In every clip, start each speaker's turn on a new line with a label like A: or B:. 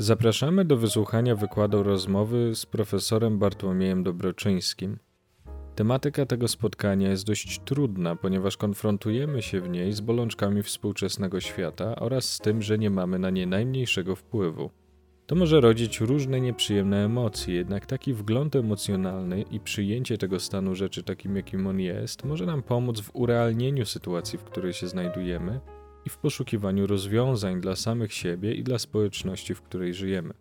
A: Zapraszamy do wysłuchania wykładu rozmowy z profesorem Bartłomiejem Dobroczyńskim. Tematyka tego spotkania jest dość trudna, ponieważ konfrontujemy się w niej z bolączkami współczesnego świata oraz z tym, że nie mamy na nie najmniejszego wpływu. To może rodzić różne nieprzyjemne emocje, jednak taki wgląd emocjonalny i przyjęcie tego stanu rzeczy takim, jakim on jest, może nam pomóc w urealnieniu sytuacji, w której się znajdujemy i w poszukiwaniu rozwiązań dla samych siebie i dla społeczności, w której żyjemy.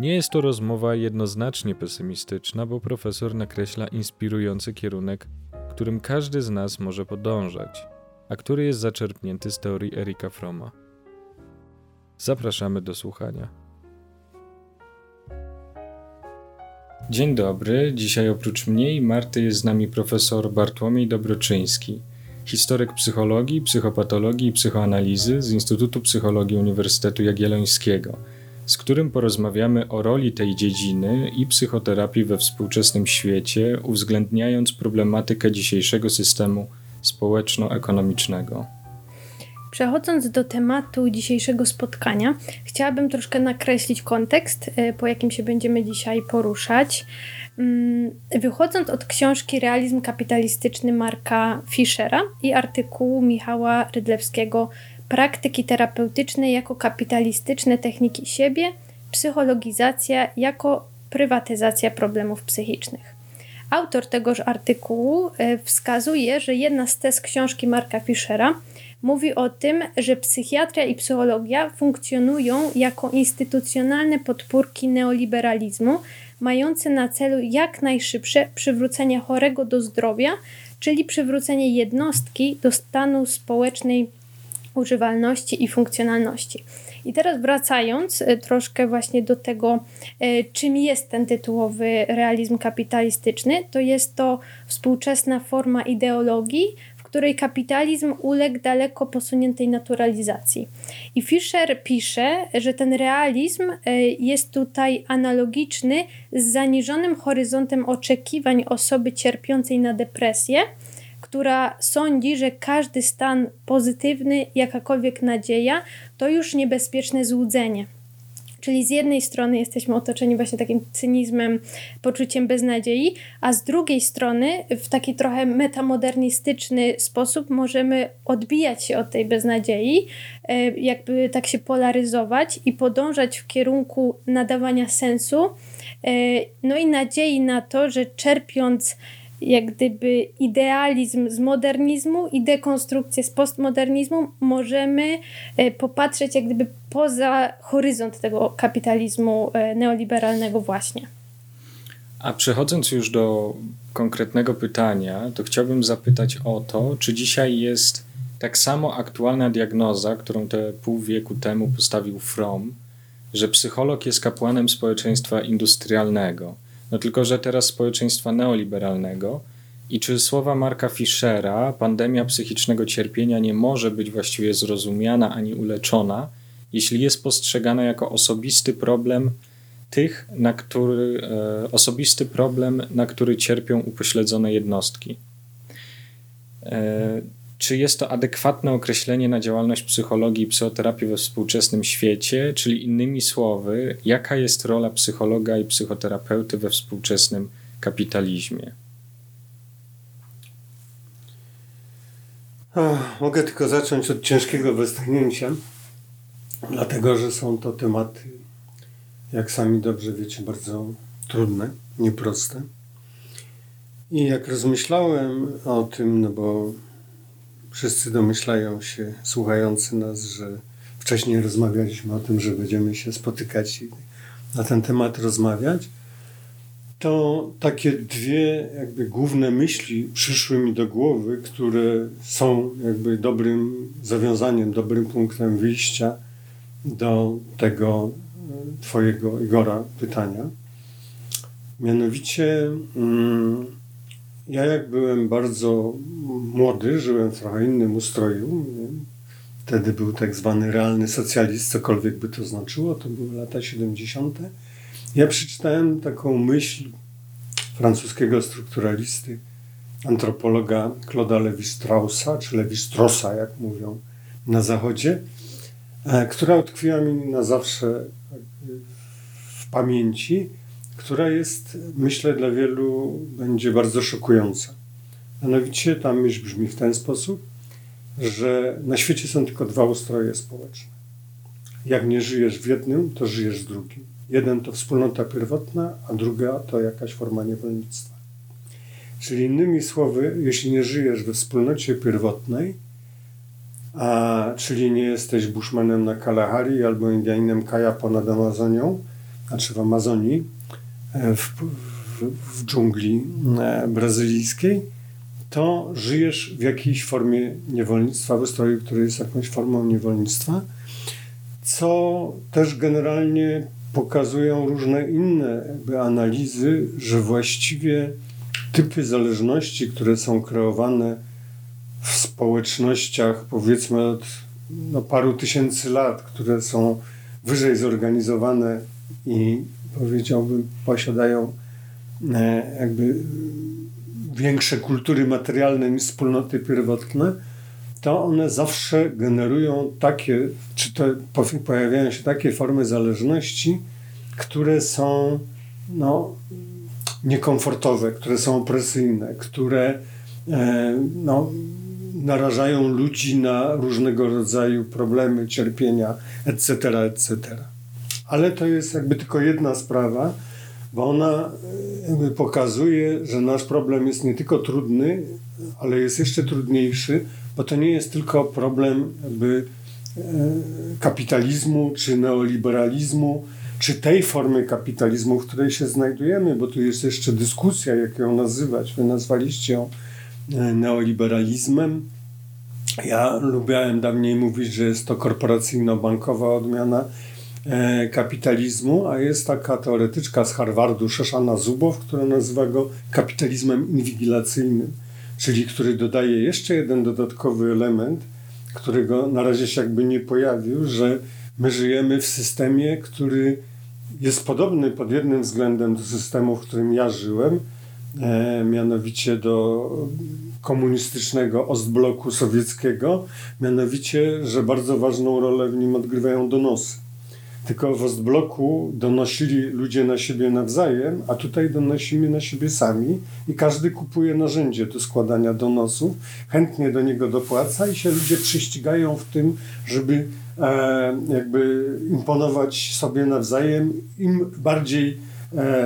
A: Nie jest to rozmowa jednoznacznie pesymistyczna, bo profesor nakreśla inspirujący kierunek, którym każdy z nas może podążać, a który jest zaczerpnięty z teorii Erika Froma. Zapraszamy do słuchania. Dzień dobry. Dzisiaj oprócz mnie i Marty jest z nami profesor Bartłomiej Dobroczyński, historyk psychologii, psychopatologii i psychoanalizy z Instytutu Psychologii Uniwersytetu Jagiellońskiego, z którym porozmawiamy o roli tej dziedziny i psychoterapii we współczesnym świecie, uwzględniając problematykę dzisiejszego systemu społeczno-ekonomicznego.
B: Przechodząc do tematu dzisiejszego spotkania, chciałabym troszkę nakreślić kontekst, e, po jakim się będziemy dzisiaj poruszać. Mm, wychodząc od książki Realizm kapitalistyczny Marka Fischera i artykułu Michała Rydlewskiego Praktyki terapeutyczne jako kapitalistyczne techniki siebie, psychologizacja jako prywatyzacja problemów psychicznych. Autor tegoż artykułu e, wskazuje, że jedna z tez książki Marka Fischera mówi o tym, że psychiatria i psychologia funkcjonują jako instytucjonalne podpórki neoliberalizmu, mające na celu jak najszybsze przywrócenie chorego do zdrowia, czyli przywrócenie jednostki do stanu społecznej używalności i funkcjonalności. I teraz wracając e, troszkę właśnie do tego, e, czym jest ten tytułowy realizm kapitalistyczny, to jest to współczesna forma ideologii, której kapitalizm uległ daleko posuniętej naturalizacji. I Fischer pisze, że ten realizm e, jest tutaj analogiczny z zaniżonym horyzontem oczekiwań osoby cierpiącej na depresję, która sądzi, że każdy stan pozytywny, jakakolwiek nadzieja, to już niebezpieczne złudzenie. Czyli z jednej strony jesteśmy otoczeni właśnie takim cynizmem, poczuciem beznadziei, a z drugiej strony w taki trochę metamodernistyczny sposób możemy odbijać się od tej beznadziei, e, jakby tak się polaryzować i podążać w kierunku nadawania sensu, e, no i nadziei na to, że czerpiąc jak gdyby idealizm z modernizmu i dekonstrukcję z postmodernizmu możemy e, popatrzeć jak gdyby poza horyzont tego kapitalizmu e, neoliberalnego właśnie.
A: A przechodząc już do konkretnego pytania, to chciałbym zapytać o to, czy dzisiaj jest tak samo aktualna diagnoza, którą te pół wieku temu postawił Fromm, że psycholog jest kapłanem społeczeństwa industrialnego – no tylko, że teraz społeczeństwa neoliberalnego. I czy słowa Marka Fischera, pandemia psychicznego cierpienia nie może być właściwie zrozumiana ani uleczona, jeśli jest postrzegana jako osobisty problem tych, na który, e, osobisty problem, na który cierpią upośledzone jednostki. E, czy jest to adekwatne określenie na działalność psychologii i psychoterapii we współczesnym świecie, czyli innymi słowy, jaka jest rola psychologa i psychoterapeuty we współczesnym kapitalizmie?
C: mogę tylko zacząć od ciężkiego westchnięcia, dlatego że są to tematy, jak sami dobrze wiecie, bardzo trudne, nieproste. I jak rozmyślałem o tym, no bo Wszyscy domyślają się, słuchający nas, że wcześniej rozmawialiśmy o tym, że będziemy się spotykać i na ten temat rozmawiać. To takie dwie jakby główne myśli przyszły mi do głowy, które są jakby dobrym zawiązaniem, dobrym punktem wyjścia do tego e, Twojego Igora pytania. Mianowicie, mm, ja jak byłem bardzo młody, żyłem w trochę innym ustroju. Wtedy był tak zwany realny socjalizm, cokolwiek by to znaczyło. To były lata 70. Ja przeczytałem taką myśl francuskiego strukturalisty, antropologa Claude'a Levi-Straussa, czy Levi-Strossa, jak mówią na zachodzie, e, która utkwiła mi na zawsze w pamięci, która jest, myślę, dla wielu będzie bardzo szokująca. Mianowicie ta myśl brzmi w ten sposób, że na świecie są tylko dwa ustroje społeczne. Jak nie żyjesz w jednym, to żyjesz w drugim. Jeden to wspólnota pierwotna, a druga to jakaś forma niewolnictwa. Czyli innymi słowy, jeśli nie żyjesz we wspólnocie pierwotnej, a, czyli nie jesteś bushmanem na Kalahari albo Indianinem Kaja ponad Amazonią, znaczy w Amazonii, w, w, dżungli e, brazylijskiej, to żyjesz w jakiejś formie niewolnictwa, w ustroju, który jest jakąś formą niewolnictwa, co też generalnie pokazują różne inne analizy, że właściwie typy zależności, które są kreowane w społecznościach, powiedzmy od no, paru tysięcy lat, które są wyżej zorganizowane i powiedziałbym posiadają e, jakby większe kultury materialne niż wspólnoty pierwotne, to one zawsze generują takie, czy to pojawiają się takie formy zależności, które są no, niekomfortowe, które są opresyjne, które e, no, narażają ludzi na różnego rodzaju problemy, cierpienia, etc., etc. Ale to jest jakby tylko jedna sprawa, bo ona jakby pokazuje, że nasz problem jest nie tylko trudny, ale jest jeszcze trudniejszy, bo to nie jest tylko problem jakby e, kapitalizmu czy neoliberalizmu, czy tej formy kapitalizmu, w której się znajdujemy, bo tu jest jeszcze dyskusja, jak ją nazywać. Wy nazwaliście ją e, neoliberalizmem. Ja lubiałem dawniej mówić, że jest to korporacyjno-bankowa odmiana e, kapitalizmu, a jest taka teoretyczka z Harvardu, Szeszana Zubow, która nazywa go kapitalizmem inwigilacyjnym, czyli który dodaje jeszcze jeden dodatkowy element, którego na razie się jakby nie pojawił, że my żyjemy w systemie, który jest podobny pod jednym względem do systemu, w którym ja żyłem, e, mianowicie do komunistycznego Ostbloku sowieckiego, mianowicie, że bardzo ważną rolę w nim odgrywają donosy. Tylko w Ostbloku donosili ludzie na siebie nawzajem, a tutaj donosimy na siebie sami i każdy kupuje narzędzie do składania donosów, chętnie do niego dopłaca i się ludzie prześcigają w tym, żeby e, jakby imponować sobie nawzajem. Im bardziej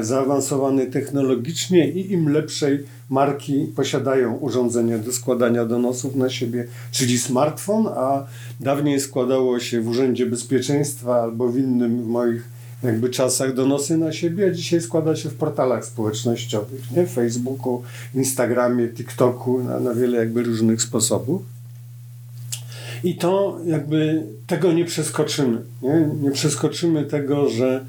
C: zaawansowany technologicznie i im lepszej marki posiadają urządzenia do składania donosów na siebie, czyli smartfon, a dawniej składało się w Urzędzie Bezpieczeństwa albo w innym w moich jakby czasach donosy na siebie, a dzisiaj składa się w portalach społecznościowych, nie? Facebooku, Instagramie, TikToku, na, na wiele jakby różnych sposobów. I to jakby tego nie przeskoczymy. Nie, nie przeskoczymy tego, że e,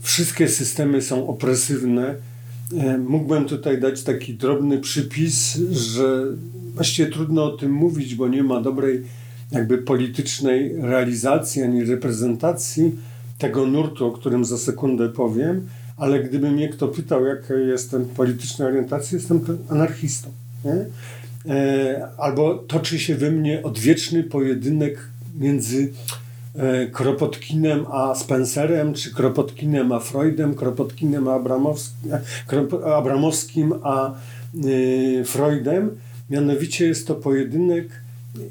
C: wszystkie systemy są opresywne. E, mógłbym tutaj dać taki drobny przypis, że właściwie trudno o tym mówić, bo nie ma dobrej jakby politycznej realizacji ani reprezentacji tego nurtu, o którym za sekundę powiem, ale gdyby mnie kto pytał, jaka jestem politycznej orientacji, jestem anarchistą. Nie? E, albo toczy się we mnie odwieczny pojedynek między e, Kropotkinem a Spencerem, czy Kropotkinem a Freudem, Kropotkinem a Abramowskim, Abramowskim a e, Freudem. Mianowicie jest to pojedynek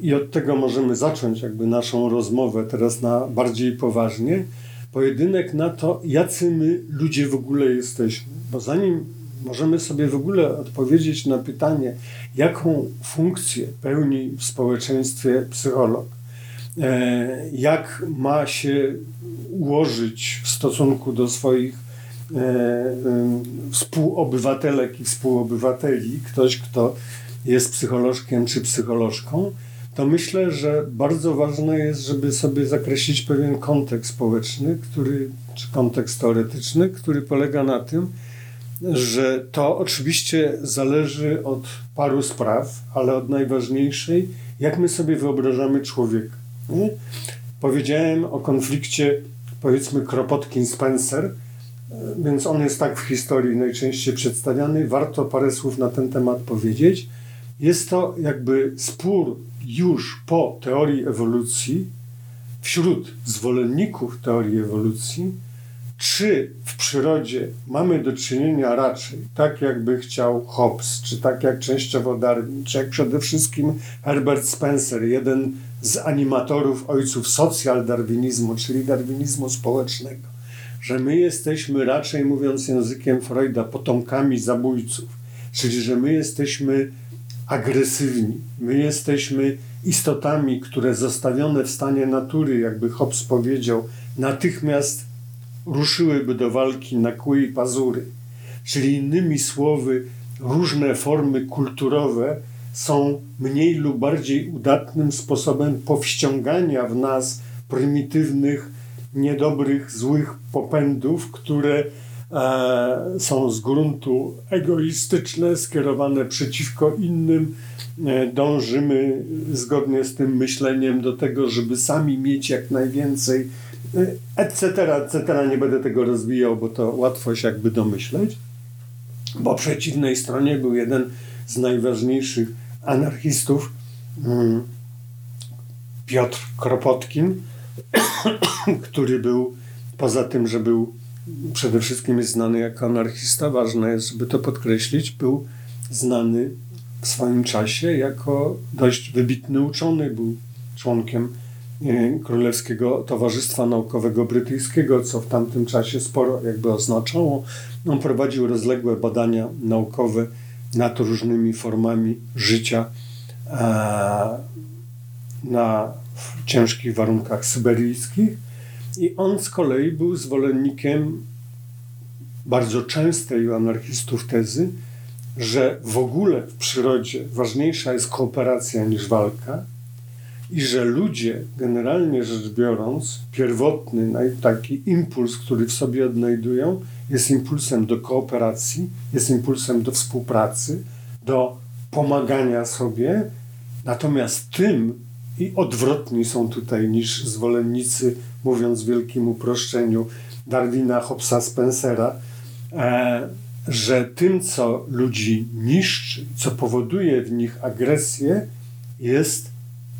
C: i od tego możemy zacząć jakby naszą rozmowę teraz na bardziej poważnie. Pojedynek na to, jacy my ludzie w ogóle jesteśmy. Bo zanim możemy sobie w ogóle odpowiedzieć na pytanie, jaką funkcję pełni w społeczeństwie psycholog, e, jak ma się ułożyć w stosunku do swoich e, współobywatelek i współobywateli, ktoś, kto jest psycholożkiem czy psycholożką, to myślę, że bardzo ważne jest, żeby sobie zakreślić pewien kontekst społeczny, który, czy kontekst teoretyczny, który polega na tym, że to oczywiście zależy od paru spraw, ale od najważniejszej, jak my sobie wyobrażamy człowieka. Nie? Powiedziałem o konflikcie, powiedzmy, Kropotkin-Spencer, więc on jest tak w historii najczęściej przedstawiany. Warto parę słów na ten temat powiedzieć. Jest to jakby spór już po teorii ewolucji wśród zwolenników teorii ewolucji, czy w przyrodzie mamy do czynienia raczej, tak jakby chciał Hobbes, czy tak jak częściowo Darwin, czy jak przede wszystkim Herbert Spencer, jeden z animatorów ojców socjal-darwinizmu, czyli darwinizmu społecznego, że my jesteśmy raczej, mówiąc językiem Freuda, potomkami zabójców, czyli że my jesteśmy agresywni, my jesteśmy istotami, które zostawione w stanie natury, jakby Hobbes powiedział, natychmiast ruszyłyby do walki na kły i pazury. Czyli innymi słowy, różne formy kulturowe są mniej lub bardziej udatnym sposobem powściągania w nas prymitywnych, niedobrych, złych popędów, które e, są z gruntu egoistyczne, skierowane przeciwko innym. E, dążymy zgodnie z tym myśleniem do tego, żeby sami mieć jak najwięcej etc., etc. Nie będę tego rozwijał, bo to łatwo się jakby domyśleć. Po przeciwnej stronie był jeden z najważniejszych anarchistów, mm, Piotr Kropotkin, który był, poza tym, że był przede wszystkim znany jako anarchista, ważne jest, żeby to podkreślić, był znany w swoim czasie jako dość wybitny uczony, był członkiem Królewskiego Towarzystwa Naukowego Brytyjskiego, co w tamtym czasie sporo jakby oznaczało. On prowadził rozległe badania naukowe nad różnymi formami życia na ciężkich warunkach syberyjskich i on z kolei był zwolennikiem bardzo częstej u anarchistów tezy, że w ogóle w przyrodzie ważniejsza jest kooperacja niż walka i że ludzie, generalnie rzecz biorąc, pierwotny taki impuls, który w sobie odnajdują, jest impulsem do kooperacji, jest impulsem do współpracy, do pomagania sobie. Natomiast tym i odwrotni są tutaj niż zwolennicy, mówiąc w wielkim uproszczeniu, Darwina, Hobbesa, Spencera, e, że tym, co ludzi niszczy, co powoduje w nich agresję, jest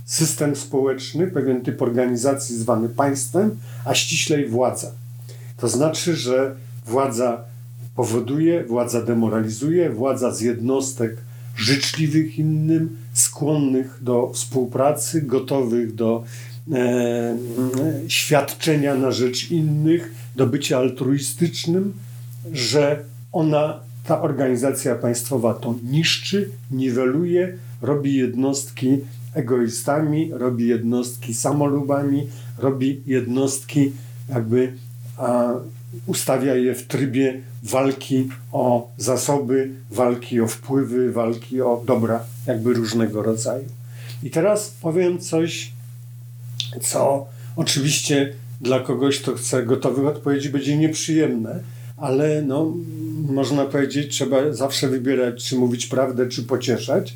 C: system społeczny, pewien typ organizacji zwany państwem, a ściślej władza. To znaczy, że władza powoduje, władza demoralizuje, władza z jednostek życzliwych innym, skłonnych do współpracy, gotowych do e, świadczenia na rzecz innych, do bycia altruistycznym, że ona, ta organizacja państwowa to niszczy, niweluje, robi jednostki egoistami, robi jednostki samolubami, robi jednostki jakby a, ustawia je w trybie walki o zasoby, walki o wpływy, walki o dobra jakby różnego rodzaju. I teraz powiem coś, co oczywiście dla kogoś, kto chce gotowych odpowiedzi, będzie nieprzyjemne, ale no, można powiedzieć, trzeba zawsze wybierać, czy mówić prawdę, czy pocieszać.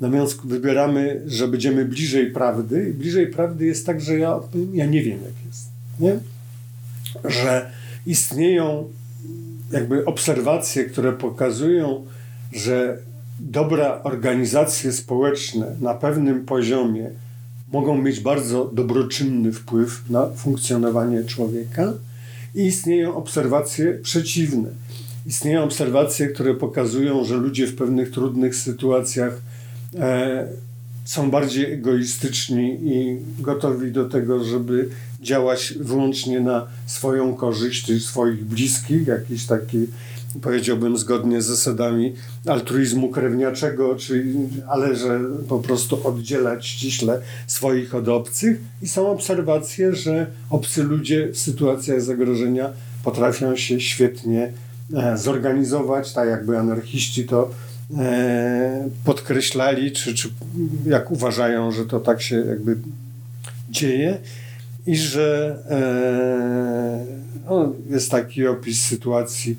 C: Natomiast wybieramy, że będziemy bliżej prawdy. I bliżej prawdy jest tak, że ja, ja nie wiem, jak jest. Nie? Że istnieją jakby obserwacje, które pokazują, że dobra organizacje społeczne na pewnym poziomie mogą mieć bardzo dobroczynny wpływ na funkcjonowanie człowieka i istnieją obserwacje przeciwne. Istnieją obserwacje, które pokazują, że ludzie w pewnych trudnych sytuacjach E, są bardziej egoistyczni i gotowi do tego, żeby działać wyłącznie na swoją korzyść, czy swoich bliskich, jakiś taki, powiedziałbym, zgodnie z zasadami altruizmu krewniaczego, czyli, ale że po prostu oddzielać ściśle swoich od obcych. I są obserwacje, że obcy ludzie w sytuacjach zagrożenia potrafią się świetnie e, zorganizować, tak jakby anarchiści to podkreślali, czy, czy jak uważają, że to tak się jakby dzieje i że e, no, jest taki opis sytuacji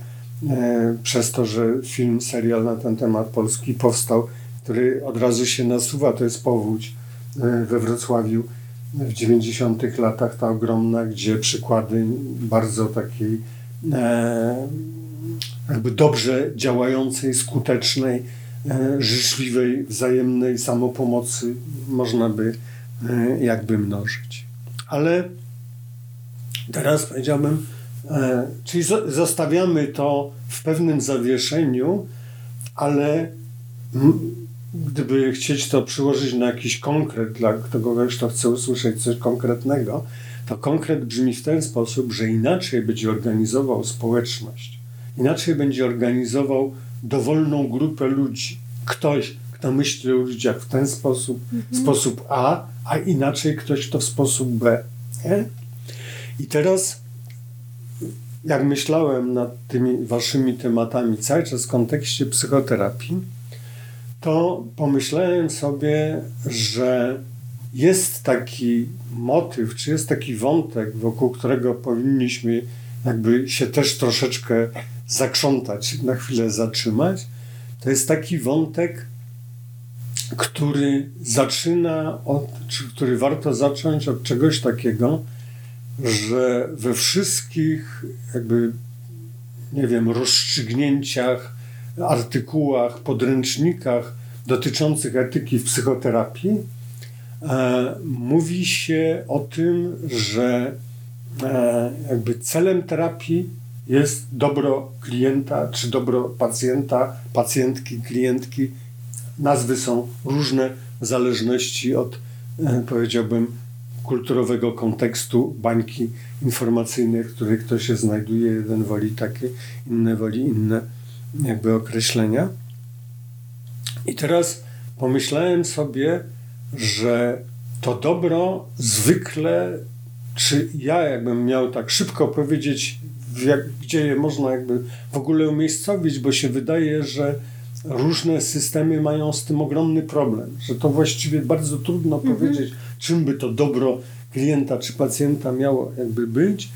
C: e, przez to, że film, serial na ten temat polski powstał, który od razu się nasuwa, to jest Powódź we Wrocławiu w 90 latach, ta ogromna, gdzie przykłady bardzo takiej jakby dobrze działającej, skutecznej, e, życzliwej, wzajemnej samopomocy można by e, jakby mnożyć. Ale teraz powiedziałbym, e, czyli zostawiamy to w pewnym zawieszeniu, ale gdyby chcieć to przyłożyć na jakiś konkret dla kogoś, kto chce usłyszeć coś konkretnego, to konkret brzmi w ten sposób, że inaczej będzie organizował społeczność, inaczej będzie organizował dowolną grupę ludzi. Ktoś, kto myśli o ludziach w ten sposób, mhm. sposób A, a inaczej ktoś, kto w sposób B. Nie? I teraz, jak myślałem nad tymi waszymi tematami cały czas w kontekście psychoterapii, to pomyślałem sobie, że jest taki motyw, czy jest taki wątek, wokół którego powinniśmy jakby się też troszeczkę zakrzątać, na chwilę zatrzymać. To jest taki wątek, który zaczyna od, czy który warto zacząć od czegoś takiego, że we wszystkich jakby, nie wiem, rozstrzygnięciach, artykułach, podręcznikach dotyczących etyki w psychoterapii e, mówi się o tym, że e, jakby celem terapii jest dobro klienta czy dobro pacjenta, pacjentki, klientki. Nazwy są różne w zależności od, e, powiedziałbym, kulturowego kontekstu bańki informacyjnej, w której ktoś się znajduje. Jeden woli takie, inne woli inne jakby określenia. I teraz pomyślałem sobie, że to dobro zwykle, czy ja jakbym miał tak szybko powiedzieć, jak, gdzie je można jakby w ogóle umiejscowić, bo się wydaje, że różne systemy mają z tym ogromny problem, że to właściwie bardzo trudno mhm. powiedzieć, czym by to dobro klienta czy pacjenta miało jakby być.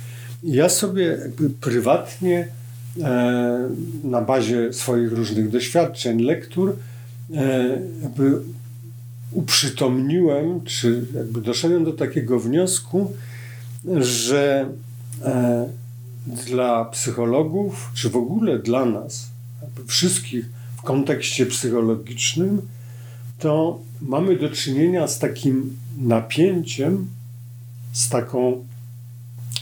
C: Ja sobie jakby prywatnie e, na bazie swoich różnych doświadczeń, lektur, e, jakby uprzytomniłem, czy jakby doszedłem do takiego wniosku, że e, dla psychologów, czy w ogóle dla nas, wszystkich w kontekście psychologicznym, to mamy do czynienia z takim napięciem, z taką,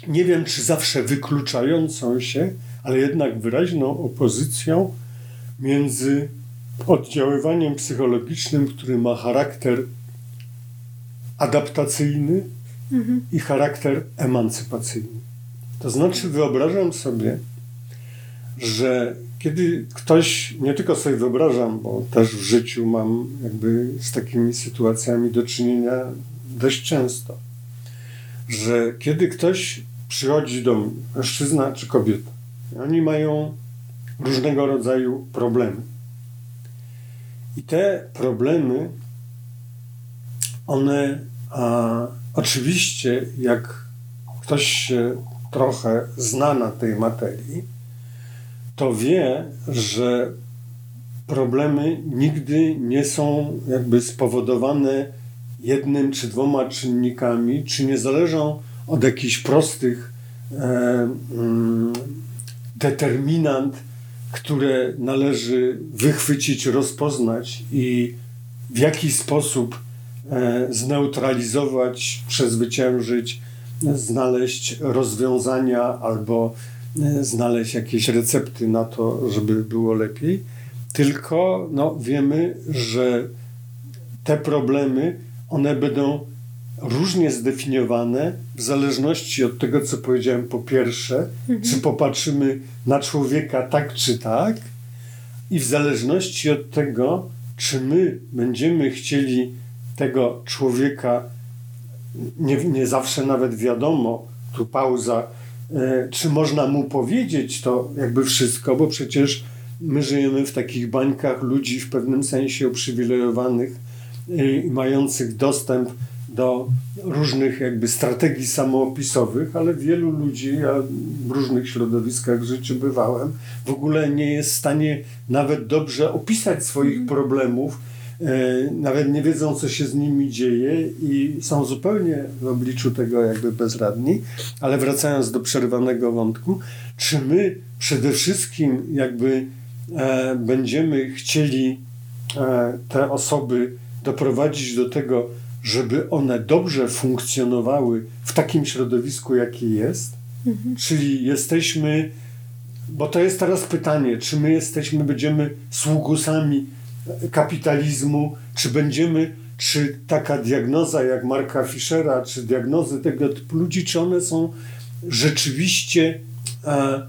C: nie wiem czy zawsze wykluczającą się, ale jednak wyraźną opozycją między oddziaływaniem psychologicznym, który ma charakter adaptacyjny mhm. i charakter emancypacyjny. To znaczy, wyobrażam sobie, że kiedy ktoś, nie tylko sobie wyobrażam, bo też w życiu mam jakby z takimi sytuacjami do czynienia dość często, że kiedy ktoś przychodzi do mnie, mężczyzna czy kobieta, oni mają różnego rodzaju problemy. I te problemy, one a, oczywiście, jak ktoś się trochę zna na tej materii, to wie, że problemy nigdy nie są jakby spowodowane jednym czy dwoma czynnikami, czy nie zależą od jakichś prostych e, mm, determinant, które należy wychwycić, rozpoznać i w jakiś sposób e, zneutralizować, przezwyciężyć, znaleźć rozwiązania albo e, znaleźć jakieś recepty na to, żeby było lepiej. Tylko no, wiemy, że te problemy one będą różnie zdefiniowane w zależności od tego, co powiedziałem po pierwsze, mhm. czy popatrzymy na człowieka tak czy tak, i w zależności od tego, czy my będziemy chcieli tego człowieka, nie, nie zawsze nawet wiadomo, tu pauza, e, czy można mu powiedzieć to jakby wszystko, bo przecież my żyjemy w takich bańkach ludzi w pewnym sensie uprzywilejowanych e, i mających dostęp do różnych jakby strategii samoopisowych, ale wielu ludzi, ja w różnych środowiskach w życiu bywałem, w ogóle nie jest w stanie nawet dobrze opisać swoich mhm. problemów, nawet nie wiedzą, co się z nimi dzieje i są zupełnie w obliczu tego jakby bezradni. Ale wracając do przerwanego wątku, czy my przede wszystkim jakby e, będziemy chcieli e, te osoby doprowadzić do tego, żeby one dobrze funkcjonowały w takim środowisku, jakie jest. Mhm. Czyli jesteśmy, bo to jest teraz pytanie, czy my jesteśmy, będziemy sługusami kapitalizmu, czy będziemy, czy taka diagnoza jak Marka Fischera, czy diagnozy tego typu ludzi, czy one są rzeczywiście, e,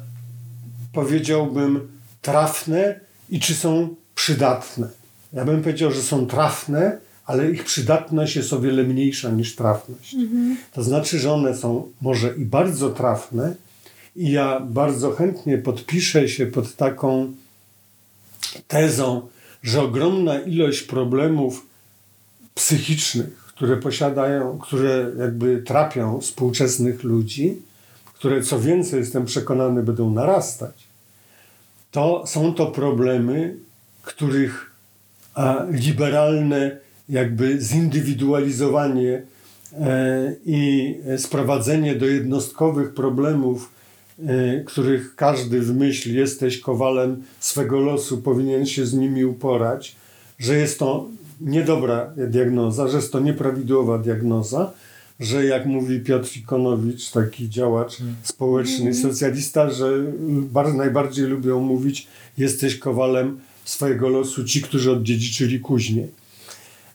C: powiedziałbym, trafne i czy są przydatne. Ja bym powiedział, że są trafne, ale ich przydatność jest o wiele mniejsza niż trafność. Mhm. To znaczy, że one są może i bardzo trafne, i ja bardzo chętnie podpiszę się pod taką tezą, że ogromna ilość problemów psychicznych, które posiadają, które jakby trapią współczesnych ludzi, które co więcej jestem przekonany będą narastać, to są to problemy, których liberalne jakby zindywidualizowanie e, i sprowadzenie do jednostkowych problemów, których każdy w myśl jesteś kowalem swego losu, powinien się z nimi uporać, że jest to niedobra diagnoza, że jest to nieprawidłowa diagnoza, że jak mówi Piotr Ikonowicz, taki działacz hmm. społeczny, hmm. socjalista, że bardzo, najbardziej lubią mówić jesteś kowalem swojego losu ci, którzy odziedziczyli kuźnię.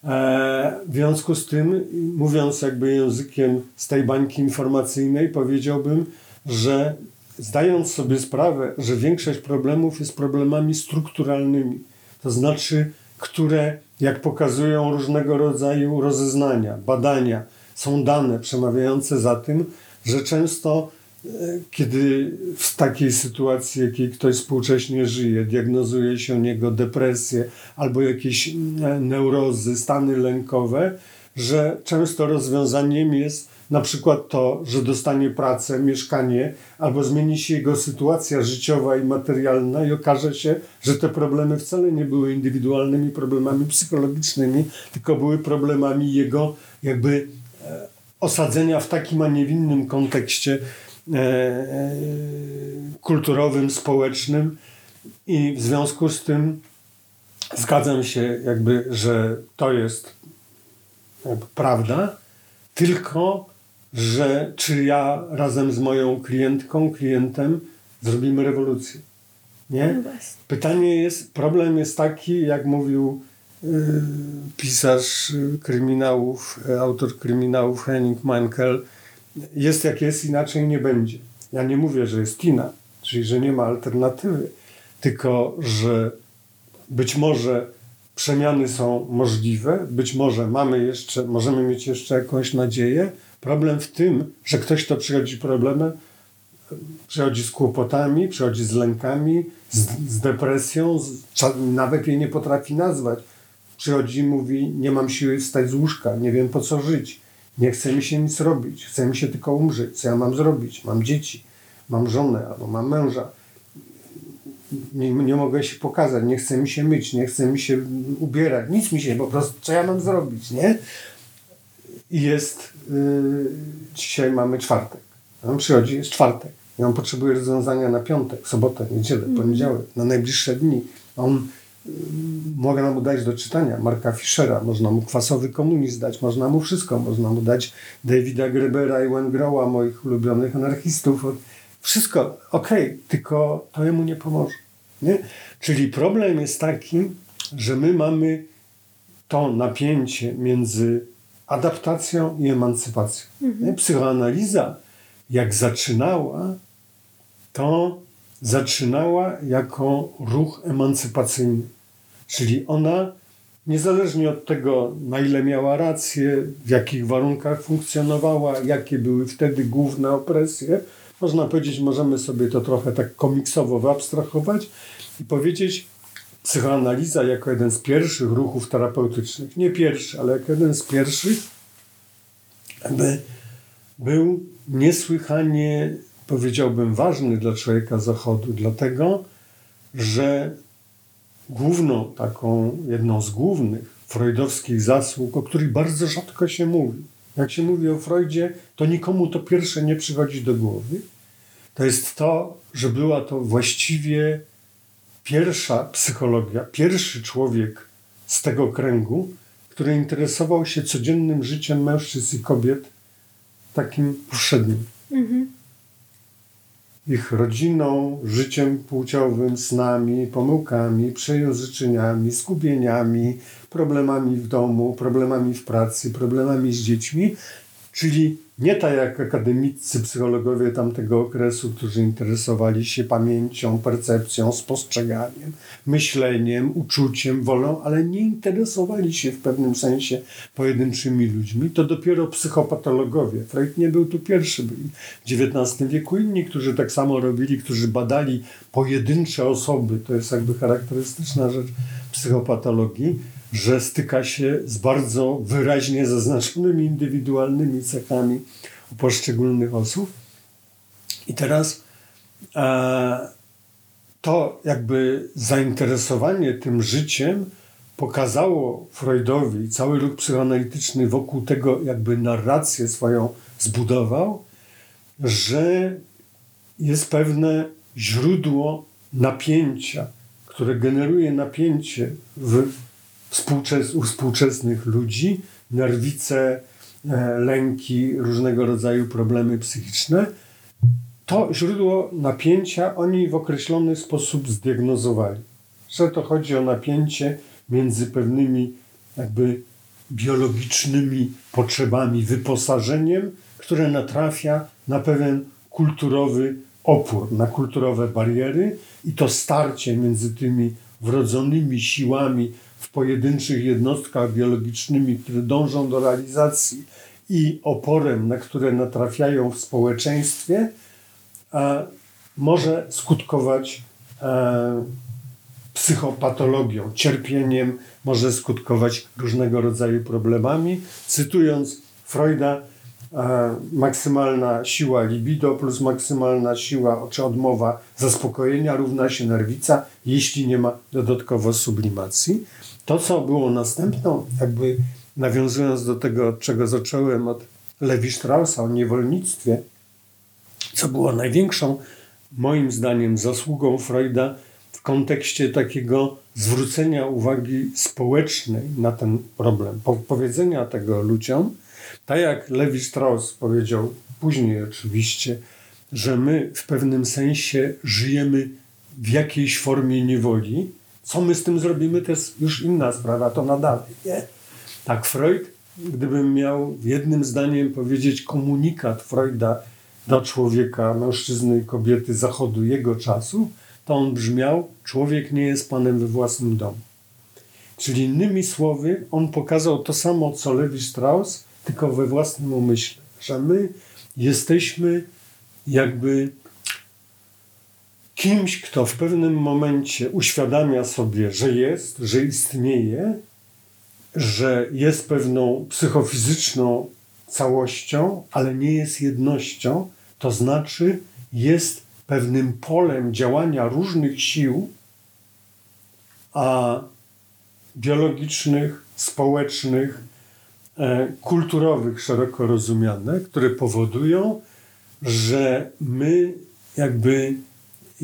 C: E, w związku z tym, mówiąc jakby językiem z tej bańki informacyjnej, powiedziałbym, że zdając sobie sprawę, że większość problemów jest problemami strukturalnymi, to znaczy, które, jak pokazują różnego rodzaju rozeznania, badania, są dane przemawiające za tym, że często kiedy w takiej sytuacji, jakiej ktoś współcześnie żyje, diagnozuje się u niego depresję albo jakieś mm, neurozy, stany lękowe, że często rozwiązaniem jest na przykład to, że dostanie pracę, mieszkanie, albo zmieni się jego sytuacja życiowa i materialna i okaże się, że te problemy wcale nie były indywidualnymi problemami psychologicznymi, tylko były problemami jego jakby e, osadzenia w takim, a nie w innym kontekście E, e, kulturowym, społecznym. I w związku z tym zgadzam się jakby, że to jest prawda, tylko że czy ja razem z moją klientką, klientem zrobimy rewolucję. Nie? No Pytanie jest, problem jest taki, jak mówił y, pisarz kryminałów, autor kryminałów Henning Mankell, jest jak jest, inaczej nie będzie. Ja nie mówię, że jest kina, czyli że nie ma alternatywy, tylko że być może przemiany są możliwe, być może mamy jeszcze, możemy mieć jeszcze jakąś nadzieję. Problem w tym, że ktoś, kto przychodzi problemem, przychodzi z kłopotami, przychodzi z lękami, z, z depresją, z, nawet jej nie potrafi nazwać. Przychodzi i mówi: Nie mam siły wstać z łóżka, nie wiem po co żyć. Nie chce mi się nic robić, chce mi się tylko umrzeć. Co ja mam zrobić? Mam dzieci, mam żonę albo mam męża. Nie, nie mogę się pokazać, nie chce mi się myć, nie chce mi się ubierać, nic mi się, po prostu co ja mam zrobić, nie? I jest, yy, dzisiaj mamy czwartek. On przychodzi, jest czwartek. I on potrzebuje rozwiązania na piątek, sobotę, niedzielę, mm. poniedziałek, na najbliższe dni. On mogę mu dać do czytania Marka Fischera, można mu kwasowy komunizm dać, można mu wszystko, można mu dać Davida Grebera i Wengrowa, moich ulubionych anarchistów. Wszystko, okej, okay, tylko to jemu nie pomoże. Nie? Czyli problem jest taki, że my mamy to napięcie między adaptacją i emancypacją. Mhm. Psychoanaliza, jak zaczynała, to zaczynała jako ruch emancypacyjny. Czyli ona, niezależnie od tego, na ile miała rację, w jakich warunkach funkcjonowała, jakie były wtedy główne opresje, można powiedzieć, możemy sobie to trochę tak komiksowo wyabstrahować i powiedzieć, psychoanaliza jako jeden z pierwszych ruchów terapeutycznych, nie pierwszy, ale jako jeden z pierwszych, by był niesłychanie powiedziałbym, ważny dla człowieka Zachodu, dlatego że główną, taką jedną z głównych freudowskich zasług, o których bardzo rzadko się mówi, jak się mówi o Freudzie, to nikomu to pierwsze nie przychodzi do głowy, to jest to, że była to właściwie pierwsza psychologia, pierwszy człowiek z tego kręgu, który interesował się codziennym życiem mężczyzn i kobiet, takim powszednim.
B: Mhm.
C: Ich rodziną, życiem płciowym, snami, pomyłkami, przejęzyczeniami, skupieniami, problemami w domu, problemami w pracy, problemami z dziećmi, czyli nie tak jak akademicy, psychologowie tamtego okresu, którzy interesowali się pamięcią, percepcją, spostrzeganiem, myśleniem, uczuciem, wolą, ale nie interesowali się w pewnym sensie pojedynczymi ludźmi. To dopiero psychopatologowie. Freud nie był tu pierwszy. Byli w XIX wieku inni, którzy tak samo robili, którzy badali pojedyncze osoby. To jest jakby charakterystyczna rzecz psychopatologii że styka się z bardzo wyraźnie zaznaczonymi indywidualnymi cechami poszczególnych osób. I teraz e, to jakby zainteresowanie tym życiem pokazało Freudowi, cały ruch psychoanalityczny wokół tego jakby narrację swoją zbudował, że jest pewne źródło napięcia, które generuje napięcie w współczes u współczesnych ludzi, nerwice, e, lęki, różnego rodzaju problemy psychiczne. To źródło napięcia oni w określony sposób zdiagnozowali. Że to chodzi o napięcie między pewnymi jakby biologicznymi potrzebami, wyposażeniem, które natrafia na pewien kulturowy opór, na kulturowe bariery i to starcie między tymi wrodzonymi siłami w pojedynczych jednostkach biologicznymi, które dążą do realizacji i oporem, na które natrafiają w społeczeństwie, może skutkować e, psychopatologią, cierpieniem, może skutkować różnego rodzaju problemami. Cytując Freuda, e, maksymalna siła libido plus maksymalna siła czy odmowa zaspokojenia równa się nerwica, jeśli nie ma dodatkowo sublimacji. To, co było następną, jakby nawiązując do tego, od czego zacząłem, od Lewi Straussa o niewolnictwie, co było największą, moim zdaniem, zasługą Freuda w kontekście takiego zwrócenia uwagi społecznej na ten problem, powiedzenia tego ludziom, tak jak Lewi Strauss powiedział później oczywiście, że my w pewnym sensie żyjemy w jakiejś formie niewoli, co my z tym zrobimy, to jest już inna sprawa, to nadal. Nie? Tak, Freud, gdybym miał jednym zdaniem powiedzieć komunikat Freuda do człowieka, mężczyzny kobiety zachodu jego czasu, to on brzmiał: Człowiek nie jest panem we własnym domu. Czyli innymi słowy, on pokazał to samo, co Levi Strauss, tylko we własnym umyśle, że my jesteśmy jakby kimś, kto w pewnym momencie uświadamia sobie, że jest, że istnieje, że jest pewną psychofizyczną całością, ale nie jest jednością, to znaczy jest pewnym polem działania różnych sił, a biologicznych, społecznych, e, kulturowych, szeroko rozumiane, które powodują, że my jakby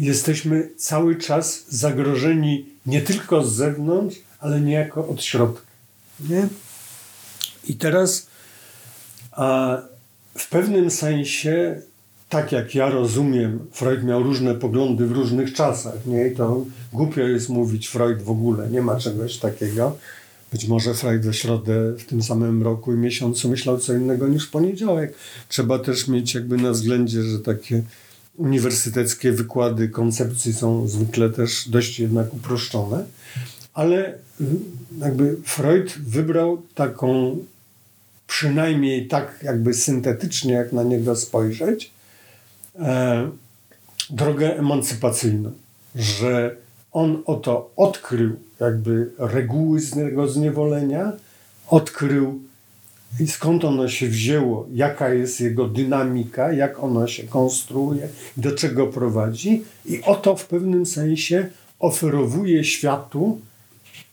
C: jesteśmy cały czas zagrożeni nie tylko z zewnątrz, ale niejako od środka. Nie? I teraz a w pewnym sensie, tak jak ja rozumiem, Freud miał różne poglądy w różnych czasach. Nie? I to głupio jest mówić Freud w ogóle, nie ma czegoś takiego. Być może Freud we środę w tym samym roku i miesiącu myślał co innego niż w poniedziałek. Trzeba też mieć jakby na względzie, że takie uniwersyteckie wykłady koncepcji są zwykle też dość jednak uproszczone, ale jakby Freud wybrał taką przynajmniej tak jakby syntetycznie, jak na niego spojrzeć, e, drogę emancypacyjną, że on oto odkrył jakby reguły z tego zniewolenia, odkrył i skąd ono się wzięło, jaka jest jego dynamika, jak ono się konstruuje, do czego prowadzi, i oto w pewnym sensie oferowuje światu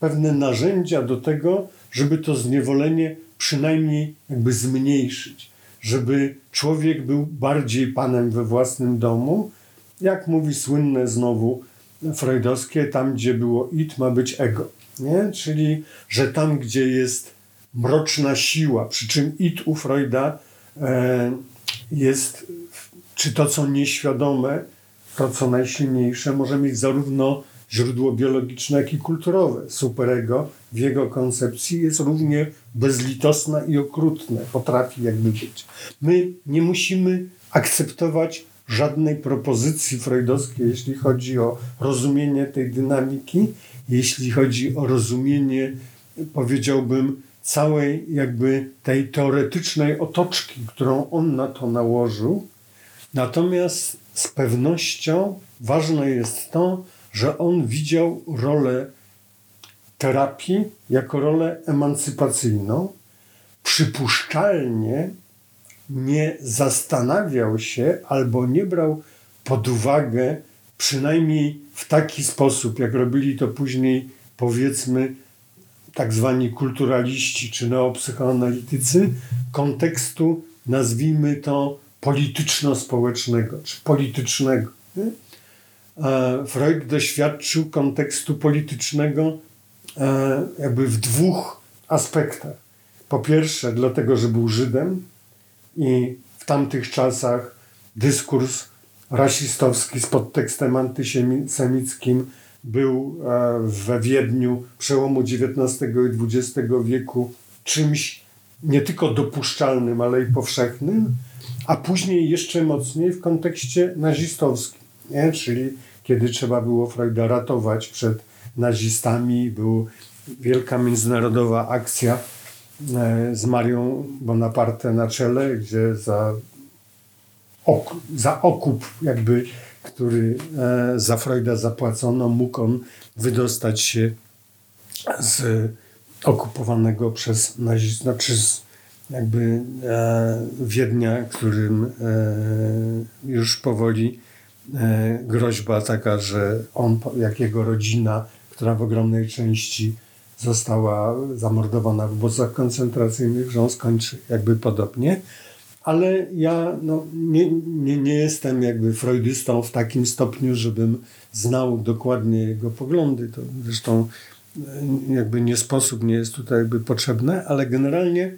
C: pewne narzędzia do tego, żeby to zniewolenie przynajmniej jakby zmniejszyć, żeby człowiek był bardziej panem we własnym domu, jak mówi słynne znowu freudowskie, tam gdzie było it ma być ego, nie? czyli że tam gdzie jest mroczna siła, przy czym id u Freuda e, jest, czy to co nieświadome, to co najsilniejsze, może mieć zarówno źródło biologiczne, jak i kulturowe. Superego w jego koncepcji jest równie bezlitosne i okrutne, potrafi jakby być. My nie musimy akceptować żadnej propozycji freudowskiej, jeśli chodzi o rozumienie tej dynamiki, jeśli chodzi o rozumienie, powiedziałbym, całej jakby tej teoretycznej otoczki, którą on na to nałożył. Natomiast z pewnością ważne jest to, że on widział rolę terapii jako rolę emancypacyjną. Przypuszczalnie nie zastanawiał się albo nie brał pod uwagę, przynajmniej w taki sposób, jak robili to później, powiedzmy, tak zwani kulturaliści czy neopsychoanalitycy, kontekstu, nazwijmy to, polityczno-społecznego czy politycznego. Nie? Freud doświadczył kontekstu politycznego e, jakby w dwóch aspektach. Po pierwsze, dlatego, że był Żydem i w tamtych czasach dyskurs rasistowski z podtekstem antysemickim był e, we Wiedniu przełomu XIX i XX wieku czymś nie tylko dopuszczalnym, ale i powszechnym, a później jeszcze mocniej w kontekście nazistowskim, nie? czyli kiedy trzeba było Freuda ratować przed nazistami, była wielka międzynarodowa akcja e, z Marią Bonaparte na czele, gdzie za, ok, za okup jakby, który e, za Freuda zapłacono, mógł on wydostać się z okupowanego przez nazistów, znaczy z jakby e, Wiednia, którym już powoli E, groźba taka, że on, jak jego rodzina, która w ogromnej części została zamordowana w obozach koncentracyjnych, że on skończy jakby podobnie. Ale ja no, nie, nie, nie jestem jakby freudystą w takim stopniu, żebym znał dokładnie jego poglądy. To zresztą e, jakby nie sposób, nie jest tutaj jakby potrzebne, ale generalnie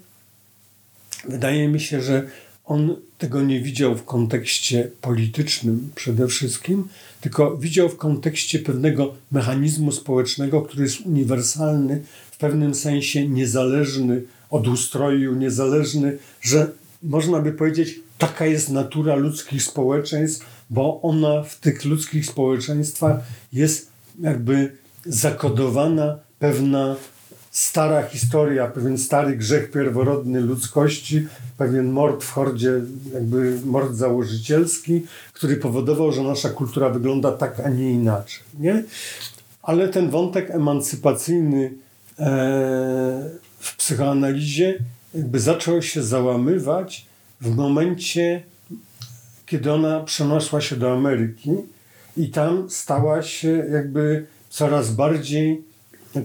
C: wydaje mi się, że on tego nie widział w kontekście politycznym przede wszystkim, tylko widział w kontekście pewnego mechanizmu społecznego, który jest uniwersalny, w pewnym sensie niezależny od ustroju, niezależny, że można by powiedzieć, taka jest natura ludzkich społeczeństw, bo ona w tych ludzkich społeczeństwach jest jakby zakodowana pewna stara historia, pewien stary grzech pierworodny ludzkości, pewien mord w hordzie, jakby mord założycielski, który powodował, że nasza kultura wygląda tak, a nie inaczej. Nie? Ale ten wątek emancypacyjny e, w psychoanalizie jakby zaczął się załamywać w momencie, kiedy ona przeniosła się do Ameryki i tam stała się jakby coraz bardziej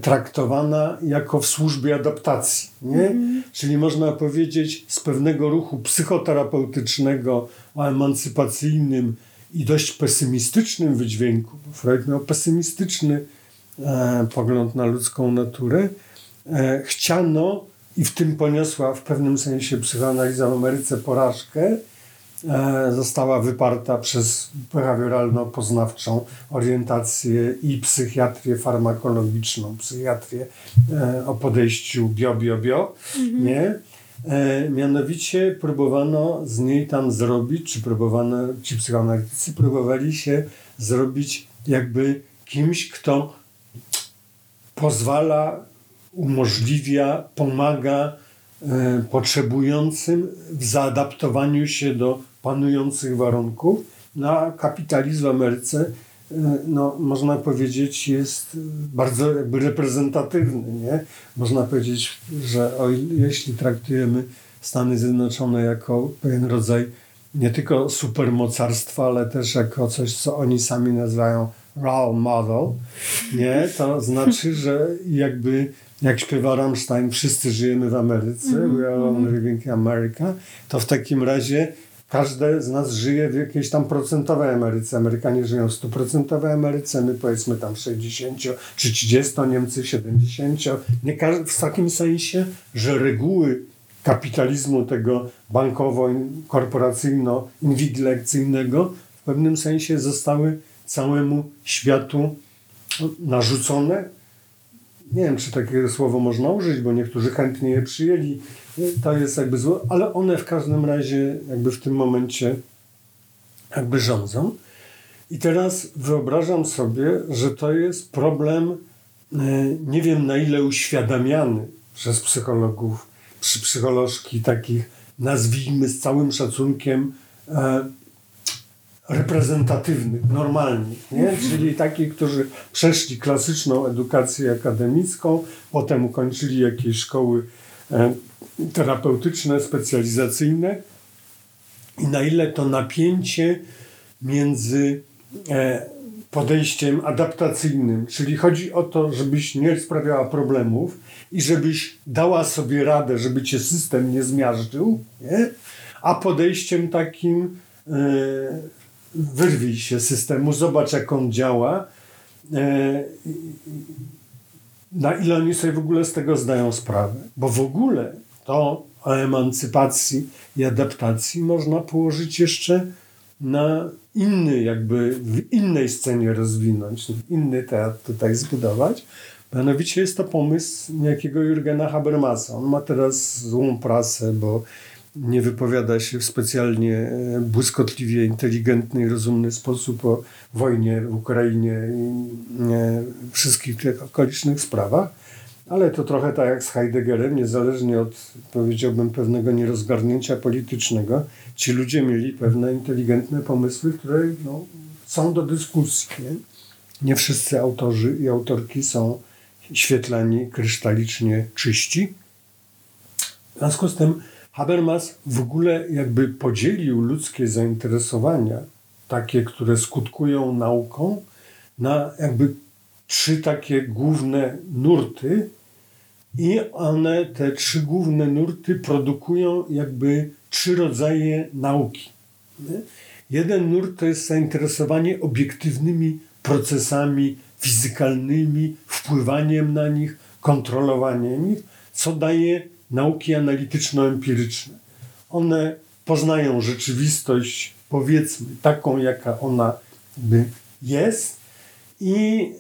C: traktowana jako w służbie adaptacji. Nie? Mm. Czyli można powiedzieć z pewnego ruchu psychoterapeutycznego, emancypacyjnym i dość pesymistycznym wydźwięku, bo Freud miał pesymistyczny e, pogląd na ludzką naturę, e, chciano i w tym poniosła w pewnym sensie psychoanaliza w Ameryce porażkę, E, została wyparta przez behawioralno-poznawczą orientację i psychiatrię farmakologiczną, psychiatrię e, o podejściu bio-bio-bio, mhm. nie? E, mianowicie próbowano z niej tam zrobić, czy próbowano, ci psychoanalitycy próbowali się zrobić jakby kimś, kto pozwala, umożliwia, pomaga potrzebującym w zaadaptowaniu się do panujących warunków, na kapitalizm w Ameryce, e, no, można powiedzieć, jest bardzo jakby reprezentatywny. Nie? Można powiedzieć, że o, jeśli traktujemy Stany Zjednoczone jako pewien rodzaj nie tylko supermocarstwa, ale też jako coś, co oni sami nazywają role model, nie? to znaczy, że jakby jak śpiewa Rammstein, wszyscy żyjemy w Ameryce, mm -hmm. we are all living in America, to w takim razie każde z nas żyje w jakiejś tam procentowej emeryce. Amerykanie żyją w 100% emeryce, my powiedzmy tam 60 czy 30, Niemcy 70. Nie w takim sensie, że reguły kapitalizmu tego bankowo-korporacyjno-inwigilacyjnego w pewnym sensie zostały całemu światu narzucone. Nie wiem, czy takiego słowo można użyć, bo niektórzy chętnie je przyjęli. To jest jakby złe, ale one w każdym razie jakby w tym momencie jakby rządzą. I teraz wyobrażam sobie, że to jest problem, e, nie wiem na ile uświadamiany przez psychologów, przy psycholożki takich, nazwijmy z całym szacunkiem, e, reprezentatywnych, normalnych, nie? Mhm. czyli takich, którzy przeszli klasyczną edukację akademicką, potem ukończyli jakieś szkoły e, terapeutyczne, specjalizacyjne i na ile to napięcie między e, podejściem adaptacyjnym, czyli chodzi o to, żebyś nie sprawiała problemów i żebyś dała sobie radę, żeby cię system nie zmiażdżył, nie? a podejściem takim e, wyrwij się z systemu, zobacz jak on działa, e, na ile oni sobie w ogóle z tego zdają sprawę. Bo w ogóle to o emancypacji i adaptacji można położyć jeszcze na inny, jakby w innej scenie rozwinąć, inny teatr tutaj zbudować. Mianowicie jest to pomysł niejakiego Jurgena Habermasa. On ma teraz złą prasę, bo nie wypowiada się w specjalnie e, błyskotliwie inteligentny i rozumny sposób o wojnie w Ukrainie i e, wszystkich tych okolicznych sprawach, ale to trochę tak jak z Heideggerem, niezależnie od, powiedziałbym, pewnego nierozgarnięcia politycznego, ci ludzie mieli pewne inteligentne pomysły, które no, są do dyskusji. Nie? nie wszyscy autorzy i autorki są świetlani, krystalicznie czyści. W związku z tym Habermas w ogóle jakby podzielił ludzkie zainteresowania, takie, które skutkują nauką, na jakby trzy takie główne nurty i one, te trzy główne nurty produkują jakby trzy rodzaje nauki. Jeden nurt to jest zainteresowanie obiektywnymi procesami fizykalnymi, wpływaniem na nich, kontrolowaniem ich, co daje nauki analityczno-empiryczne. One poznają rzeczywistość, powiedzmy, taką, jaka ona by jest, i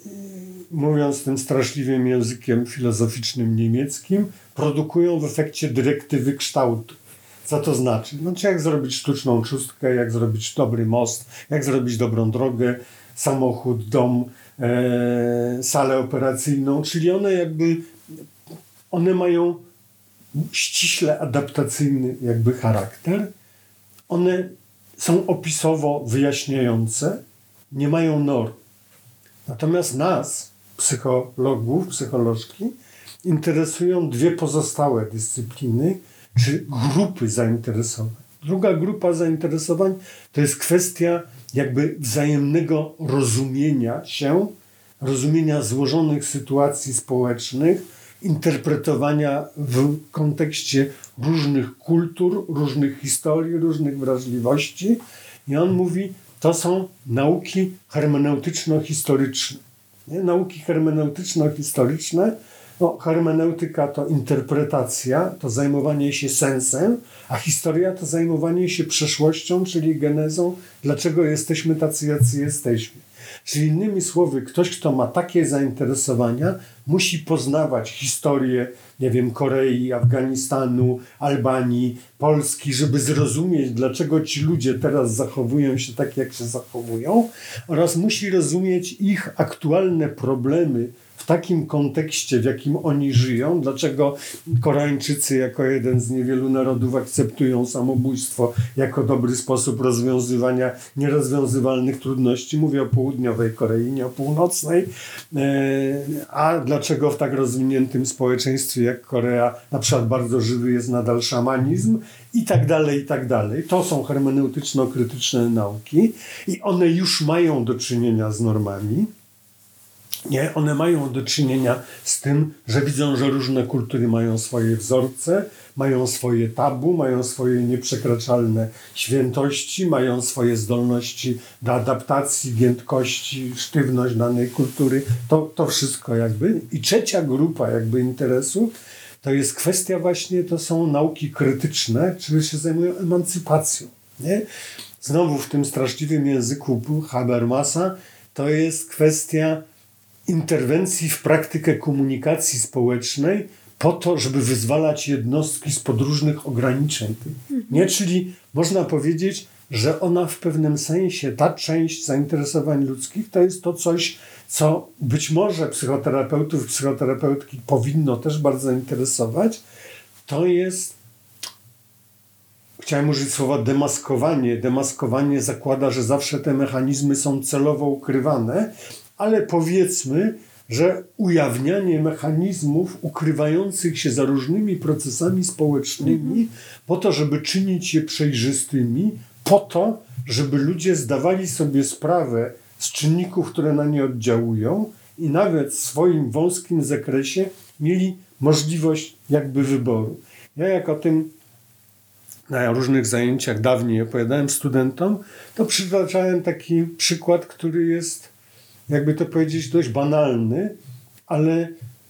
C: y, mówiąc tym straszliwym językiem filozoficznym niemieckim, produkują w efekcie dyrektywy kształtu. Co to znaczy? Znaczy, jak zrobić sztuczną czustkę, jak zrobić dobry most, jak zrobić dobrą drogę, samochód, dom, e, salę operacyjną, czyli one jakby, one mają ściśle adaptacyjny jakby charakter. One są opisowo wyjaśniające, nie mają norm. Natomiast nas, psychologów, psycholożki, interesują dwie pozostałe dyscypliny czy grupy zainteresowań. Druga grupa zainteresowań to jest kwestia jakby wzajemnego rozumienia się, rozumienia złożonych sytuacji społecznych, interpretowania w kontekście różnych kultur, różnych historii, różnych wrażliwości. I on mówi, to są nauki hermeneutyczno-historyczne. Nauki hermeneutyczno-historyczne, no, hermeneutyka to interpretacja, to zajmowanie się sensem, a historia to zajmowanie się przeszłością, czyli genezą, dlaczego jesteśmy tacy, jacy jesteśmy. Czyli innymi słowy, ktoś, kto ma takie zainteresowania, musi poznawać historię, nie wiem, Korei, Afganistanu, Albanii, Polski, żeby zrozumieć, dlaczego ci ludzie teraz zachowują się tak, jak się zachowują, oraz musi rozumieć ich aktualne problemy w takim kontekście, w jakim oni żyją, dlaczego Koreańczycy jako jeden z niewielu narodów akceptują samobójstwo jako dobry sposób rozwiązywania nierozwiązywalnych trudności. Mówię o południowej Korei, nie o północnej. E, a dlaczego w tak rozwiniętym społeczeństwie jak Korea na przykład bardzo żywy jest nadal szamanizm i tak dalej, i tak dalej. To są hermeneutyczno-krytyczne nauki i one już mają do czynienia z normami Nie, one mają do czynienia z tym, że widzą, że różne kultury mają swoje wzorce, mają swoje tabu, mają swoje nieprzekraczalne świętości, mają swoje zdolności do adaptacji, giętkości, sztywność danej kultury. To, to wszystko jakby. I trzecia grupa jakby interesów to jest kwestia właśnie, to są nauki krytyczne, czyli się zajmują emancypacją. Nie? Znowu w tym straszliwym języku Habermasa to jest kwestia interwencji w praktykę komunikacji społecznej po to, żeby wyzwalać jednostki z podróżnych ograniczeń. Nie? Czyli można powiedzieć, że ona w pewnym sensie, ta część zainteresowań ludzkich, to jest to coś, co być może psychoterapeutów, psychoterapeutki powinno też bardzo interesować. To jest, chciałem użyć słowa demaskowanie. Demaskowanie zakłada, że zawsze te mechanizmy są celowo ukrywane, ale powiedzmy, że ujawnianie mechanizmów ukrywających się za różnymi procesami społecznymi, mhm. po to, żeby czynić je przejrzystymi, po to, żeby ludzie zdawali sobie sprawę z czynników, które na nie oddziałują i nawet w swoim wąskim zakresie mieli możliwość jakby wyboru. Ja jak o tym na różnych zajęciach dawniej opowiadałem studentom, to przytaczałem taki przykład, który jest jakby to powiedzieć, dość banalny, ale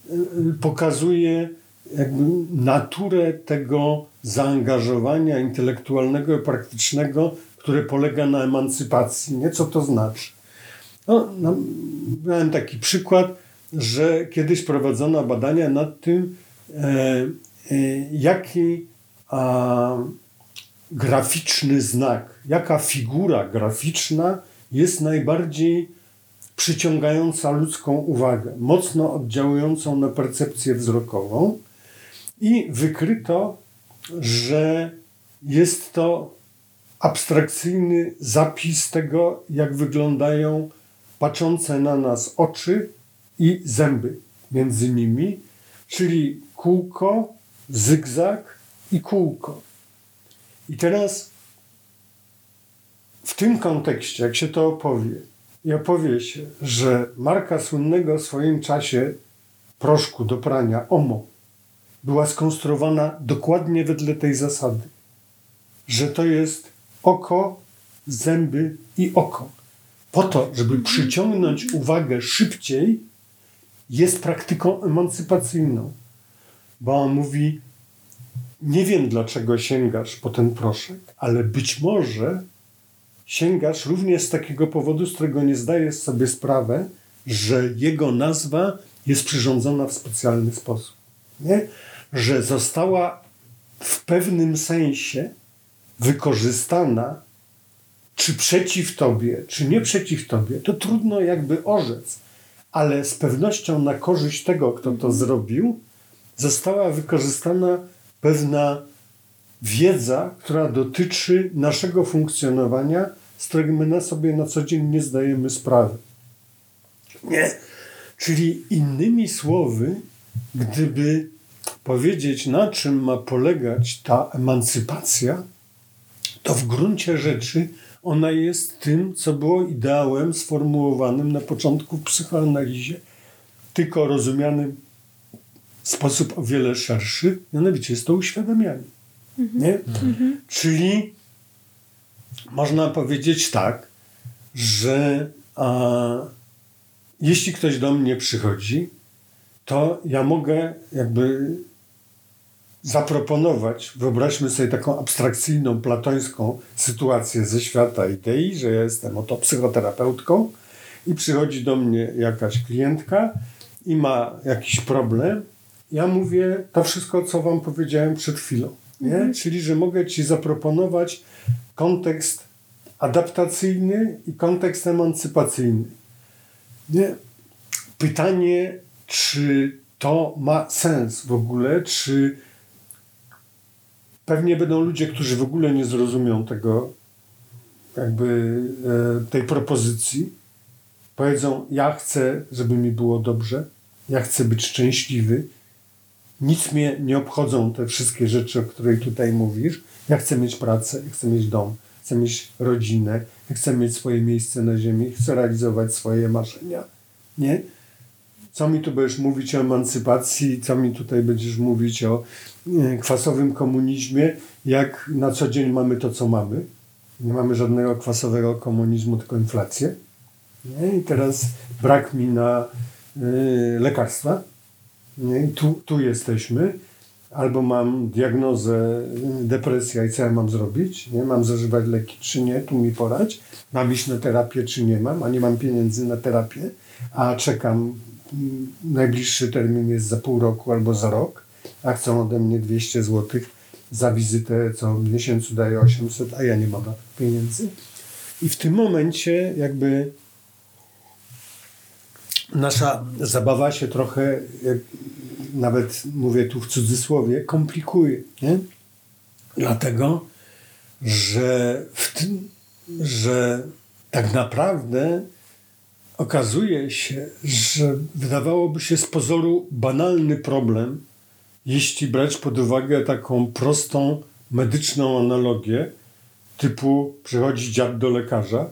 C: y, pokazuje jakby naturę tego zaangażowania intelektualnego i praktycznego, które polega na emancypacji. Nie? Co to znaczy? No, no, miałem taki przykład, że kiedyś prowadzono badania nad tym, e, e, jaki a, graficzny znak, jaka figura graficzna jest najbardziej przyciągająca ludzką uwagę, mocno oddziałującą na percepcję wzrokową i wykryto, że jest to abstrakcyjny zapis tego, jak wyglądają patrzące na nas oczy i zęby między nimi, czyli kółko, zygzak i kółko. I teraz w tym kontekście, jak się to opowie, i opowie się, że marka słynnego w swoim czasie proszku do prania OMO była skonstruowana dokładnie wedle tej zasady, że to jest oko, zęby i oko. Po to, żeby przyciągnąć uwagę szybciej, jest praktyką emancypacyjną. Bo on mówi, nie wiem dlaczego sięgasz po ten proszek, ale być może sięgasz również z takiego powodu, z którego nie zdajesz sobie sprawy, że jego nazwa jest przyrządzona w specjalny sposób. Nie? Że została w pewnym sensie wykorzystana, czy przeciw tobie, czy nie przeciw tobie, to trudno jakby orzec, ale z pewnością na korzyść tego, kto to zrobił, została wykorzystana pewna wiedza, która dotyczy naszego funkcjonowania, z którego my na sobie na co dzień nie zdajemy sprawy. Nie. Czyli innymi słowy, gdyby powiedzieć, na czym ma polegać ta emancypacja, to w gruncie rzeczy ona jest tym, co było ideałem sformułowanym na początku w psychoanalizie, tylko rozumianym w sposób o wiele szerszy, mianowicie jest to uświadamianie. Nie? Mhm. Czyli można powiedzieć tak, że a, jeśli ktoś do mnie przychodzi, to ja mogę jakby zaproponować, wyobraźmy sobie taką abstrakcyjną, platońską sytuację ze świata idei, że ja jestem oto psychoterapeutką i przychodzi do mnie jakaś klientka i ma jakiś problem. Ja mówię to wszystko, co wam powiedziałem przed chwilą. Nie? Mhm. Czyli, że mogę ci zaproponować kontekst adaptacyjny i kontekst emancypacyjny. Nie? Pytanie, czy to ma sens w ogóle, czy pewnie będą ludzie, którzy w ogóle nie zrozumią tego, jakby e, tej propozycji. Powiedzą, ja chcę, żeby mi było dobrze, ja chcę być szczęśliwy, nic mnie nie obchodzą te wszystkie rzeczy, o których tutaj mówisz. Ja chcę mieć pracę, ja chcę mieć dom, chcę mieć rodzinę, chcę mieć swoje miejsce na ziemi, chcę realizować swoje marzenia. Nie? co mi tu będziesz mówić o emancypacji, co mi tutaj będziesz mówić o e, kwasowym komunizmie, jak na co dzień mamy to, co mamy. Nie mamy żadnego kwasowego komunizmu, tylko inflację. Nie? I teraz brak mi na y, lekarstwa. Nie? Tu, tu jesteśmy. Albo mam diagnozę y, depresja i co ja mam zrobić? Nie? Mam zażywać leki czy nie? Tu mi porać. Mam iść na terapię czy nie mam? A nie mam pieniędzy na terapię. A czekam. mm, Najbliższy termin jest za pół roku albo za rok. A chcą ode mnie 200 zł za wizytę, co w miesiącu daje 800, a ja nie mam pieniędzy. I w tym momencie jakby nasza zabawa się trochę, nawet mówię tu w cudzysłowie, komplikuje. Nie? Dlatego, że, w tym, że tak naprawdę okazuje się, że wydawałoby się z pozoru banalny problem, jeśli brać pod uwagę taką prostą medyczną analogię, typu przychodzi dziad do lekarza,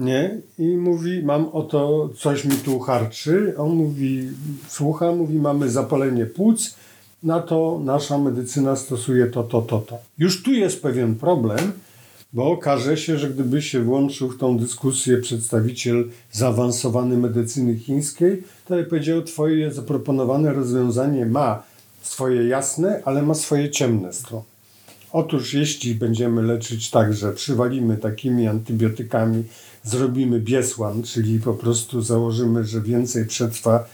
C: nie? I mówi, mam oto, coś mi tu harczy. On mówi, słucha, mówi, mamy zapalenie płuc, na to nasza medycyna stosuje to, to, to, to. Już tu jest pewien problem, bo okaże się, że gdyby się włączył w tą dyskusję przedstawiciel zaawansowany medycyny chińskiej, to by powiedział, twoje zaproponowane rozwiązanie ma swoje jasne, ale ma swoje ciemne strony. Otóż jeśli będziemy leczyć tak, że przywalimy takimi antybiotykami, zrobimy biesłan, czyli po prostu założymy, że więcej przetrwa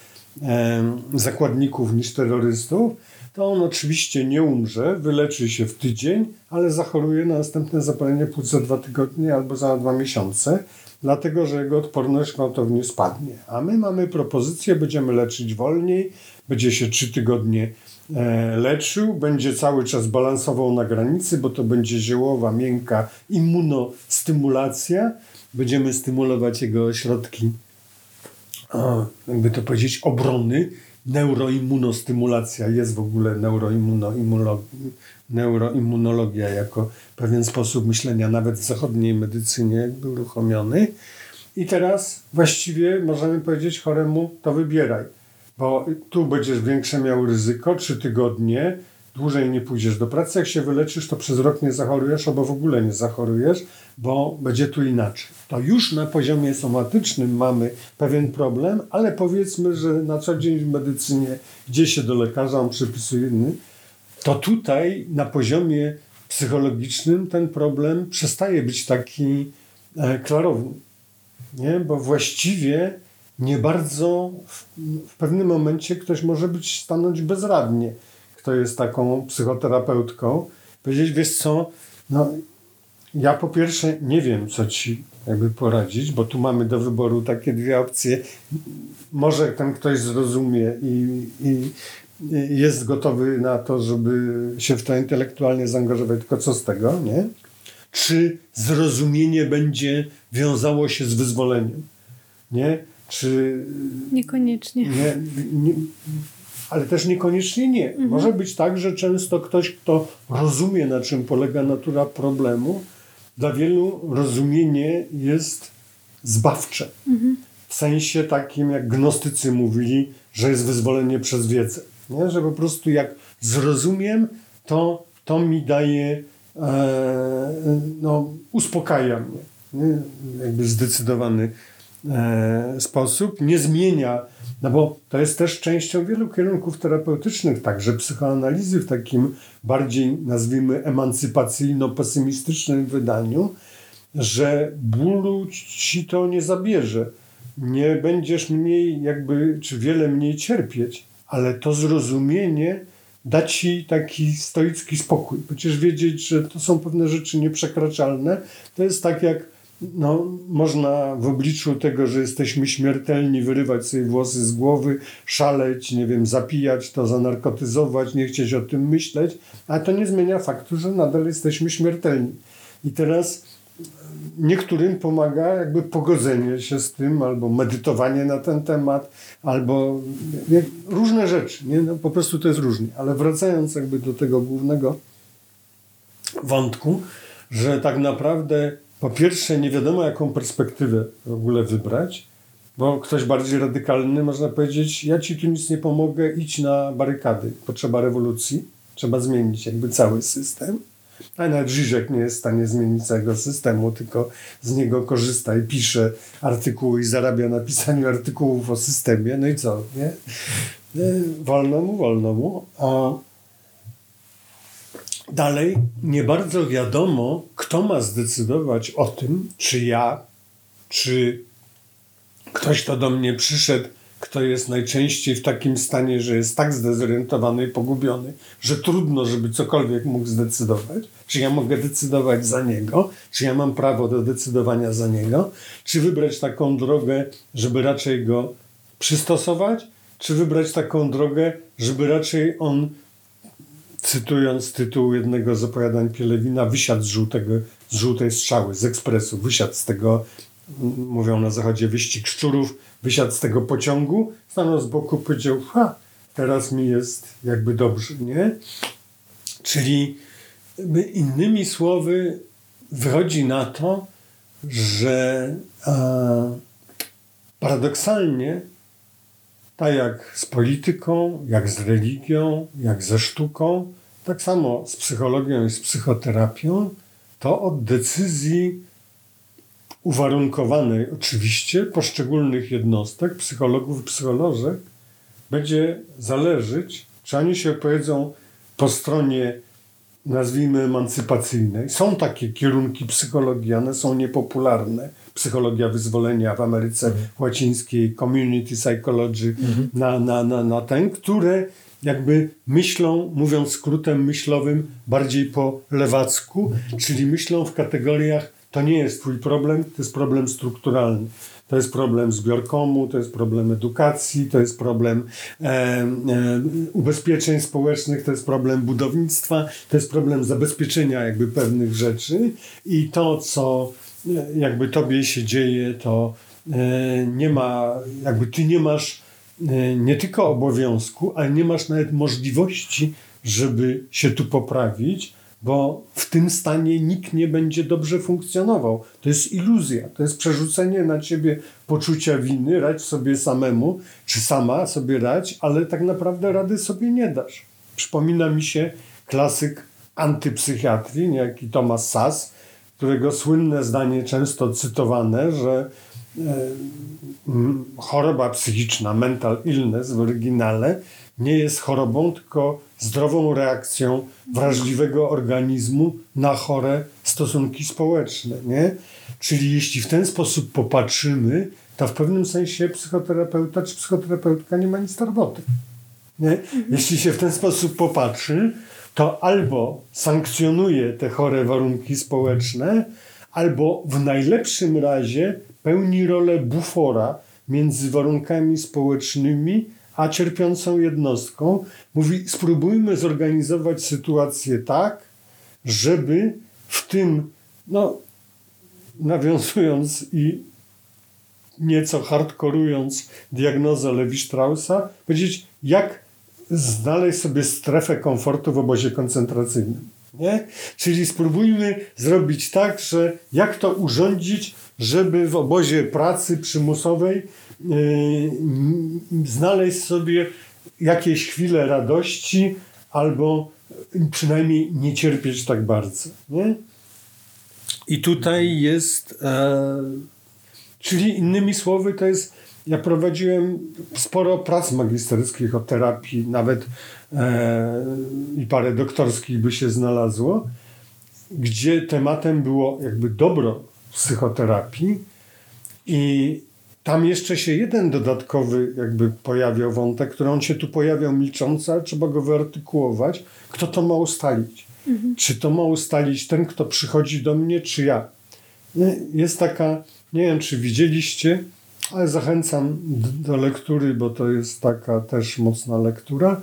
C: zakładników niż terrorystów, to on oczywiście nie umrze, wyleczy się w tydzień, ale zachoruje na następne zapalenie płuc za dwa tygodnie albo za dwa miesiące, dlatego że jego odporność gwałtownie spadnie. A my mamy propozycję, będziemy leczyć wolniej, będzie się trzy tygodnie e, leczył, będzie cały czas balansował na granicy, bo to będzie ziołowa, miękka immunostymulacja. Będziemy stymulować jego ośrodki, o, jakby to powiedzieć, obrony. Neuroimmunostymulacja jest w ogóle neuroimmuno, neuroimmunologia jako pewien sposób myślenia, nawet w zachodniej medycynie jakby uruchomiony. I teraz właściwie możemy powiedzieć choremu, to wybieraj, bo tu będziesz większe miał ryzyko, trzy tygodnie, dłużej nie pójdziesz do pracy. Jak się wyleczysz, to przez rok nie zachorujesz, albo w ogóle nie zachorujesz, bo będzie tu inaczej. To już na poziomie somatycznym mamy pewien problem, ale powiedzmy, że na co dzień w medycynie gdzie się do lekarza, on przepisuje inny, to tutaj na poziomie psychologicznym ten problem przestaje być taki e, klarowny. Nie? Bo właściwie nie bardzo w, w pewnym momencie ktoś może być stanąć bezradnie, kto jest taką psychoterapeutką. Powiedzieć, wiesz co, no ja po pierwsze nie wiem, co ci jakby poradzić, bo tu mamy do wyboru takie dwie opcje. Może ten ktoś zrozumie i, i, jest gotowy na to, żeby się w to intelektualnie zaangażować, tylko co z tego, nie? Czy zrozumienie będzie wiązało się z wyzwoleniem, nie? Czy
B: Niekoniecznie.
C: nie, nie, ale też niekoniecznie nie. Może być tak, że często ktoś, kto rozumie, na czym polega natura problemu, dla wielu rozumienie jest zbawcze. W sensie takim, jak gnostycy mówili, że jest wyzwolenie przez wiedzę. Nie? Że po prostu jak zrozumiem, to, to mi daje, e, no, uspokaja mnie. Nie? Jakby zdecydowany e, sposób, nie zmienia, no bo to jest też częścią wielu kierunków terapeutycznych, także psychoanalizy w takim bardziej, nazwijmy, emancypacyjno-pesymistycznym wydaniu, że bólu ci to nie zabierze. Nie będziesz mniej, jakby, czy wiele mniej cierpieć, ale to zrozumienie da ci taki stoicki spokój. Będziesz wiedzieć, że to są pewne rzeczy nieprzekraczalne. To jest tak jak no, można w obliczu tego, że jesteśmy śmiertelni, wyrywać sobie włosy z głowy, szaleć, nie wiem, zapijać to, zanarkotyzować, nie chcieć o tym myśleć, ale to nie zmienia faktu, że nadal jesteśmy śmiertelni. I teraz niektórym pomaga jakby pogodzenie się z tym, albo medytowanie na ten temat, albo nie, różne rzeczy. Nie? No, po prostu to jest różnie. Ale wracając jakby do tego głównego wątku, że tak naprawdę po pierwsze nie wiadomo jaką perspektywę w ogóle wybrać, Bo ktoś bardziej radykalny można powiedzieć, ja ci tu nic nie pomogę, idź na barykady. Potrzeba rewolucji, trzeba zmienić jakby cały system. A nawet Żyżek nie jest w stanie zmienić całego systemu, tylko z niego korzysta i pisze artykuły i zarabia na pisaniu artykułów o systemie. No i co, nie? E, wolno mu, wolno mu. A dalej nie bardzo wiadomo, kto ma zdecydować o tym, czy ja, czy ktoś, kto do mnie przyszedł, kto jest najczęściej w takim stanie, że jest tak zdezorientowany i pogubiony, że trudno, żeby cokolwiek mógł zdecydować. Czy ja mogę decydować za niego? Czy ja mam prawo do decydowania za niego? Czy wybrać taką drogę, żeby raczej go przystosować? Czy wybrać taką drogę, żeby raczej on, cytując tytuł jednego z opowiadań Pielewina, wysiadł z, żółtego, z żółtej strzały, z ekspresu, wysiadł z tego, mówią na zachodzie, wyścig szczurów, wysiadł z tego pociągu, stanął z boku, powiedział, ha, teraz mi jest jakby dobrze, nie? Czyli innymi słowy wychodzi na to, że e, paradoksalnie tak jak z polityką, jak z religią, jak ze sztuką, tak samo z psychologią i z psychoterapią, to od decyzji uwarunkowanej oczywiście poszczególnych jednostek, psychologów i psycholożek, będzie zależeć, czy oni się opowiedzą po stronie nazwijmy emancypacyjnej. Są takie kierunki psychologii, one są niepopularne. Psychologia wyzwolenia w Ameryce mhm. Łacińskiej, community psychology, mhm. na, na, na, na ten, które jakby myślą, mówiąc skrótem myślowym, bardziej po lewacku, czyli myślą w kategoriach to nie jest twój problem, to jest problem strukturalny. To jest problem zbiorkomu, to jest problem edukacji, to jest problem e, e, ubezpieczeń społecznych, to jest problem budownictwa, to jest problem zabezpieczenia jakby pewnych rzeczy i to, co jakby tobie się dzieje, to e, nie ma, jakby ty nie masz e, nie tylko obowiązku, ale nie masz nawet możliwości, żeby się tu poprawić, bo w tym stanie nikt nie będzie dobrze funkcjonował. To jest iluzja, to jest przerzucenie na ciebie poczucia winy, radź sobie samemu, czy sama sobie radź, ale tak naprawdę rady sobie nie dasz. Przypomina mi się klasyk antypsychiatrii, niejaki Thomas Sass, którego słynne zdanie często cytowane, że e, choroba psychiczna, mental illness w oryginale, nie jest chorobą, tylko zdrową reakcją wrażliwego organizmu na chore stosunki społeczne. Nie? Czyli jeśli w ten sposób popatrzymy, to w pewnym sensie psychoterapeuta czy psychoterapeutka nie ma nic do roboty. Nie? Jeśli się w ten sposób popatrzy, to albo sankcjonuje te chore warunki społeczne, albo w najlepszym razie pełni rolę bufora między warunkami społecznymi a cierpiącą jednostką. Mówi, spróbujmy zorganizować sytuację tak, żeby w tym, no, nawiązując i nieco hardkorując diagnozę Lewi-Straussa, powiedzieć, jak znaleźć sobie strefę komfortu w obozie koncentracyjnym. Nie? Czyli spróbujmy zrobić tak, że jak to urządzić, żeby w obozie pracy przymusowej yy, znaleźć sobie jakieś chwile radości albo przynajmniej nie cierpieć tak bardzo. Nie? I tutaj jest, e, czyli innymi słowy, to jest, ja prowadziłem sporo prac magisterskich o terapii, nawet e, i parę doktorskich by się znalazło, gdzie tematem było jakby dobro psychoterapii i tam jeszcze się jeden dodatkowy jakby pojawiał wątek, który on się tu pojawiał milcząco, ale trzeba go wyartykułować. Kto to ma ustalić? Mhm. Czy to ma ustalić ten, kto przychodzi do mnie, czy ja? Jest taka, nie wiem, czy widzieliście, ale zachęcam do lektury, bo to jest taka też mocna lektura.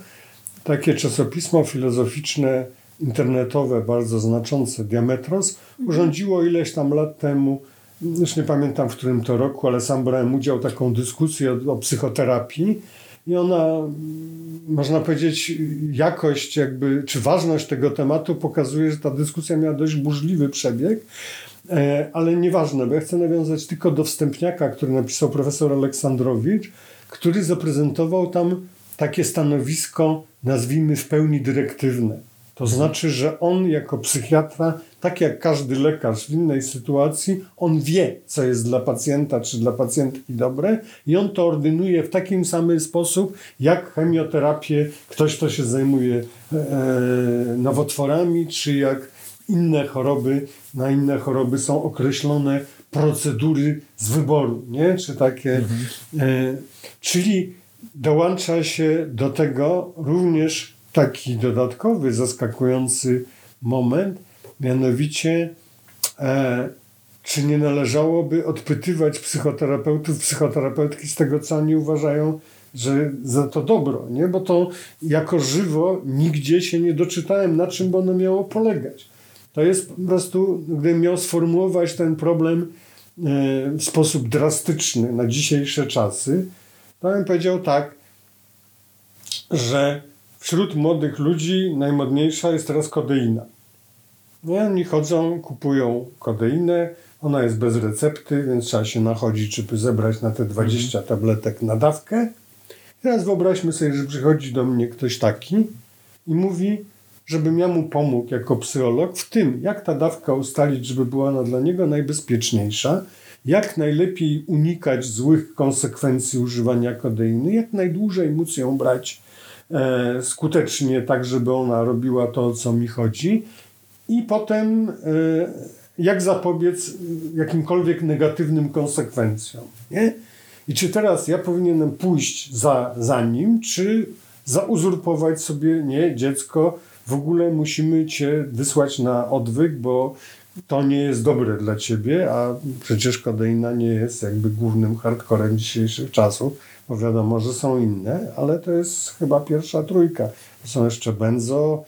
C: Takie czasopismo filozoficzne, internetowe, bardzo znaczące, Diametros, urządziło ileś tam lat temu już nie pamiętam w którym to roku, ale sam brałem udział w taką dyskusję o, o psychoterapii i ona, można powiedzieć, jakość jakby, czy ważność tego tematu pokazuje, że ta dyskusja miała dość burzliwy przebieg, ale nieważne, bo ja chcę nawiązać tylko do wstępniaka, który napisał profesor Aleksandrowicz, który zaprezentował tam takie stanowisko, nazwijmy w pełni dyrektywne. To znaczy, że on jako psychiatra, tak jak każdy lekarz w innej sytuacji, on wie, co jest dla pacjenta czy dla pacjentki dobre i on to ordynuje w takim samym sposób, jak chemioterapię ktoś, kto się zajmuje e, nowotworami, czy jak inne choroby, na inne choroby są określone procedury z wyboru, nie? Czy takie, mhm. e, czyli dołącza się do tego również taki dodatkowy, zaskakujący moment, mianowicie e, czy nie należałoby odpytywać psychoterapeutów, psychoterapeutki z tego, co oni uważają, że za to dobro, nie? Bo to jako żywo nigdzie się nie doczytałem, na czym by ono miało polegać. To jest po prostu, gdybym miał sformułować ten problem e, w sposób drastyczny na dzisiejsze czasy, to bym powiedział tak, że wśród młodych ludzi najmodniejsza jest teraz kodeina. Nie? Oni chodzą, kupują kodeinę, ona jest bez recepty, więc trzeba się nachodzić, żeby zebrać na te 20 mhm. tabletek na dawkę. Teraz wyobraźmy sobie, że przychodzi do mnie ktoś taki i mówi, żebym ja mu pomógł jako psycholog w tym, jak ta dawka ustalić, żeby była ona dla niego najbezpieczniejsza, jak najlepiej unikać złych konsekwencji używania kodeiny, jak najdłużej móc ją brać e, skutecznie, tak żeby ona robiła to, o co mi chodzi, i potem e, jak zapobiec jakimkolwiek negatywnym konsekwencjom. Nie? I czy teraz ja powinienem pójść za, za nim, czy zauzurpować sobie nie dziecko, w ogóle musimy cię wysłać na odwyk, bo to nie jest dobre dla ciebie, a przecież kodeina nie jest jakby głównym hardcorem dzisiejszych czasów, bo wiadomo, że są inne, ale to jest chyba pierwsza trójka. Są jeszcze benzo,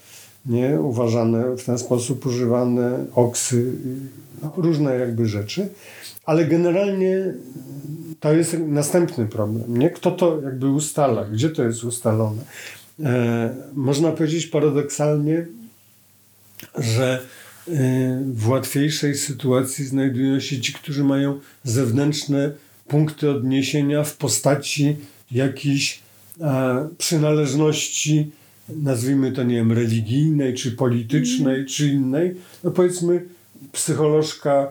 C: nie, uważane w ten sposób używane, oksy, no, różne jakby rzeczy, ale generalnie to jest następny problem, nie? Kto to jakby ustala, gdzie to jest ustalone? E, można powiedzieć paradoksalnie, że e, w łatwiejszej sytuacji znajdują się ci, którzy mają zewnętrzne punkty odniesienia w postaci jakiejś e, przynależności, nazwijmy to, nie wiem, religijnej, czy politycznej, mm. czy innej. No powiedzmy, psycholożka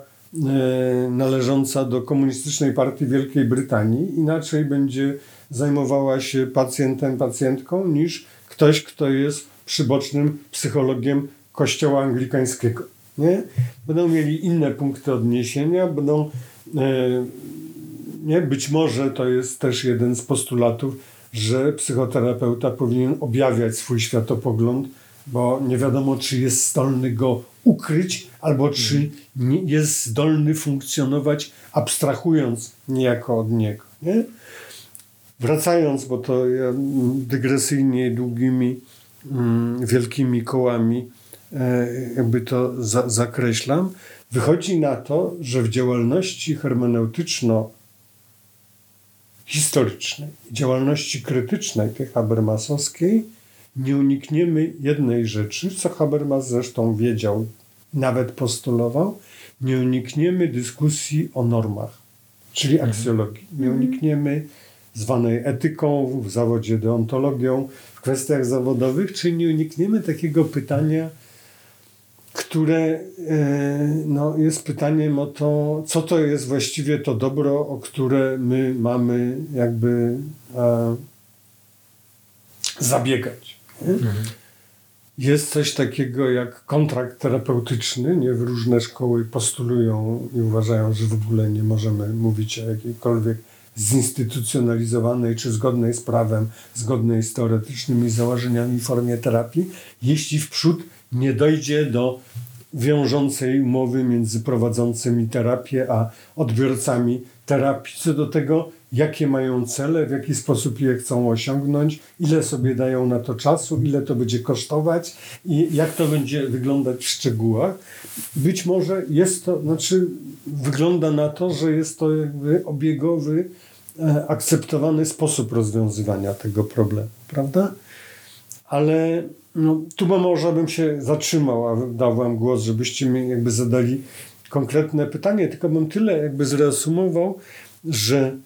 C: należąca do komunistycznej partii Wielkiej Brytanii inaczej będzie zajmowała się pacjentem, pacjentką, niż ktoś, kto jest przybocznym psychologiem kościoła anglikańskiego. Nie? Będą mieli inne punkty odniesienia, będą, e, nie? być może to jest też jeden z postulatów, że psychoterapeuta powinien objawiać swój światopogląd, bo nie wiadomo, czy jest zdolny go ukryć, albo czy nie jest zdolny funkcjonować abstrahując niejako od niego. Nie? Wracając, bo to ja dygresyjnie długimi, mm, wielkimi kołami e, jakby to za, zakreślam, wychodzi na to, że w działalności hermeneutyczno-historycznej, działalności krytycznej tej habermasowskiej nie unikniemy jednej rzeczy, co Habermas zresztą wiedział, nawet postulował, nie unikniemy dyskusji o normach, czyli aksjologii. Nie mhm. unikniemy zwanej etyką, w zawodzie deontologią, w kwestiach zawodowych, czy nie unikniemy takiego pytania, które e, no, jest pytaniem o to, co to jest właściwie to dobro, o które my mamy jakby e, zabiegać. Mhm. Jest coś takiego jak kontrakt terapeutyczny. Nie w różne szkoły postulują i uważają, że w ogóle nie możemy mówić o jakiejkolwiek zinstytucjonalizowanej czy zgodnej z prawem, zgodnej z teoretycznymi założeniami formie terapii, jeśli w przód nie dojdzie do wiążącej umowy między prowadzącymi terapię a odbiorcami terapii, co do tego, jakie mają cele, w jaki sposób je chcą osiągnąć, ile sobie dają na to czasu, ile to będzie kosztować i jak to będzie wyglądać w szczegółach. Być może jest to, znaczy wygląda na to, że jest to jakby obiegowy, akceptowany sposób rozwiązywania tego problemu, prawda? Ale no, tu może bym się zatrzymał, a dał wam głos, żebyście mi jakby zadali konkretne pytanie, tylko bym tyle jakby zreasumował, że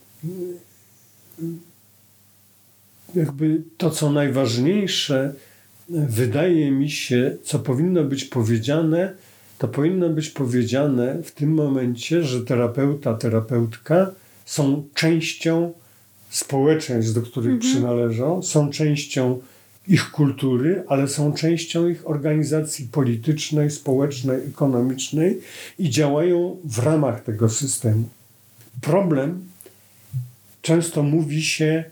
C: jakby to, co najważniejsze, wydaje mi się, co powinno być powiedziane, to powinno być powiedziane w tym momencie, że terapeuta, terapeutka są częścią społeczeństw, do których mhm. przynależą, są częścią ich kultury, ale są częścią ich organizacji politycznej, społecznej, ekonomicznej i działają w ramach tego systemu. Problem często mówi się,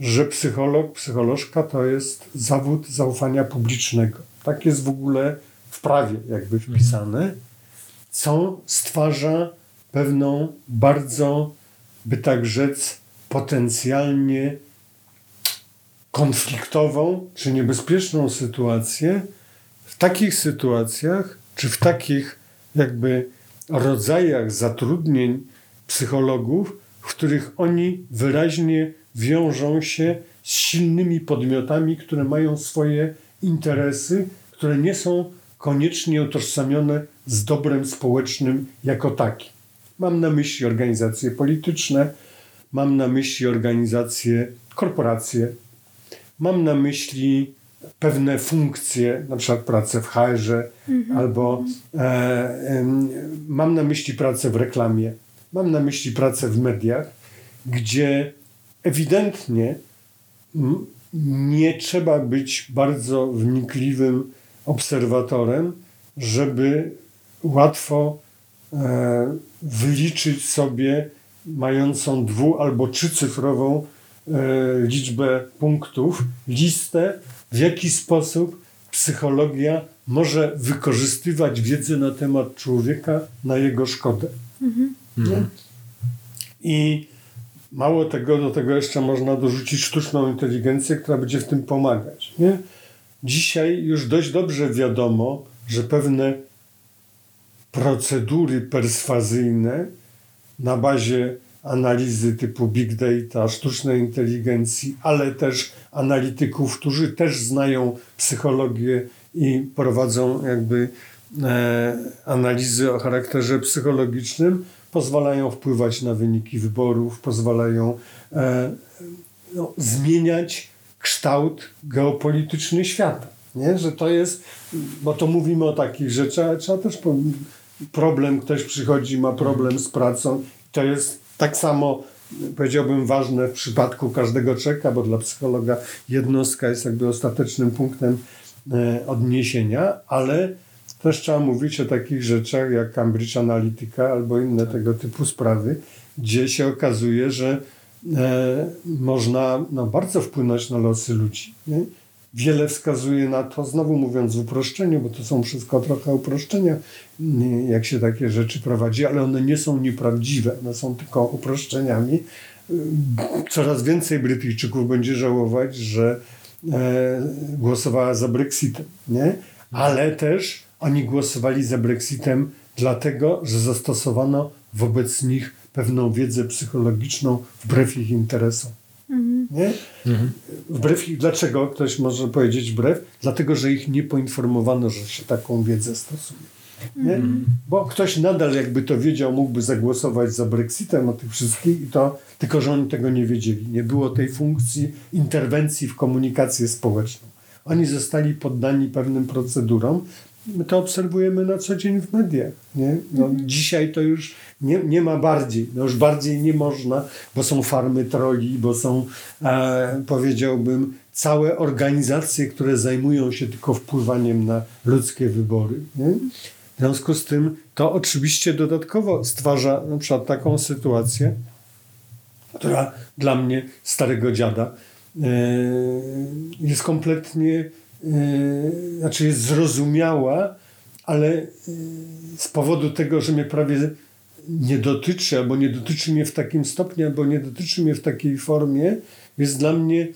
C: że psycholog, psycholożka to jest zawód zaufania publicznego. Tak jest w ogóle w prawie jakby wpisane, co stwarza pewną bardzo, by tak rzec, potencjalnie konfliktową czy niebezpieczną sytuację w takich sytuacjach, czy w takich jakby rodzajach zatrudnień psychologów, w których oni wyraźnie wiążą się z silnymi podmiotami, które mają swoje interesy, które nie są koniecznie utożsamione z dobrem społecznym jako takim. Mam na myśli organizacje polityczne, mam na myśli organizacje, korporacje, mam na myśli pewne funkcje, na przykład pracę w HR-ze, mhm. albo e, e, mam na myśli pracę w reklamie, mam na myśli pracę w mediach, gdzie ewidentnie nie trzeba być bardzo wnikliwym obserwatorem, żeby łatwo e, wyliczyć sobie mającą dwu albo trzycyfrową e, liczbę punktów, listę, w jaki sposób psychologia może wykorzystywać wiedzę na temat człowieka na jego szkodę. Mhm. I Mało tego, do tego jeszcze można dorzucić sztuczną inteligencję, która będzie w tym pomagać. Nie? Dzisiaj już dość dobrze wiadomo, że pewne procedury perswazyjne na bazie analizy typu big data, sztucznej inteligencji, ale też analityków, którzy też znają psychologię i prowadzą jakby e, analizy o charakterze psychologicznym, pozwalają wpływać na wyniki wyborów, pozwalają e, no, zmieniać kształt geopolityczny świata. Nie? Że to jest, bo to mówimy o takich rzeczach, trzeba też problem, ktoś przychodzi, ma problem z pracą, to jest tak samo powiedziałbym ważne w przypadku każdego człowieka, bo dla psychologa jednostka jest jakby ostatecznym punktem e, odniesienia, ale też trzeba mówić o takich rzeczach jak Cambridge Analytica albo inne tego typu sprawy, gdzie się okazuje, że e, można no, bardzo wpłynąć na losy ludzi. Nie? Wiele wskazuje na to, znowu mówiąc w uproszczeniu, bo to są wszystko trochę uproszczenia, jak się takie rzeczy prowadzi, ale one nie są nieprawdziwe, one są tylko uproszczeniami. Coraz więcej Brytyjczyków będzie żałować, że e, głosowała za Brexitem, nie? ale też oni głosowali za Brexitem dlatego, że zastosowano wobec nich pewną wiedzę psychologiczną wbrew ich interesom. Nie? Mhm. Wbrew ich, dlaczego ktoś może powiedzieć wbrew? Dlatego, że ich nie poinformowano, że się taką wiedzę stosuje. Nie? Mhm. Bo ktoś nadal jakby to wiedział, mógłby zagłosować za Brexitem o tych wszystkich, i to, tylko że oni tego nie wiedzieli. Nie było tej funkcji interwencji w komunikację społeczną. Oni zostali poddani pewnym procedurom, My to obserwujemy na co dzień w mediach. Nie? No, mhm. Dzisiaj to już nie, nie ma bardziej. No już bardziej nie można, bo są farmy troli, bo są, e, powiedziałbym, całe organizacje, które zajmują się tylko wpływaniem na ludzkie wybory. Nie? W związku z tym to oczywiście dodatkowo stwarza na przykład taką sytuację, która dla mnie, starego dziada, e, jest kompletnie Yy, znaczy jest zrozumiała, ale yy, z powodu tego, że mnie prawie nie dotyczy, albo nie dotyczy mnie w takim stopniu, albo nie dotyczy mnie w takiej formie, jest dla mnie,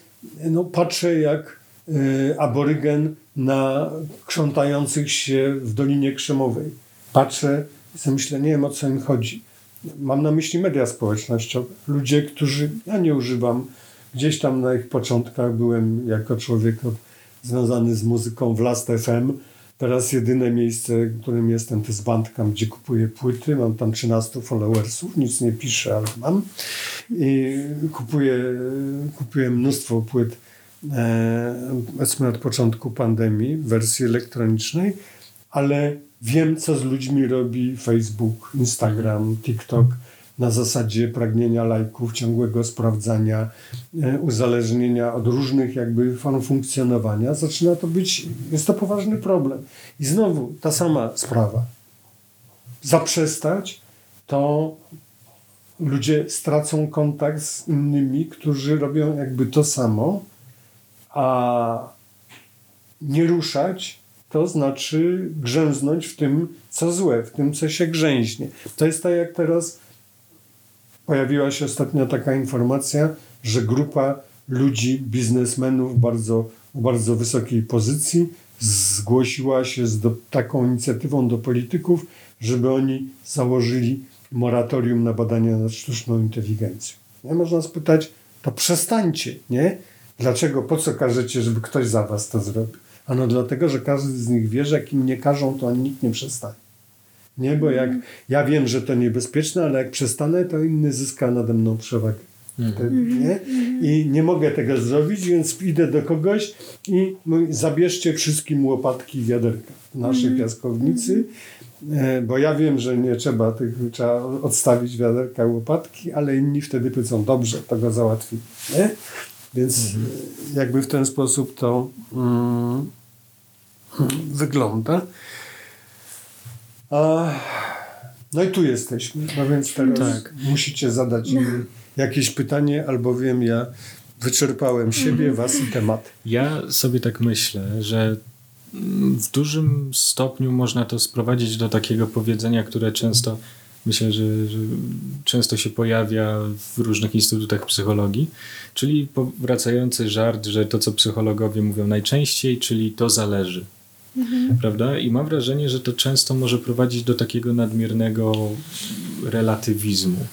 C: no patrzę jak y, aborygen na krzątających się w Dolinie Krzemowej. Patrzę i sobie myślę, nie wiem o co im chodzi. Mam na myśli media społecznościowe. Ludzie, którzy, ja nie używam, gdzieś tam na ich początkach byłem jako człowiek od związany z muzyką w Last FM, Teraz jedyne miejsce, w którym jestem, to jest Bandcamp, gdzie kupuję płyty. Mam tam 13 followersów, nic nie piszę, ale mam. I kupuję, kupuję mnóstwo płyt, e, powiedzmy od początku pandemii, w wersji elektronicznej, ale wiem, co z ludźmi robi Facebook, Instagram, TikTok na zasadzie pragnienia lajków, ciągłego sprawdzania, e, uzależnienia od różnych jakby form funkcjonowania, zaczyna to być, jest to poważny problem. I znowu ta sama sprawa. Zaprzestać, to ludzie stracą kontakt z innymi, którzy robią jakby to samo, a nie ruszać, to znaczy grzęznąć w tym, co złe, w tym, co się grzęźnie. To jest tak jak teraz pojawiła się ostatnio taka informacja, że grupa ludzi, biznesmenów bardzo, bardzo wysokiej pozycji zgłosiła się z do, taką inicjatywą do polityków, żeby oni założyli moratorium na badania nad sztuczną inteligencją. Nie? Można spytać, to przestańcie, nie? Dlaczego, po co każecie, żeby ktoś za was to zrobił? Ano dlatego, że każdy z nich wie, że jak im nie każą, to nikt nie przestanie. Nie, bo jak ja wiem, że to niebezpieczne, ale jak przestanę, to inny zyska nade mną przewagę. Mhm. Nie? I nie mogę tego zrobić, więc idę do kogoś i zabierzcie wszystkim łopatki i wiaderka w naszej mhm. piaskownicy, e, bo ja wiem, że nie trzeba tych, trzeba odstawić wiaderka i łopatki, ale inni wtedy powiedzą, dobrze, to go załatwi. Nie? Więc mhm. jakby w ten sposób to mm, wygląda. A, no i tu jesteśmy, no więc teraz tak. musicie zadać no. jakieś pytanie, albowiem ja wyczerpałem siebie, mhm. was i temat.
A: Ja sobie tak myślę, że w dużym stopniu można to sprowadzić do takiego powiedzenia, które często myślę, że, że, często się pojawia w różnych instytutach psychologii, czyli wracający żart, że to, co psychologowie mówią najczęściej, czyli to zależy. Mhm. Prawda? I mam wrażenie, że to często może prowadzić do takiego nadmiernego relatywizmu.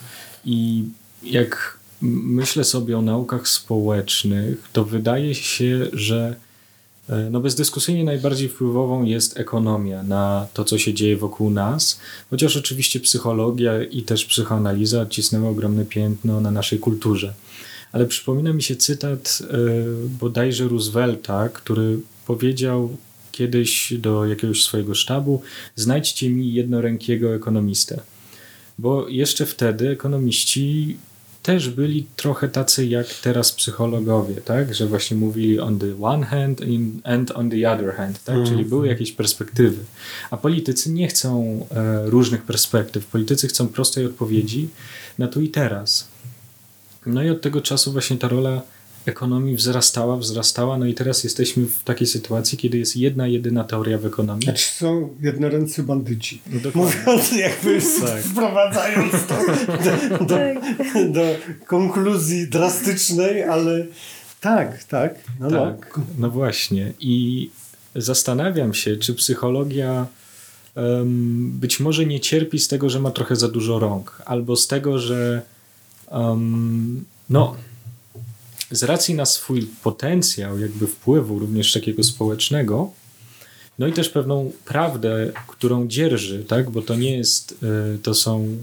A: I jak myślę sobie o naukach społecznych, to wydaje się, że e, no bezdyskusyjnie najbardziej wpływową jest ekonomia na to, co się dzieje wokół nas, chociaż oczywiście psychologia i też psychoanaliza odcisnęły ogromne piętno na naszej kulturze. Ale przypomina mi się cytat e, bodajże Roosevelta, który powiedział kiedyś do jakiegoś swojego sztabu: znajdźcie mi jednorękiego ekonomistę. Bo jeszcze wtedy ekonomiści też byli trochę tacy jak teraz psychologowie, tak? Że właśnie mówili on the one hand and on the other hand, tak? Mm. Czyli były jakieś perspektywy. A politycy nie chcą e, różnych perspektyw. Politycy chcą prostej odpowiedzi na tu i teraz. No i od tego czasu właśnie ta rola ekonomii wzrastała, wzrastała, no i teraz jesteśmy w takiej sytuacji, kiedy jest jedna, jedyna teoria w ekonomii.
C: Znaczy są jednoręcy bandyci. No Mówiąc jakby tak. wprowadzając to do, do, do, konkluzji drastycznej, ale tak, tak.
A: No, no. tak, no. no właśnie. I zastanawiam się, czy psychologia um, być może nie cierpi z tego, że ma trochę za dużo rąk, albo z tego, że um, no z racji na swój potencjał jakby wpływu również takiego społecznego, no i też pewną prawdę, którą dzierży, tak? bo to nie jest, e, to są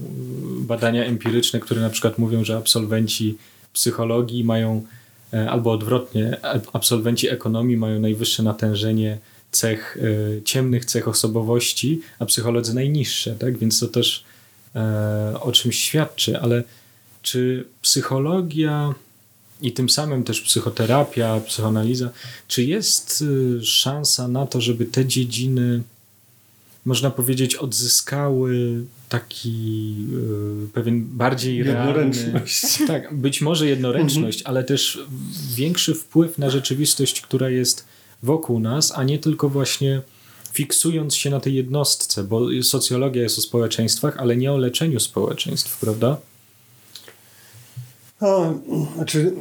A: badania empiryczne, które na przykład mówią, że absolwenci psychologii mają, e, albo odwrotnie, absolwenci ekonomii mają najwyższe natężenie cech, e, ciemnych cech osobowości, a psycholodzy najniższe, tak? więc to też o czymś świadczy, ale czy psychologia i tym samym też psychoterapia, psychoanaliza. Czy jest y, szansa na to, żeby te dziedziny, można powiedzieć, odzyskały taki y, pewien bardziej realny... Tak, być może jednoręczność, mhm. ale też większy wpływ na rzeczywistość, która jest wokół nas, a nie tylko właśnie fiksując się na tej jednostce, bo socjologia jest o społeczeństwach, ale nie o leczeniu społeczeństw, prawda?
C: No, znaczy,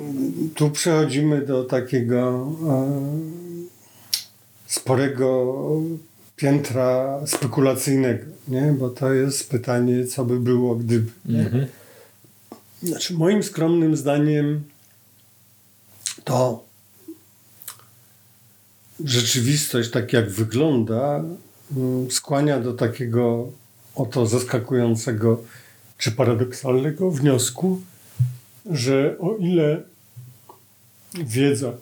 C: tu przechodzimy do takiego e, sporego piętra spekulacyjnego, nie? bo to jest pytanie, co by było, gdyby. Mhm. Znaczy, moim skromnym zdaniem to rzeczywistość, tak jak wygląda, mm, skłania do takiego oto zaskakującego czy paradoksalnego wniosku, że o ile wiedza,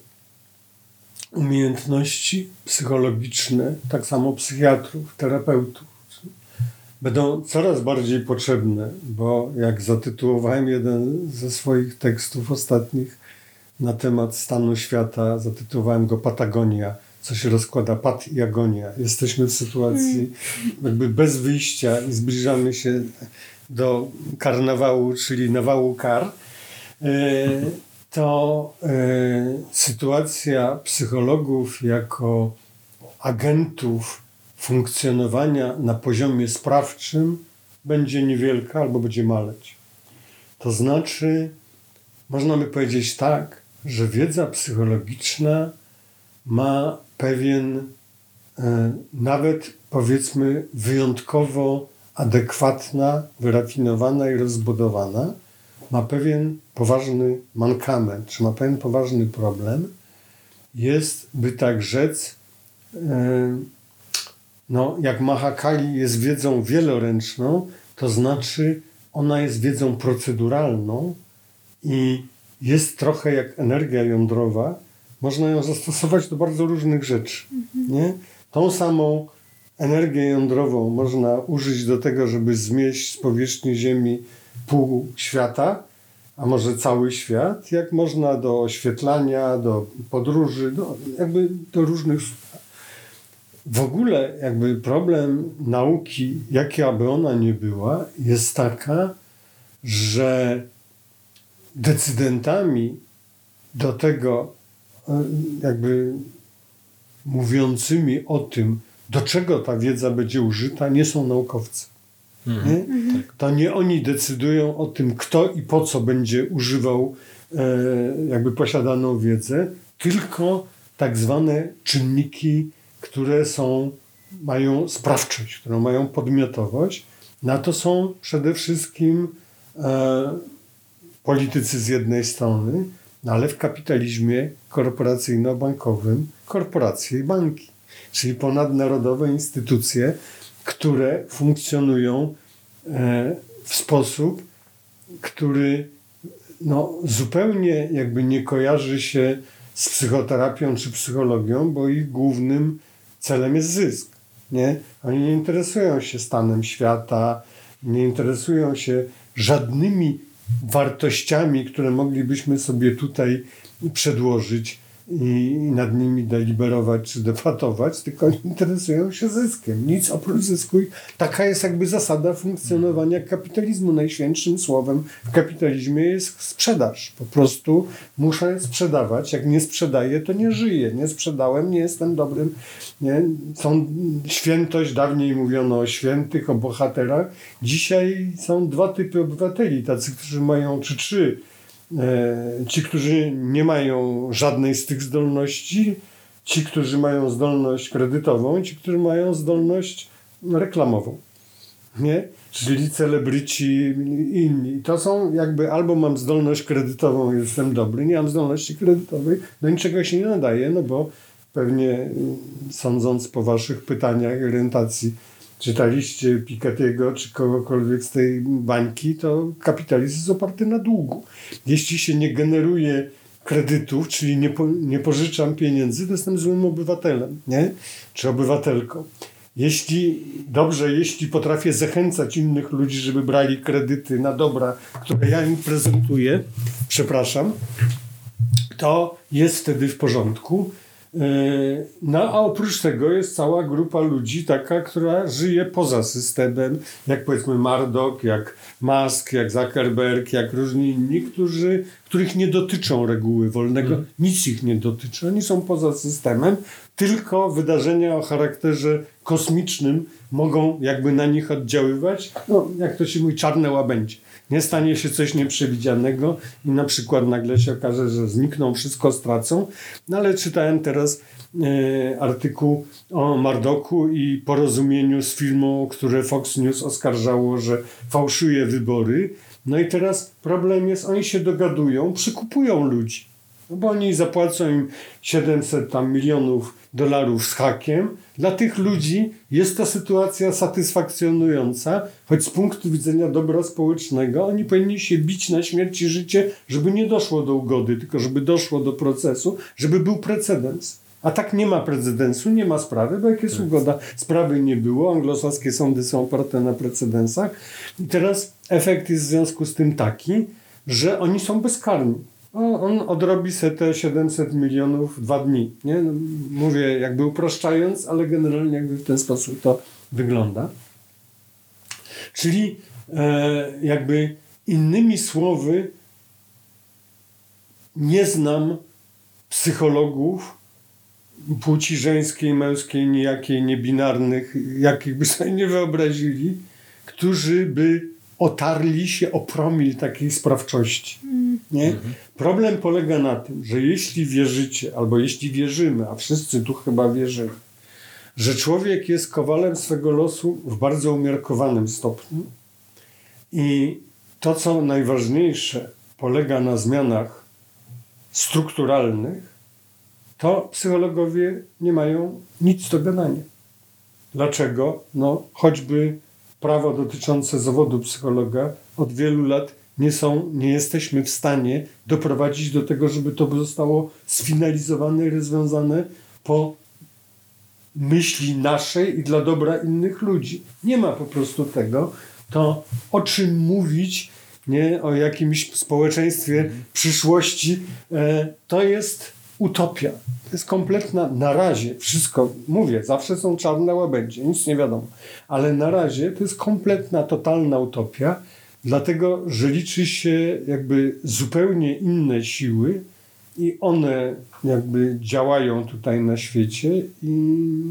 C: umiejętności psychologiczne, tak samo psychiatrów, terapeutów, będą coraz bardziej potrzebne, bo jak zatytułowałem jeden ze swoich tekstów ostatnich na temat stanu świata, zatytułowałem go Patagonia, co się rozkłada pat i agonia. Jesteśmy w sytuacji jakby bez wyjścia i zbliżamy się do karnawału, czyli nawału kar. E, to e, sytuacja psychologów jako agentów funkcjonowania na poziomie sprawczym będzie niewielka albo będzie maleć. To znaczy, można by powiedzieć tak, że wiedza psychologiczna ma pewien, e, nawet powiedzmy, wyjątkowo adekwatna, wyrafinowana i rozbudowana, ma pewien poważny mankament, czy ma pewien poważny problem, jest, by tak rzec, no, jak Mahakali jest wiedzą wieloręczną, to znaczy ona jest wiedzą proceduralną i jest trochę jak energia jądrowa. Można ją zastosować do bardzo różnych rzeczy. Mhm. Nie? Tą samą energię jądrową można użyć do tego, żeby zmieść z powierzchni Ziemi pół świata, a może cały świat, jak można do oświetlania, do podróży, do, jakby do różnych w ogóle jakby problem nauki, jaka by ona nie była, jest taka, że decydentami do tego, e, jakby mówiącymi o tym, do czego ta wiedza będzie użyta, nie są naukowcy. Mhm. Nie? Mhm. To nie oni decydują o tym, kto i po co będzie używał e, jakby posiadaną wiedzę, tylko tak zwane czynniki które są, mają sprawczość, które mają podmiotowość. Na to są przede wszystkim e, politycy z jednej strony, no ale w kapitalizmie korporacyjno-bankowym korporacje i banki, czyli ponadnarodowe instytucje, które funkcjonują e, w sposób, który no, zupełnie jakby nie kojarzy się z psychoterapią czy psychologią, bo ich głównym celem jest zysk. Nie? Oni nie interesują się stanem świata, nie interesują się żadnymi wartościami, które moglibyśmy sobie tutaj przedłożyć i nad nimi deliberować czy debatować, tylko interesują się zyskiem. Nic oprócz zysku. Taka jest jakby zasada funkcjonowania kapitalizmu. Najświętszym słowem w kapitalizmie jest sprzedaż. Po prostu muszę sprzedawać. Jak nie sprzedaję, to nie żyję. Nie sprzedałem, nie jestem dobrym. Nie? Są świętość, dawniej mówiono o świętych, o bohaterach. Dzisiaj są dwa typy obywateli. Tacy, którzy mają, czy trzy ci, którzy nie mają żadnej z tych zdolności, ci, którzy mają zdolność kredytową, ci, którzy mają zdolność reklamową. Nie? Czyli celebryci inni. To są jakby albo mam zdolność kredytową i jestem dobry, nie mam zdolności kredytowej, do niczego się nie nadaje, no bo pewnie sądząc po waszych pytaniach i orientacji czytaliście Piketty'ego czy kogokolwiek z tej bańki, to kapitalizm jest oparty na długu. Jeśli się nie generuje kredytów, czyli nie, po, nie pożyczam pieniędzy, to jestem złym obywatelem, nie? Czy obywatelką. Jeśli, dobrze, jeśli potrafię zachęcać innych ludzi, żeby brali kredyty na dobra, które ja im prezentuję, przepraszam, to jest wtedy w porządku. E, no a oprócz tego jest cała grupa ludzi taka, która żyje poza systemem, jak powiedzmy Mardok, jak Musk, jak Zuckerberg, jak różni inni, którzy, których nie dotyczą reguły wolnego, mm. nic ich nie dotyczy. Oni są poza systemem, tylko wydarzenia o charakterze kosmicznym mogą jakby na nich oddziaływać, no jak to się mówi, czarne łabędzie nie stanie się coś nieprzewidzianego i na przykład nagle się okaże, że znikną, wszystko stracą. No ale czytałem teraz e, artykuł o Mardoku i porozumieniu z firmą, które Fox News oskarżało, że fałszuje wybory. No i teraz problem jest, oni się dogadują, przykupują ludzi. No bo oni zapłacą im 700 tam milionów dolarów z hakiem. Dla tych ludzi jest ta sytuacja satysfakcjonująca, choć z punktu widzenia dobra społecznego oni powinni się bić na śmierć i życie, żeby nie doszło do ugody, tylko żeby doszło do procesu, żeby był precedens. A tak nie ma precedensu, nie ma sprawy, bo jak jest ugoda, sprawy nie było, anglosaskie sądy są oparte na precedensach. I teraz efekt jest w związku z tym taki, że oni są bezkarni. O, on odrobi se te 700 milionów dwa dni. Nie? No, mówię jakby upraszczając, ale generalnie jakby w ten sposób to wygląda. Czyli e, jakby innymi słowy nie znam psychologów płci żeńskiej, męskiej, nijakiej, niebinarnych, jakich by sobie nie wyobrazili, którzy by otarli się o promil takiej sprawczości. Nie? Problem polega na tym, że jeśli wierzycie, albo jeśli wierzymy, a wszyscy tu chyba wierzymy, że człowiek jest kowalem swego losu w bardzo umiarkowanym stopniu i to, co najważniejsze, polega na zmianach strukturalnych, to psychologowie nie mają nic do gadania. Dlaczego? No, choćby prawo dotyczące zawodu psychologa od wielu lat nie są, nie jesteśmy w stanie doprowadzić do tego, żeby to zostało sfinalizowane i rozwiązane po myśli naszej i dla dobra innych ludzi. Nie ma po prostu tego. To o czym mówić, nie o jakimś społeczeństwie przyszłości, e, to jest utopia. To jest kompletna, na razie wszystko, mówię, zawsze są czarne łabędzie, nic nie wiadomo, ale na razie to jest kompletna, totalna utopia, dlatego, że liczy się jakby zupełnie inne siły i one jakby działają tutaj na świecie i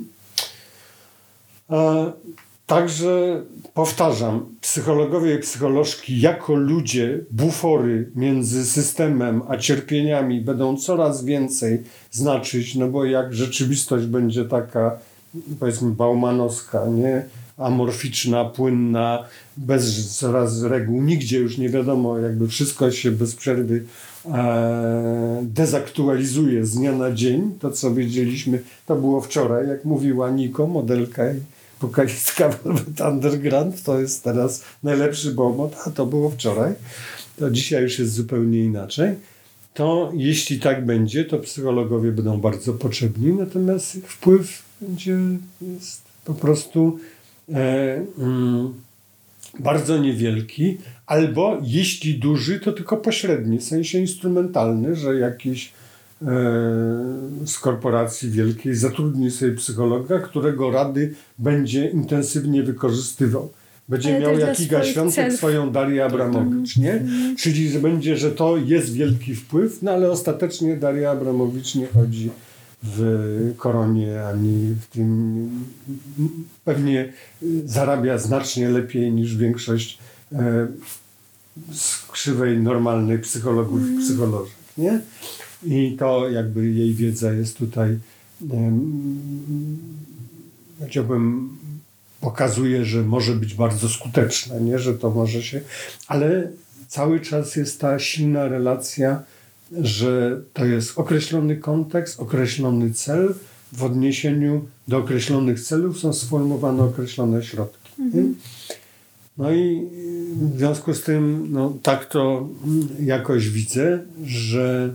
C: a, Także powtarzam, psychologowie i psycholożki jako ludzie, bufory między systemem a cierpieniami będą coraz więcej znaczyć, no bo jak rzeczywistość będzie taka, powiedzmy, baumanowska, nie? amorficzna, płynna, bez coraz reguł, nigdzie już nie wiadomo, jakby wszystko się bez przerwy e, dezaktualizuje z dnia na dzień. To, co wiedzieliśmy, to było wczoraj, jak mówiła Niko, modelka wokalistka Velvet Underground, to jest teraz najlepszy bomot, a to było wczoraj, to dzisiaj już jest zupełnie inaczej, to jeśli tak będzie, to psychologowie będą bardzo potrzebni, natomiast ich wpływ będzie jest po prostu e, mm, bardzo niewielki, albo jeśli duży, to tylko pośredni, w sensie instrumentalny, że jakiś z korporacji wielkiej zatrudni sobie psychologa, którego rady będzie intensywnie wykorzystywał. Będzie Ale miał jak Iga Świątek celów. swoją Darię Abramowicz, nie? Mm. Czyli że będzie, że to jest wielki wpływ, no ale ostatecznie Daria Abramowicz nie chodzi w koronie ani w tym. Pewnie zarabia znacznie lepiej niż większość e, skrzywej normalnej psychologów i psycholożek, nie? I to jakby jej wiedza jest tutaj, powiedziałbym, pokazuje, że może być bardzo skuteczna, nie? że to może się, ale cały czas jest ta silna relacja, że to jest określony kontekst, określony cel, w odniesieniu do określonych celów są sformułowane określone środki. Mhm. No i w związku z tym, no, tak to jakoś widzę, że.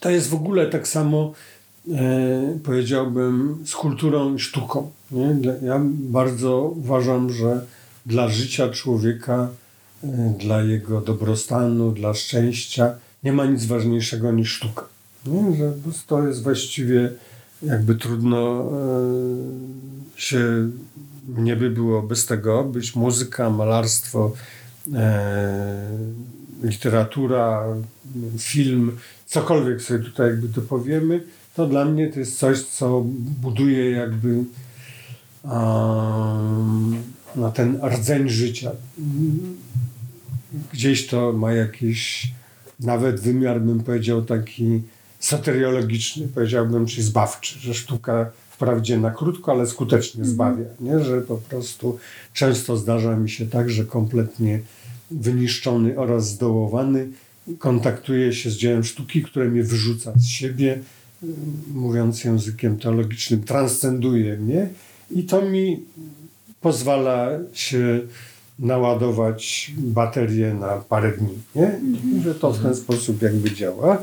C: To jest w ogóle tak samo, e, powiedziałbym, z kulturą i sztuką. Nie? Ja bardzo uważam, że dla życia człowieka, e, dla jego dobrostanu, dla szczęścia nie ma nic ważniejszego niż sztuka. Nie? Że to jest właściwie jakby trudno e, się nie by było bez tego być muzyka, malarstwo, literatura, film, cokolwiek sobie tutaj jakby to powiemy, to dla mnie to jest coś, co buduje jakby um, na ten rdzeń życia. Gdzieś to ma jakiś nawet wymiar, bym powiedział, taki soteriologiczny, powiedziałbym, czy zbawczy, że sztuka wprawdzie na krótko, ale skutecznie mhm. zbawia, nie? że po prostu często zdarza mi się tak, że kompletnie wyniszczony oraz zdołowany kontaktuję się z dziełem sztuki, które mnie wyrzuca z siebie, mówiąc językiem teologicznym, transcenduje mnie i to mi pozwala się naładować baterię na parę dni. Nie? Że to w ten sposób jakby działa.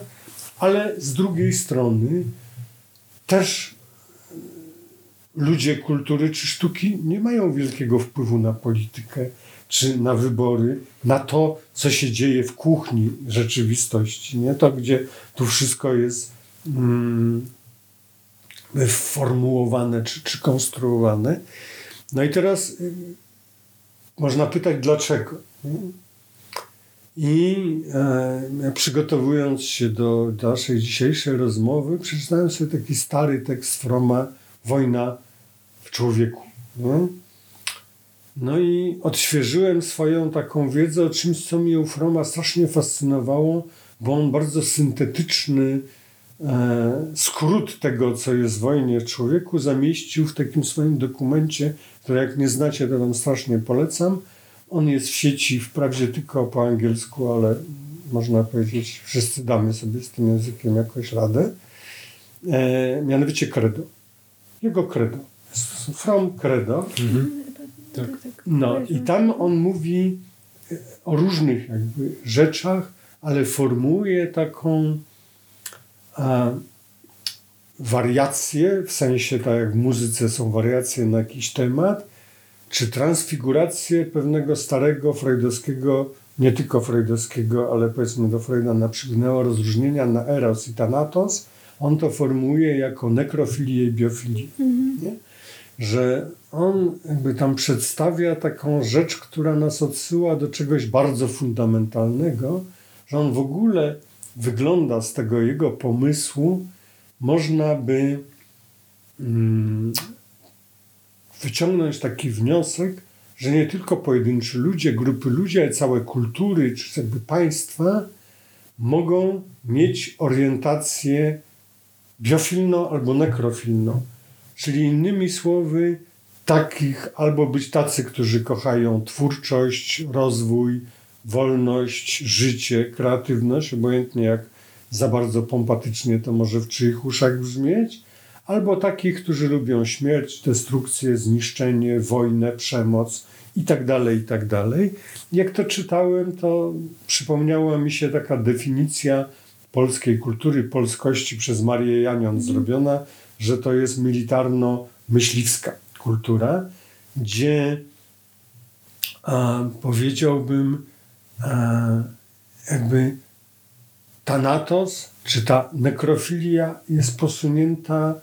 C: Ale z drugiej strony też ludzie kultury czy sztuki nie mają wielkiego wpływu na politykę czy na wybory, na to, co się dzieje w kuchni rzeczywistości. Nie? To, gdzie tu wszystko jest mm, formułowane czy, czy konstruowane. No i teraz y, można pytać, dlaczego. I e, przygotowując się do naszej dzisiejszej rozmowy, przeczytałem sobie taki stary tekst Froma Wojna w człowieku. Nie? No i odświeżyłem swoją taką wiedzę o czymś, co mnie u Froma strasznie fascynowało, bo on bardzo syntetyczny e, skrót tego, co jest w wojnie człowieku, zamieścił w takim swoim dokumencie, który jak nie znacie, to wam strasznie polecam. On jest w sieci wprawdzie tylko po angielsku, ale można powiedzieć, wszyscy damy sobie z tym językiem jakoś radę. E, mianowicie credo. Jego credo. From credo. Mhm. Tak. No i tam on mówi e, o różnych jakby rzeczach, ale formułuje taką a, wariację, w sensie tak jak w muzyce są wariacje na jakiś temat, czy transfigurację pewnego starego freudowskiego, nie tylko freudowskiego, ale powiedzmy do Freuda naprzygnęło rozróżnienia na eros i thanatos. On to formułuje jako nekrofilię i biofilię. Mhm. Że on jakby tam przedstawia taką rzecz, która nas odsyła do czegoś bardzo fundamentalnego, że on w ogóle wygląda z tego jego pomysłu, można by mm, wyciągnąć taki wniosek, że nie tylko pojedynczy ludzie, grupy ludzi, ale całe kultury czy jakby państwa mogą mieć orientację biofilną albo nekrofilną. Czyli innymi słowy, takich albo być tacy, którzy kochają twórczość, rozwój, wolność, życie, kreatywność, obojętnie jak za bardzo pompatycznie to może w czyich uszach brzmieć, albo takich, którzy lubią śmierć, destrukcję, zniszczenie, wojnę, przemoc itd., tak itd. Tak jak to czytałem, to przypomniała mi się taka definicja polskiej kultury, polskości przez Marię Janion zrobiona, że to jest militarno-myśliwska kultura, gdzie a, powiedziałbym, a, jakby Thanatos, czy ta nekrofilia jest posunięta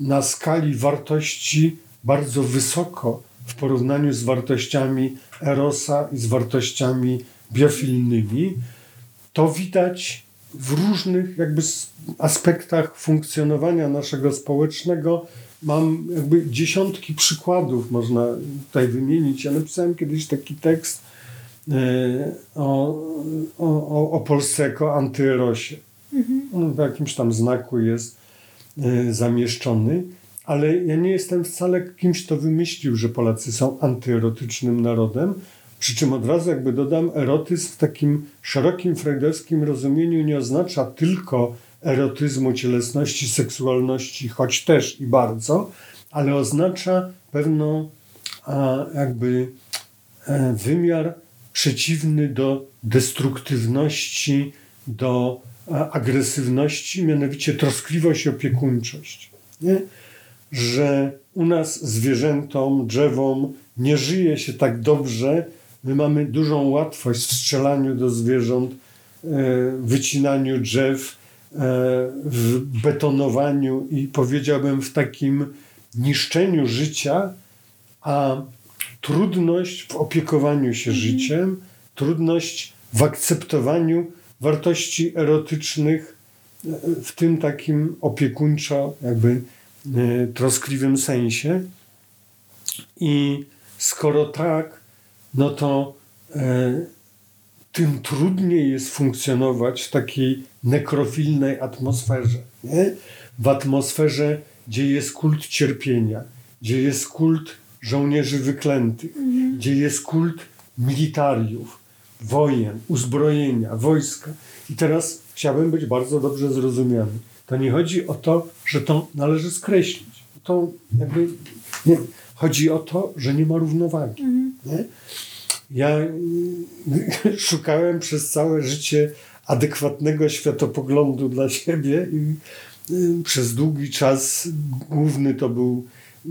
C: na skali wartości bardzo wysoko w porównaniu z wartościami Erosa i z wartościami biofilnymi. To widać w różnych jakby aspektach funkcjonowania naszego społecznego. Mam jakby dziesiątki przykładów, można tutaj wymienić. Ja napisałem kiedyś taki tekst e, o, o, o Polsce jako antyerosie. Mhm. On w jakimś tam znaku jest e, zamieszczony, ale ja nie jestem wcale kimś, kto wymyślił, że Polacy są antyerotycznym narodem. Przy czym od razu jakby dodam, erotyzm w takim szerokim freudowskim rozumieniu nie oznacza tylko erotyzmu, cielesności, seksualności, choć też i bardzo, ale oznacza pewną a, jakby e, wymiar przeciwny do destruktywności, do agresywności, mianowicie troskliwość i opiekuńczość. Nie? Że u nas zwierzętom, drzewom nie żyje się tak dobrze. My mamy dużą łatwość w strzelaniu do zwierząt, e, wycinaniu drzew, e, w betonowaniu i powiedziałbym w takim niszczeniu życia, a trudność w opiekowaniu się mhm. życiem, trudność w akceptowaniu wartości erotycznych w tym takim opiekuńczo, jakby e, troskliwym sensie. I skoro tak, no to e, tym trudniej jest funkcjonować w takiej nekrofilnej atmosferze. Nie? W atmosferze, gdzie jest kult cierpienia, gdzie jest kult żołnierzy wyklętych, mhm. gdzie jest kult militariów, wojen, uzbrojenia, wojska. I teraz chciałbym być bardzo dobrze zrozumiany. To nie chodzi o to, że to należy skreślić. To jakby nie. Chodzi o to, że nie ma równowagi. Nie? Ja szukałem przez całe życie adekwatnego światopoglądu dla siebie i y, przez długi czas główny to był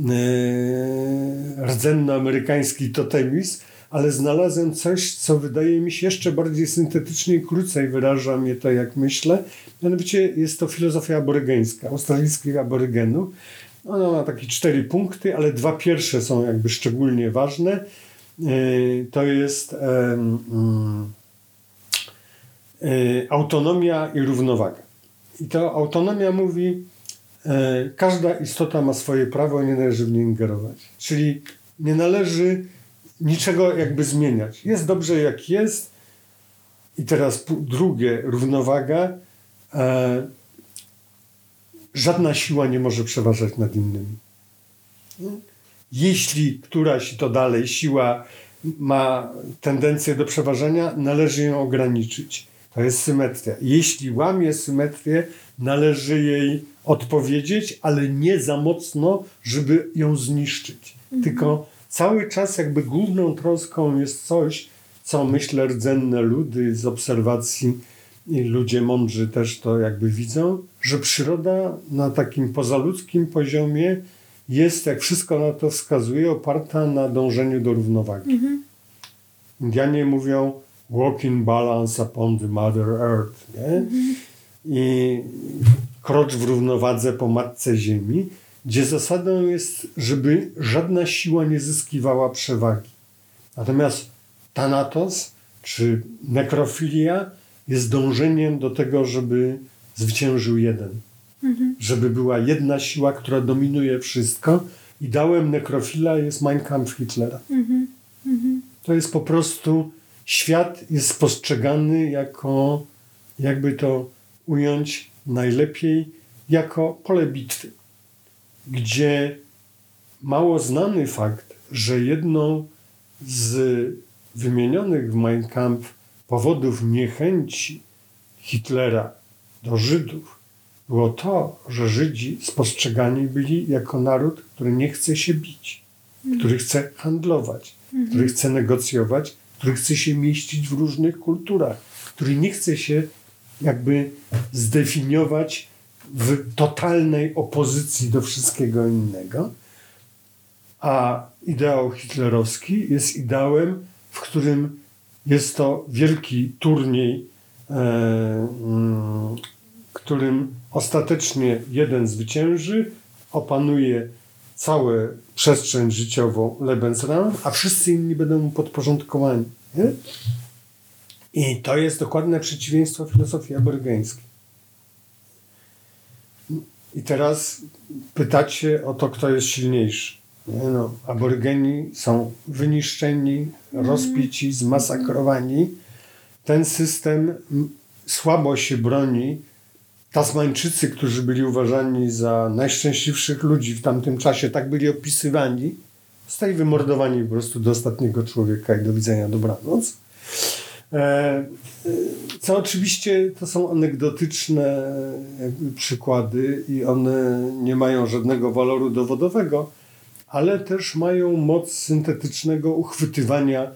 C: e, rdzenno-amerykański totemizm, ale znalazłem coś, co wydaje mi się jeszcze bardziej syntetycznie i krócej wyraża mnie to, jak myślę. Mianowicie jest to filozofia aborygeńska, australijskich aborygenów. Ona ma takie cztery punkty, ale dwa pierwsze są jakby szczególnie ważne. E, to jest um, E, autonomia i równowaga. I ta autonomia mówi, e, każda istota ma swoje prawo i nie należy w nie ingerować. Czyli nie należy niczego jakby zmieniać. Jest dobrze jak jest. I teraz drugie, równowaga. E, żadna siła nie może przeważać nad innymi. Jeśli któraś to dalej siła ma tendencję do przeważania, należy ją ograniczyć. To jest symetria. Jeśli łamie symetrię, należy jej odpowiedzieć, ale nie za mocno, żeby ją zniszczyć. Mhm. Tylko cały czas jakby główną troską jest coś, co myślę rdzenne ludy z obserwacji i ludzie mądrzy też to jakby widzą, że przyroda na takim pozaludzkim poziomie jest, jak wszystko na to wskazuje, oparta na dążeniu do równowagi. Mhm. Indianie mówią, walking balance upon the Mother Earth. Nie? Mhm. I krocz w równowadze po Matce Ziemi, gdzie zasadą jest, żeby żadna siła nie zyskiwała przewagi. Natomiast Thanatos czy nekrofilia jest dążeniem do tego, żeby zwyciężył jeden. Mhm. Żeby była jedna siła, która dominuje wszystko. Ideałem nekrofila jest Mein Kampf Hitlera. Mhm. mhm. To jest po prostu świat jest postrzegany jako, jakby to ująć najlepiej, jako pole bitwy, gdzie mało znany fakt, że jedną z wymienionych w Mein Kampf powodów niechęci Hitlera do Żydów było to, że Żydzi spostrzegani byli jako naród, który nie chce się bić, który chce handlować, który chce negocjować, który chce się mieścić w różnych kulturach, który nie chce się jakby zdefiniować w totalnej opozycji do wszystkiego innego. A ideał hitlerowski jest ideałem, w którym jest to wielki turniej, e, mm, którym ostatecznie jeden zwycięży, opanuje całą przestrzeń życiową Lebensraum, a wszyscy inni będą mu podporządkowani. Nie? I to jest dokładne przeciwieństwo filozofii aborygeńskiej. I teraz pytacie o to, kto jest silniejszy. Nie? No, aborygeni są wyniszczeni, rozpici, zmasakrowani. Ten system słabo się broni Tasmańczycy, którzy byli uważani za najszczęśliwszych ludzi w tamtym czasie, tak byli opisywani, zostali wymordowani po prostu do ostatniego człowieka i do widzenia dobranoc. E, co oczywiście to są anegdotyczne przykłady i one nie mają żadnego waloru dowodowego, ale też mają moc syntetycznego uchwytywania, e,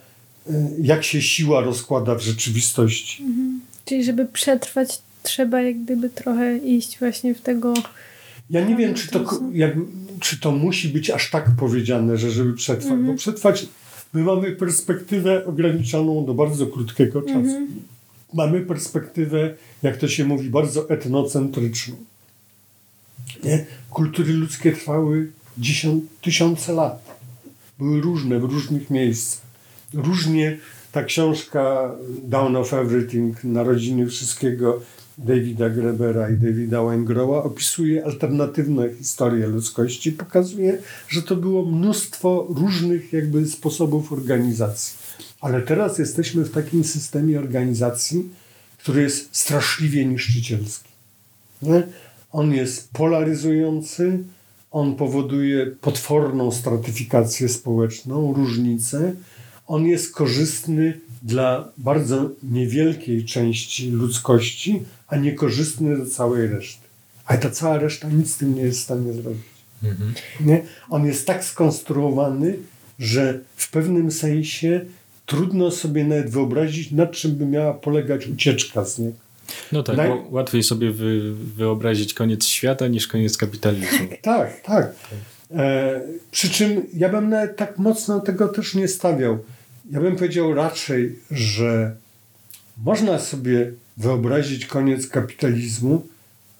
C: jak się siła rozkłada w rzeczywistości. Mhm.
B: Czyli żeby przetrwać trzeba jak gdyby trochę iść właśnie w tego.
C: Ja nie wiem, czy to, jak, czy to musi być aż tak powiedziane, że żeby przetrwać, mm -hmm. bo mhm. przetrwać my mamy perspektywę ograniczoną do bardzo krótkiego czasu. Mm -hmm. Mamy perspektywę, jak to się mówi, bardzo etnocentryczną. Nie? Kultury ludzkie trwały dziesiąt, tysiące lat. Były różne w różnych miejscach. Różnie ta książka Down of Everything, Narodziny Wszystkiego, Davida Grebera i Davida Wengroła opisuje alternatywne historie ludzkości, pokazuje, że to było mnóstwo różnych jakby sposobów organizacji. Ale teraz jesteśmy w takim systemie organizacji, który jest straszliwie niszczycielski. Nie? On jest polaryzujący, on powoduje potworną stratyfikację społeczną, różnice. On jest korzystny dla bardzo niewielkiej części ludzkości, a niekorzystny dla całej reszty. Ale ta cała reszta nic z tym nie jest w stanie zrobić.
A: Mhm.
C: Nie? On jest tak skonstruowany, że w pewnym sensie trudno sobie nawet wyobrazić, nad czym by miała polegać ucieczka z niego.
A: No tak,
C: Naj-
A: łatwiej sobie wy, wyobrazić koniec świata niż koniec kapitalizmu.
C: Tak, tak. E, przy czym ja bym nawet tak mocno tego też nie stawiał. Ja bym powiedział raczej, że można sobie wyobrazić koniec kapitalizmu,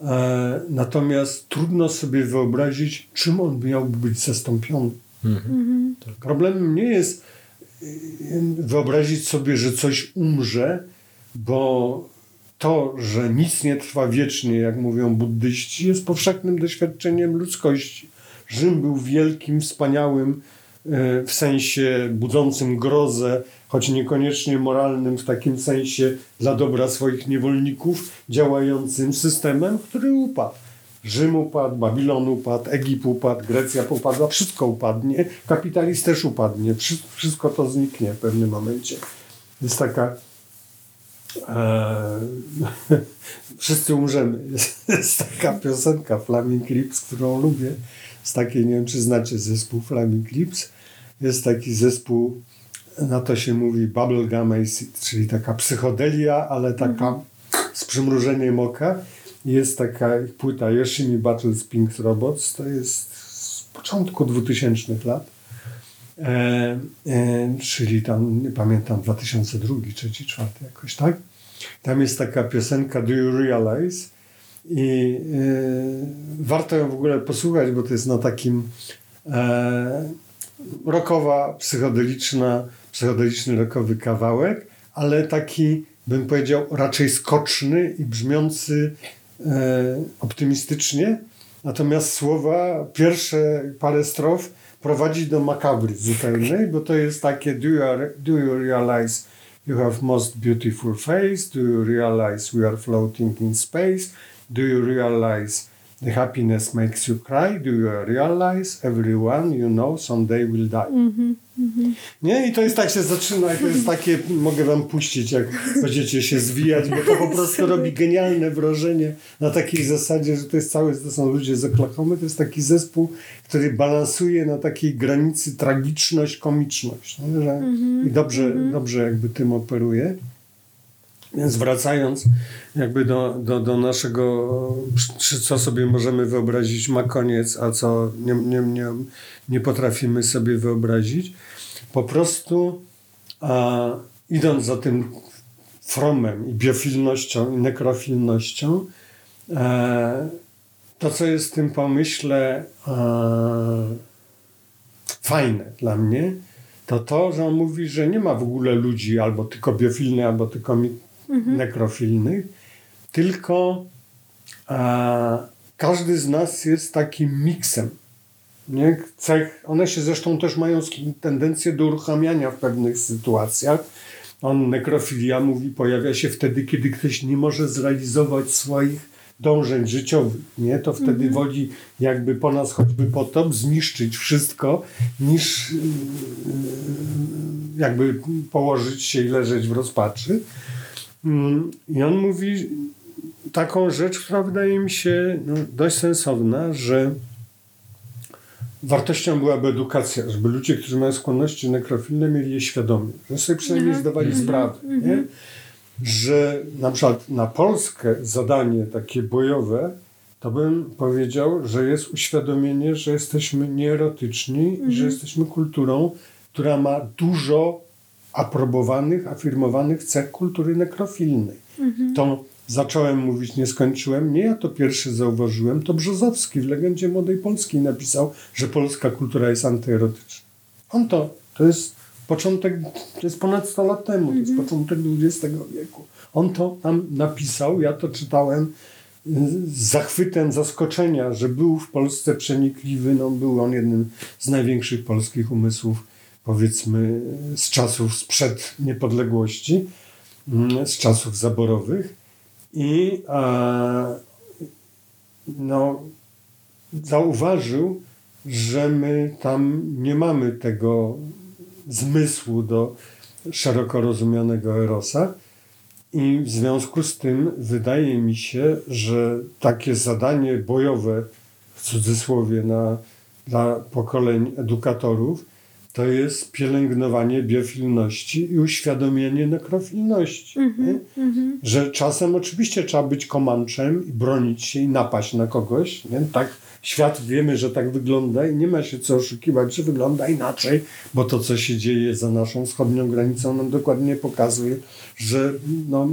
C: e, natomiast trudno sobie wyobrazić, czym on miałby być zastąpiony.
A: Mhm.
C: Problemem nie jest y, wyobrazić sobie, że coś umrze, bo to, że nic nie trwa wiecznie, jak mówią buddyści, jest powszechnym doświadczeniem ludzkości. Rzym był wielkim, wspaniałym, w sensie budzącym grozę, choć niekoniecznie moralnym w takim sensie dla dobra swoich niewolników, działającym systemem, który upadł. Rzym upadł, Babilon upadł, Egipt upadł, Grecja upadła, wszystko upadnie, kapitalizm też upadnie, Wszy- wszystko to zniknie w pewnym momencie. Jest taka. E, wszyscy umrzemy. Jest, jest taka piosenka Flaming Lips, którą lubię. Z takiej, nie wiem czy znacie zespół Flaming Lips. Jest taki zespół, na to się mówi bubblegum acid, czyli taka psychodelia, ale taka z przymrużeniem oka. Jest taka płyta Yoshimi Battles Pink Robots, to jest z początku 2000 lat. E, e, czyli tam, nie pamiętam, 2002, 3, 4 jakoś, tak? Tam jest taka piosenka Do You Realize? I e, warto ją w ogóle posłuchać, bo to jest na takim rockowa, psychodeliczna, psychodeliczny rockowy kawałek, ale taki, bym powiedział, raczej skoczny i brzmiący e, optymistycznie. Natomiast słowa, pierwsze parę strof prowadzi do makabry zupełnej, bo to jest takie do you, do you realize you have most beautiful face? Do you realize we are floating in space? Do you realize the happiness makes you cry? Do you realize everyone you know someday will die? Nie? I to jest tak się zaczyna i to jest takie, mogę wam puścić, jak będziecie się zwijać, bo to po prostu robi genialne wrażenie na takiej zasadzie, że to jest cały, to są ludzie z Oklahomy, to jest taki zespół, który balansuje na takiej granicy tragiczność, komiczność. Nie? Że, I dobrze, dobrze jakby tym operuje. Więc wracając jakby do, do, do naszego, czy co sobie możemy wyobrazić ma koniec, a co nie, nie, nie, nie potrafimy sobie wyobrazić. Po prostu a, idąc za tym fromem i biofilnością i nekrofilnością, e, to co jest w tym pomyśle e, fajne dla mnie, to to, że on mówi, że nie ma w ogóle ludzi albo tylko biofilnych, albo tylko mi- nekrofilnych, tylko a, każdy z nas jest takim miksem. Nie? Cech, one się zresztą też mają tendencję do uruchamiania w pewnych sytuacjach. On, nekrofilia, mówi, pojawia się wtedy, kiedy ktoś nie może zrealizować swoich dążeń życiowych. Nie? To wtedy woli jakby po nas choćby potop zniszczyć wszystko, niż yy, jakby położyć się i leżeć w rozpaczy. Mm, I on mówi taką rzecz, która wydaje mi się no, dość sensowna, że wartością byłaby edukacja, żeby ludzie, którzy mają skłonności nekrofilne, mieli je świadomie, że sobie przynajmniej zdawali sprawę, nie? że na przykład na Polskę zadanie takie bojowe, to bym powiedział, że jest uświadomienie, że jesteśmy nieerotyczni i że jesteśmy kulturą, która ma dużo aprobowanych, afirmowanych cech kultury nekrofilnej. To zacząłem mówić, nie skończyłem. Nie ja to pierwszy zauważyłem, to Brzozowski w Legendzie Młodej Polskiej napisał, że polska kultura jest antyerotyczna. On to, to jest początek, to jest ponad 100 lat temu, to jest początek XX wieku. On to tam napisał, ja to czytałem z zachwytem zaskoczenia, że był w Polsce przenikliwy, no był on jednym z największych polskich umysłów, powiedzmy z czasów sprzed niepodległości, mm, z czasów zaborowych i a, no, zauważył, że my tam nie mamy tego zmysłu do szeroko rozumianego erosa. I w związku z tym wydaje mi się, że takie zadanie bojowe, w cudzysłowie, na, dla pokoleń edukatorów, to jest pielęgnowanie biofilności i uświadomienie nekrofilności.
B: Mhm, mhm.
C: Że czasem oczywiście trzeba być komanczem i bronić się i napaść na kogoś. Nie? Tak, świat wiemy, że tak wygląda i nie ma się co oszukiwać, że wygląda inaczej, bo to, co się dzieje za naszą wschodnią granicą, nam dokładnie pokazuje, że no,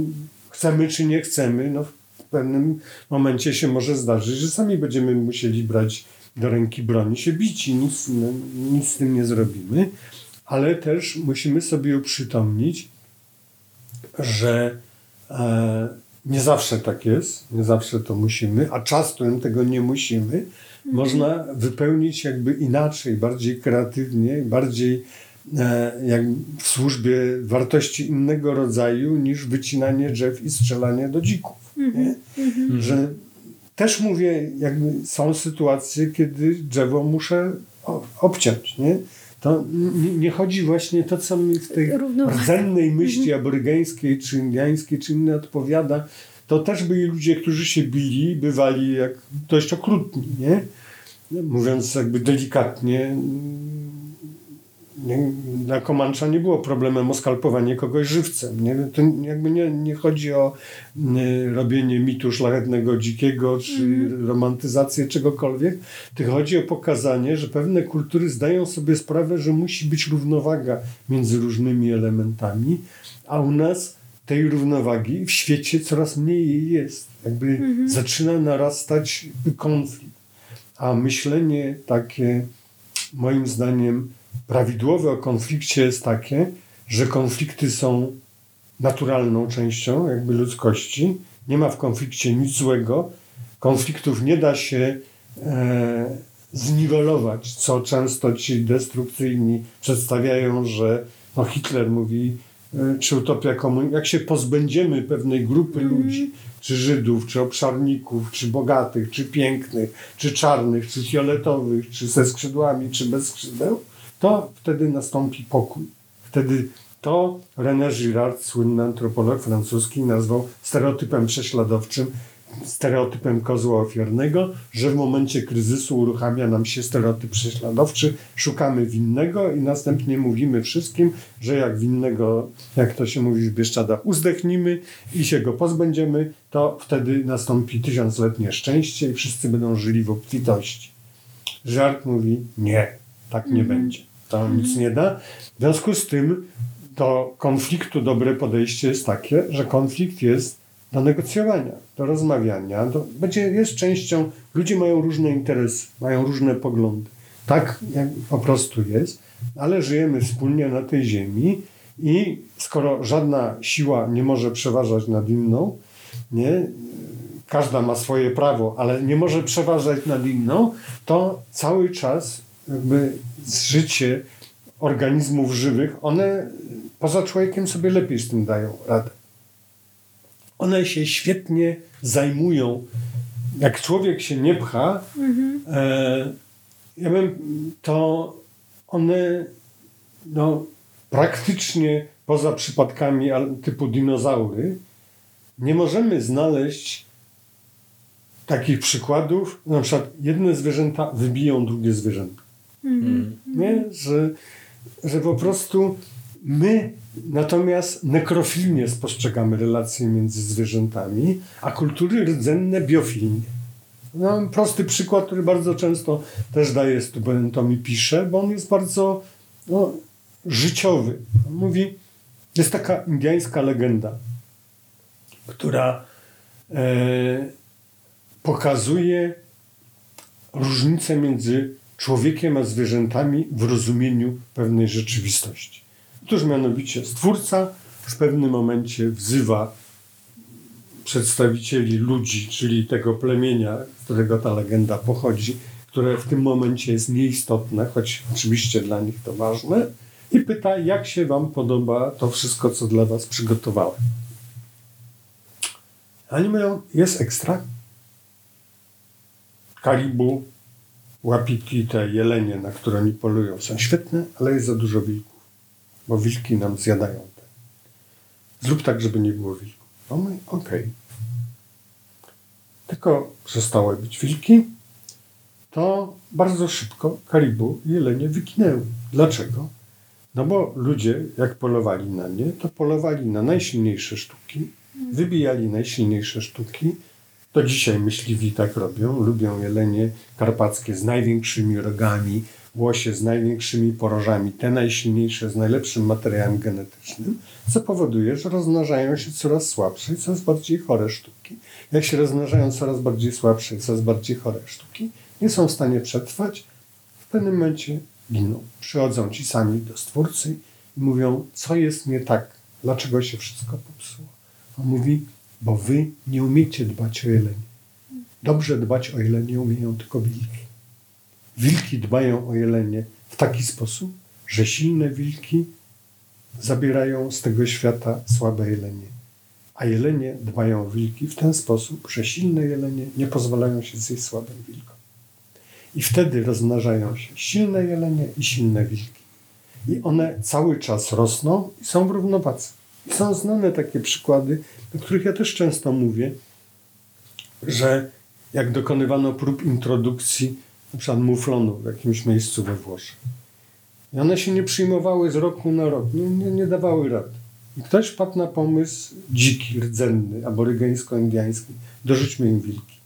C: chcemy czy nie chcemy, no, w pewnym momencie się może zdarzyć, że sami będziemy musieli brać do ręki broni, się bić i nic, no, nic z tym nie zrobimy, ale też musimy sobie uprzytomnić, że e, nie zawsze tak jest, nie zawsze to musimy, a czasem tego nie musimy. Można wypełnić jakby inaczej, bardziej kreatywnie, bardziej e, jak w służbie wartości innego rodzaju niż wycinanie drzew i strzelanie do dzików. Nie? Że też mówię, jakby są sytuacje, kiedy drzewo muszę obciąć, nie? To nie, chodzi właśnie to, co mi w tej rdzennej myśli aborygeńskiej, czy indiańskiej, czy innej odpowiada, to też byli ludzie, którzy się bili, bywali jak dość okrutni, nie? Mówiąc jakby delikatnie, nie, dla Komancza nie było problemem oskalpowanie kogoś żywcem. Nie? To jakby nie, nie chodzi o y, robienie mitu szlachetnego dzikiego, czy romantyzację czegokolwiek, tylko chodzi o pokazanie, że pewne kultury zdają sobie sprawę, że musi być równowaga między różnymi elementami, a u nas tej równowagi w świecie coraz mniej jej jest. Jakby zaczyna narastać konflikt. A myślenie takie, moim zdaniem, prawidłowe o konflikcie jest takie, że konflikty są naturalną częścią jakby ludzkości. Nie ma w konflikcie nic złego. Konfliktów nie da się e, zniwelować, co często ci destrukcyjni przedstawiają, że no Hitler mówi, e, czy utopia komunizmu, jak się pozbędziemy pewnej grupy ludzi, czy Żydów, czy obszarników, czy bogatych, czy pięknych, czy czarnych, czy fioletowych, czy ze skrzydłami, czy bez skrzydeł, to wtedy nastąpi pokój. Wtedy to René Girard, słynny antropolog francuski, nazwał stereotypem prześladowczym, stereotypem kozła ofiarnego, że w momencie kryzysu uruchamia nam się stereotyp prześladowczy, szukamy winnego i następnie mówimy wszystkim, że jak winnego, jak to się mówi w Bieszczadach, uzdechnimy i się go pozbędziemy, to wtedy nastąpi tysiącletnie szczęście i wszyscy będą żyli w obfitości. Żart mówi nie, tak nie będzie. To nic nie da. W związku z tym do konfliktu dobre podejście jest takie, że konflikt jest do negocjowania, do rozmawiania. Do, będzie, jest częścią, ludzie mają różne interesy, mają różne poglądy. Tak jak po prostu jest, ale żyjemy wspólnie na tej ziemi i skoro żadna siła nie może przeważać nad inną, nie, każda ma swoje prawo, ale nie może przeważać nad inną, to cały czas jakby życie organizmów żywych, one poza człowiekiem sobie lepiej z tym dają radę. One się świetnie zajmują. Jak człowiek się nie pcha, e, ja bym, to one no, praktycznie poza przypadkami typu dinozaury nie możemy znaleźć takich przykładów, na przykład jedne zwierzęta wybiją drugie zwierzęta. Nie? Że, że po prostu my natomiast nekrofilnie spostrzegamy relacje między zwierzętami, a kultury rdzenne biofilnie. No, mam prosty przykład, który bardzo często też daję studentom i piszę, bo on jest bardzo no, życiowy. On mówi, jest taka indyjska legenda, która e, pokazuje różnicę między człowiekiem a zwierzętami w rozumieniu pewnej rzeczywistości. Otóż mianowicie Stwórca w pewnym momencie wzywa przedstawicieli ludzi, czyli tego plemienia, z którego ta legenda pochodzi, które w tym momencie jest nieistotne, choć oczywiście dla nich to ważne, i pyta, jak się wam podoba to wszystko, co dla was przygotowałem. Oni mówią, jest ekstra. Karibu, łapiki, te jelenie, na które oni polują, są świetne, ale jest za dużo wilków. bo wilki nam zjadają te. Zrób tak, żeby nie było wilków. No my, okej. Tylko przestały być wilki, to bardzo szybko karibu i jelenie wyginęły. Dlaczego? No bo ludzie, jak polowali na nie, to polowali na najsilniejsze sztuki, wybijali najsilniejsze sztuki. To dzisiaj myśliwi tak robią. Lubią jelenie karpackie z największymi rogami, łosie z największymi porożami, te najsilniejsze, z najlepszym materiałem genetycznym, co powoduje, że rozmnażają się coraz słabsze i coraz bardziej chore sztuki. Jak się rozmnażają coraz bardziej słabsze i coraz bardziej chore sztuki, nie są w stanie przetrwać, w pewnym momencie giną. Przychodzą ci sami do stwórcy i mówią, co jest nie tak, dlaczego się wszystko popsuło. On mówi, bo wy nie umiecie dbać o jelenie. Dobrze dbać o jelenie umieją tylko wilki. Wilki dbają o jelenie w taki sposób, że silne wilki zabierają z tego świata słabe jelenie. A jelenie dbają o wilki w ten sposób, że silne jelenie nie pozwalają się zjeść słabym wilkom. I wtedy rozmnażają się silne jelenie i silne wilki. I one cały czas rosną i są w równowadze. Są znane takie przykłady, o których ja też często mówię, że jak dokonywano prób introdukcji na przykład muflonu w jakimś miejscu we Włoszech. I one się nie przyjmowały z roku na rok, nie, nie, nie dawały rady. I ktoś wpadł na pomysł dziki, rdzenny, aborygeńsko-indiański, dorzućmy im wilki.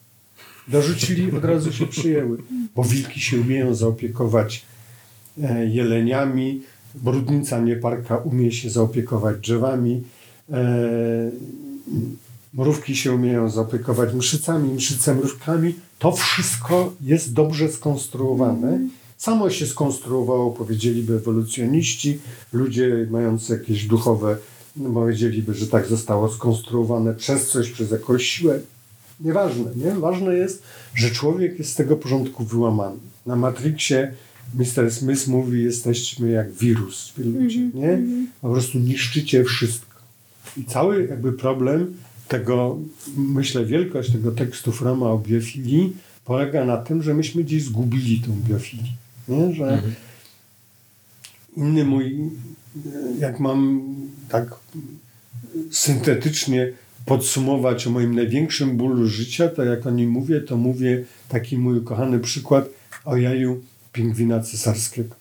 C: Dorzucili, od razu się przyjęły, bo wilki się umieją zaopiekować e, jeleniami, brudnica nieparka umie się zaopiekować drzewami, e, mrówki się umieją zaopiekować mszycami, mszyce mrówkami. To wszystko jest dobrze skonstruowane. Samo się skonstruowało, powiedzieliby ewolucjoniści, ludzie mający jakieś duchowe, powiedzieliby, że tak zostało skonstruowane przez coś, przez jakąś siłę. Nieważne, nie? Ważne jest, że człowiek jest z tego porządku wyłamany. Na Matrixie Mr. Smith mówi, jesteśmy jak wirus, wy ludzie, nie? Po prostu niszczycie wszystko. I cały jakby problem tego, myślę, wielkość tego tekstu Froma o biofilii polega na tym, że myśmy gdzieś zgubili tą biofilię. Nie? Że
A: Mhm.
C: inny mój, jak mam tak syntetycznie podsumować o moim największym bólu życia, to jak o nim mówię, to mówię taki mój ukochany przykład o jaju pingwina cesarskiego.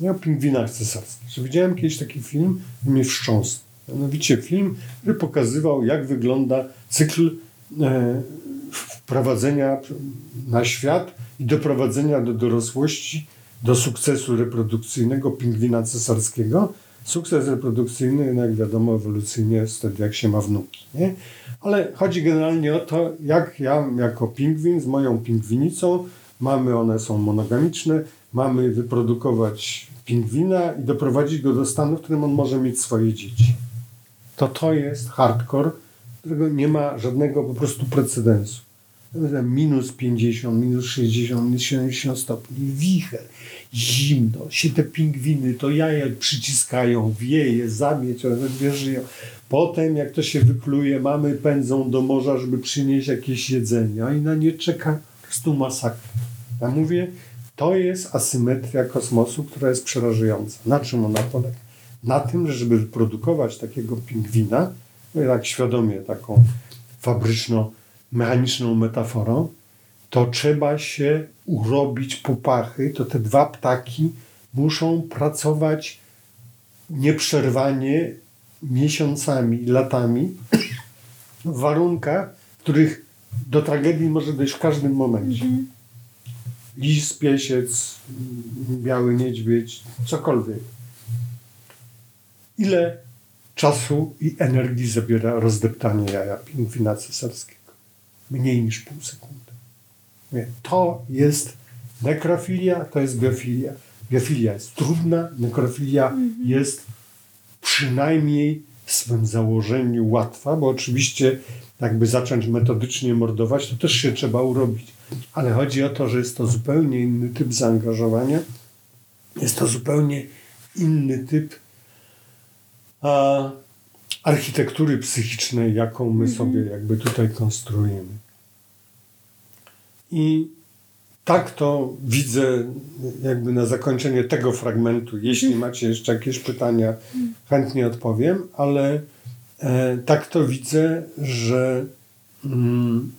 C: Ja o pingwinach cesarskich. Widziałem kiedyś taki film i mnie wstrząsnął. Mianowicie film, który pokazywał, jak wygląda cykl e, wprowadzenia na świat i doprowadzenia do dorosłości, do sukcesu reprodukcyjnego pingwina cesarskiego. Sukces reprodukcyjny, no jak wiadomo, ewolucyjnie jest wtedy, jak się ma wnuki. Nie? Ale chodzi generalnie o to, jak ja jako pingwin z moją pingwinicą, mamy, one są monogamiczne, mamy wyprodukować pingwina i doprowadzić go do stanu, w którym on może mieć swoje dzieci. To to jest hardcore, którego nie ma żadnego po prostu precedensu. Minus 50, minus 60, minus 70 stopni, wicher, zimno, się te pingwiny, to jaja przyciskają, wieje, zamieć, one żyją. Potem, jak to się wykluje, mamy pędzą do morza, żeby przynieść jakieś jedzenie, a i na nie czeka prostu masakra. Ja mówię, to jest asymetria kosmosu, która jest przerażająca. Na czym ona polega? Na tym, że żeby wyprodukować takiego pingwina, no tak świadomie taką fabryczno-mechaniczną metaforą, to trzeba się urobić pupachy, to te dwa ptaki muszą pracować nieprzerwanie miesiącami, latami w warunkach, w których do tragedii może dojść w każdym momencie. Lis, piesiec, biały niedźwiedź, cokolwiek. Ile czasu i energii zabiera rozdeptanie jaja pingwina cesarskiego? Mniej niż pół sekundy. Nie, To jest nekrofilia, to jest biofilia. Biofilia jest trudna, nekrofilia jest przynajmniej w swym założeniu łatwa, bo oczywiście jakby zacząć metodycznie mordować, to też się trzeba urobić. Ale chodzi o to, że jest to zupełnie inny typ zaangażowania, jest to zupełnie inny typ a, architektury psychicznej, jaką my sobie jakby tutaj konstruujemy. I tak to widzę jakby na zakończenie tego fragmentu. Jeśli macie jeszcze jakieś pytania, chętnie odpowiem, ale tak to widzę, że mm,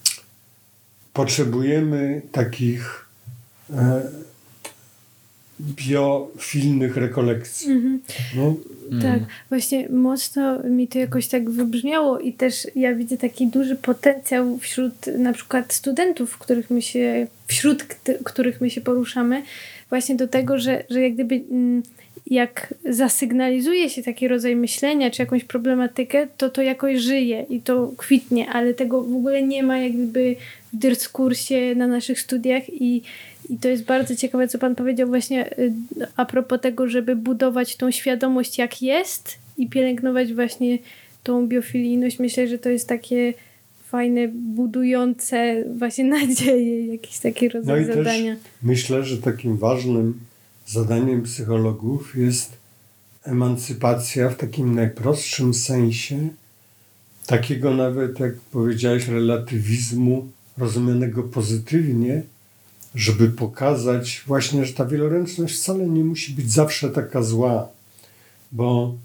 C: potrzebujemy takich e, biofilnych rekolekcji.
B: Mhm.
C: No,
B: Tak, właśnie mocno mi to jakoś tak wybrzmiało i też ja widzę taki duży potencjał wśród na przykład studentów, których my się, wśród których my się poruszamy, właśnie do tego, że, że jak gdyby mm, jak zasygnalizuje się taki rodzaj myślenia czy jakąś problematykę, to to jakoś żyje i to kwitnie, ale tego w ogóle nie ma jak gdyby w dyskursie na naszych studiach i, i to jest bardzo ciekawe, co Pan powiedział właśnie y, a propos tego, żeby budować tą świadomość jak jest i pielęgnować właśnie tą biofilijność. Myślę, że to jest takie fajne, budujące właśnie nadzieję, jakiś taki
C: No
B: rodzaj
C: i też
B: zadania.
C: myślę, że takim ważnym zadaniem psychologów jest emancypacja w takim najprostszym sensie, takiego nawet, jak powiedziałeś, relatywizmu rozumianego pozytywnie, żeby pokazać właśnie, że ta wieloręczność wcale nie musi być zawsze taka zła, bo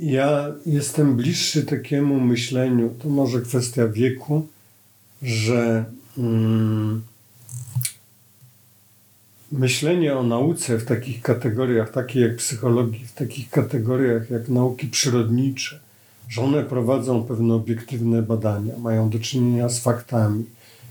C: ja jestem bliższy takiemu myśleniu, to może kwestia wieku, że mm, myślenie o nauce w takich kategoriach, takiej jak psychologii, w takich kategoriach jak nauki przyrodnicze, że one prowadzą pewne obiektywne badania, mają do czynienia z faktami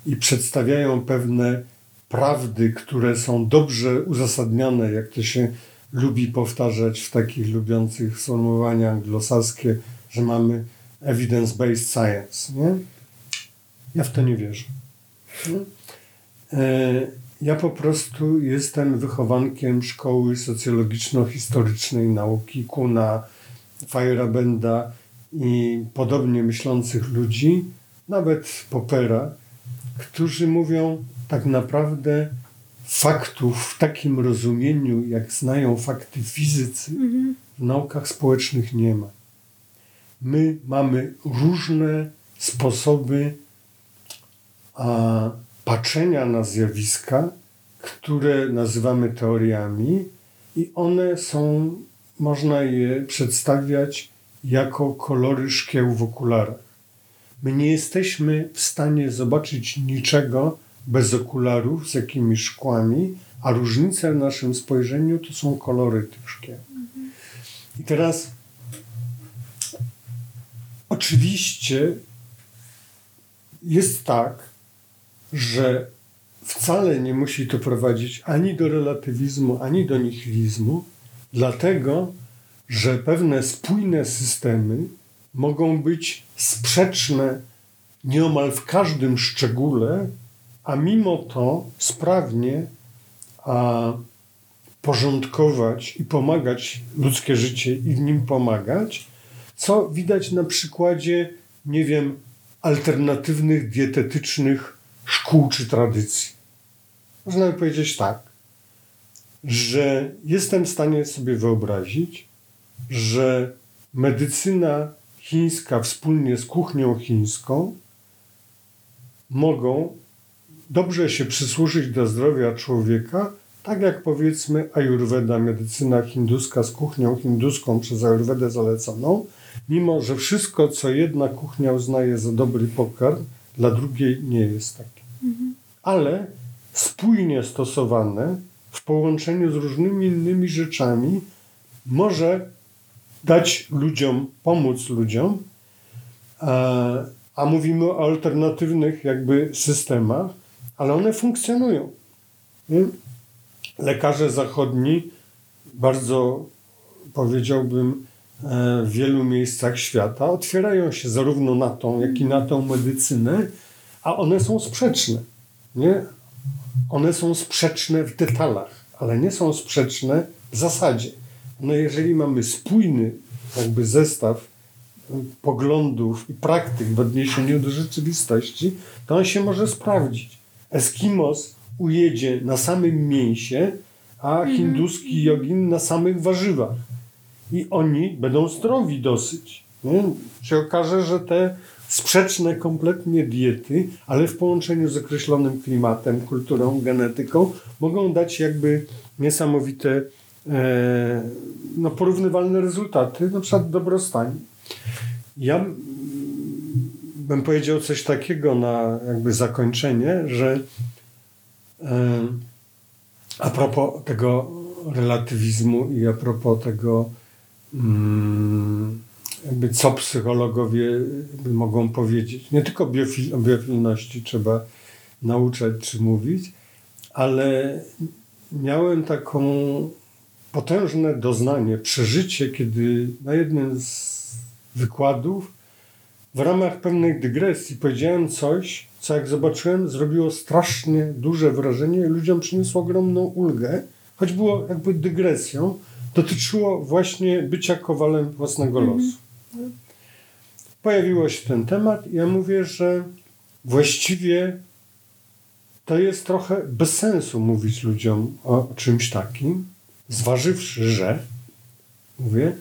C: i przedstawiają pewne prawdy, które są dobrze uzasadnione, jak to się lubi powtarzać w takich lubiących sformułowania anglosaskie, że mamy evidence-based science. Nie? Ja w to nie wierzę. Nie? E, Ja po prostu jestem wychowankiem szkoły socjologiczno-historycznej nauki Kuna, Feyerabenda i podobnie myślących ludzi, nawet Popera, którzy mówią tak naprawdę faktów w takim rozumieniu, jak znają fakty fizycy, w naukach społecznych nie ma. My mamy różne sposoby a, patrzenia na zjawiska, które nazywamy teoriami, i one są, można je przedstawiać jako kolory szkieł w okularach. My nie jesteśmy w stanie zobaczyć niczego bez okularów z jakimiś szkłami, a różnice w naszym spojrzeniu to są kolory tych szkieł. I teraz oczywiście jest tak, że wcale nie musi to prowadzić ani do relatywizmu, ani do nihilizmu, dlatego że pewne spójne systemy mogą być sprzeczne nieomal w każdym szczególe, a mimo to sprawnie a, porządkować i pomagać ludzkie życie i w nim pomagać, co widać na przykładzie, nie wiem, alternatywnych dietetycznych szkół czy tradycji. Można by powiedzieć tak, że jestem w stanie sobie wyobrazić, że medycyna chińska wspólnie z kuchnią chińską mogą dobrze się przysłużyć do zdrowia człowieka, tak jak powiedzmy Ayurveda, medycyna hinduska z kuchnią hinduską przez Ayurvedę zaleconą, mimo że wszystko, co jedna kuchnia uznaje za dobry pokarm, dla drugiej nie jest takie. Ale spójnie stosowane w połączeniu z różnymi innymi rzeczami może dać ludziom, pomóc ludziom, a, a mówimy o alternatywnych jakby systemach, ale one funkcjonują. Lekarze zachodni bardzo, powiedziałbym, e, w wielu miejscach świata otwierają się zarówno na tą, jak i na tą medycynę, a one są sprzeczne. Nie? One są sprzeczne w detalach, ale nie są sprzeczne w zasadzie. No jeżeli mamy spójny jakby zestaw poglądów i praktyk w odniesieniu do rzeczywistości, to on się może sprawdzić. Eskimos ujedzie na samym mięsie, a hinduski jogin na samych warzywach. I oni będą zdrowi dosyć. Nie? Się okaże, że te sprzeczne kompletnie diety, ale w połączeniu z określonym klimatem, kulturą, genetyką mogą dać jakby niesamowite, e, no, porównywalne rezultaty, na przykład dobrostanie. Ja bym powiedział coś takiego na jakby zakończenie, że e, a propos tego relatywizmu i a propos tego, mm, jakby co psychologowie mogą powiedzieć. Nie tylko biofil, o biofilności trzeba nauczać czy mówić, ale miałem taką potężne doznanie, przeżycie, kiedy na jednym z wykładów w ramach pewnej dygresji powiedziałem coś, co jak zobaczyłem, zrobiło strasznie duże wrażenie ludziom przyniosło ogromną ulgę, choć było jakby dygresją, dotyczyło właśnie bycia kowalem własnego losu. Pojawiło się ten temat i ja mówię, że właściwie to jest trochę bez sensu mówić ludziom o czymś takim, zważywszy, że, mówię,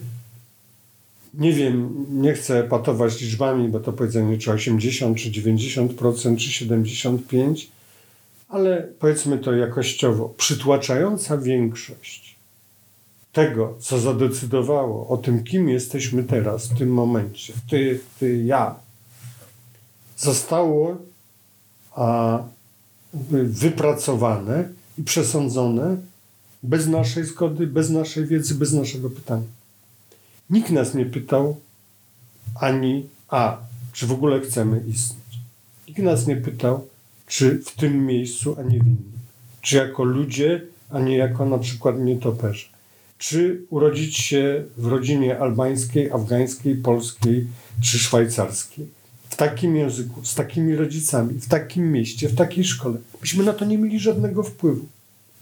C: nie wiem, nie chcę patować liczbami, bo to powiedzenie czy 80, czy 90%, czy 75%, ale powiedzmy to jakościowo, przytłaczająca większość tego, co zadecydowało o tym, kim jesteśmy teraz, w tym momencie, ty, ty, ja, zostało a, wypracowane i przesądzone bez naszej zgody, bez naszej wiedzy, bez naszego pytania. Nikt nas nie pytał ani a, czy w ogóle chcemy istnieć. Nikt nas nie pytał, czy w tym miejscu, a nie w innym. Czy jako ludzie, a nie jako na przykład nietoperze. Czy urodzić się w rodzinie albańskiej, afgańskiej, polskiej czy szwajcarskiej. W takim języku, z takimi rodzicami, w takim mieście, w takiej szkole. Myśmy na to nie mieli żadnego wpływu.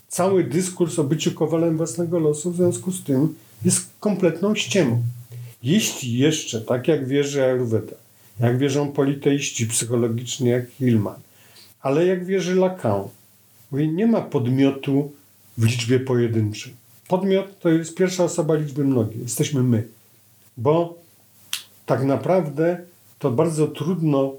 C: Cały dyskurs o byciu kowalem własnego losu w związku z tym jest kompletną ściemą. Jeśli jeszcze, tak jak wierzy Ayurveda, jak wierzą politeiści psychologiczni jak Hillman, ale jak wierzy Lacan, mówi, nie ma podmiotu w liczbie pojedynczej. Podmiot to jest pierwsza osoba liczby mnogiej. Jesteśmy my. Bo tak naprawdę to bardzo trudno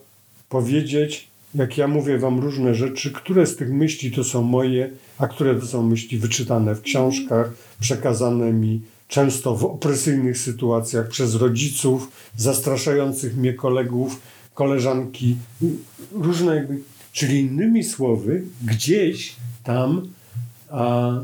C: powiedzieć, jak ja mówię wam różne rzeczy, które z tych myśli to są moje, a które to są myśli wyczytane w książkach, przekazane mi często w opresyjnych sytuacjach przez rodziców, zastraszających mnie kolegów, koleżanki, różne Czyli innymi słowy, gdzieś tam a,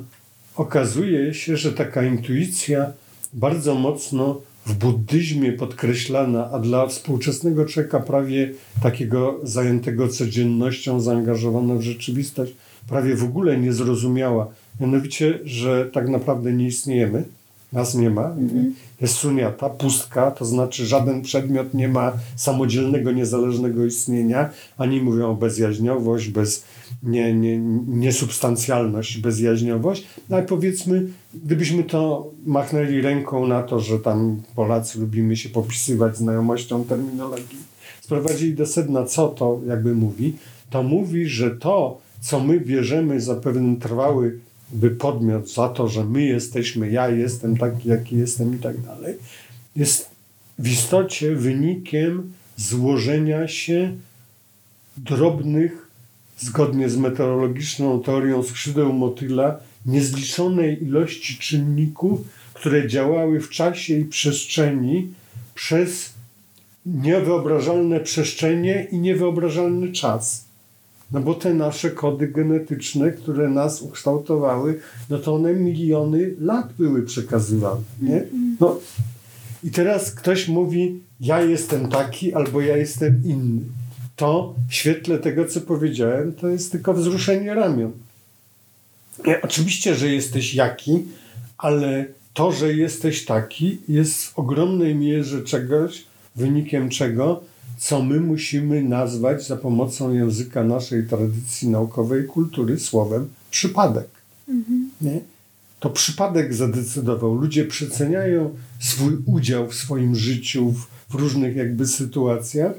C: okazuje się, że taka intuicja bardzo mocno w buddyzmie podkreślana, a dla współczesnego człowieka prawie takiego zajętego codziennością, zaangażowanego w rzeczywistość, prawie w ogóle niezrozumiała. Mianowicie, że tak naprawdę nie istniejemy, nas nie ma. Mhm. Jest suniata, pustka, to znaczy żaden przedmiot nie ma samodzielnego, niezależnego istnienia. Ani mówią o bezjaźniowość, bez, nie, nie, niesubstancjalność, bezjaźniowość. No ale powiedzmy, gdybyśmy to machnęli ręką na to, że tam Polacy lubimy się popisywać znajomością terminologii, sprowadzili do sedna, co to jakby mówi, to mówi, że to, co my bierzemy za pewien trwały by podmiot za to, że my jesteśmy, ja jestem taki, jaki jestem i tak dalej, jest w istocie wynikiem złożenia się drobnych, zgodnie z meteorologiczną teorią skrzydeł motyla, niezliczonej ilości czynników, które działały w czasie i przestrzeni przez niewyobrażalne przestrzenie i niewyobrażalny czas. No bo te nasze kody genetyczne, które nas ukształtowały, no to one miliony lat były przekazywane. Nie? No. I teraz ktoś mówi, ja jestem taki albo ja jestem inny. To w świetle tego, co powiedziałem, to jest tylko wzruszenie ramion. Oczywiście, że jesteś jaki, ale to, że jesteś taki, jest w ogromnej mierze czegoś, wynikiem czego co my musimy nazwać za pomocą języka naszej tradycji naukowej kultury słowem przypadek. Mhm. Nie? To przypadek zadecydował. Ludzie przeceniają swój udział w swoim życiu, w, w różnych jakby sytuacjach.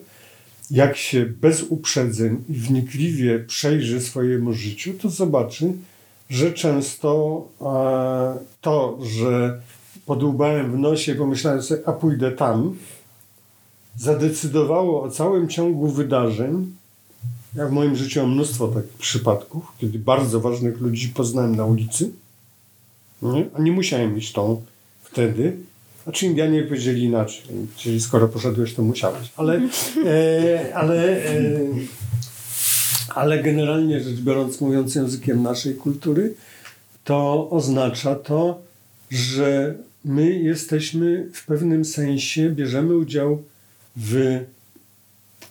C: Jak się bez uprzedzeń i wnikliwie przejrzy swojemu życiu, to zobaczy, że często e, to, że podłubałem w nosie, pomyślałem sobie, a pójdę tam, zadecydowało o całym ciągu wydarzeń. Ja w moim życiu mam mnóstwo takich przypadków, kiedy bardzo ważnych ludzi poznałem na ulicy, nie? a nie musiałem iść tą wtedy. Znaczy Indianie powiedzieli inaczej, czyli skoro poszedłeś, to musiałeś. Ale, e, ale, e, ale generalnie rzecz biorąc, mówiąc językiem naszej kultury, to oznacza to, że my jesteśmy w pewnym sensie, bierzemy udział w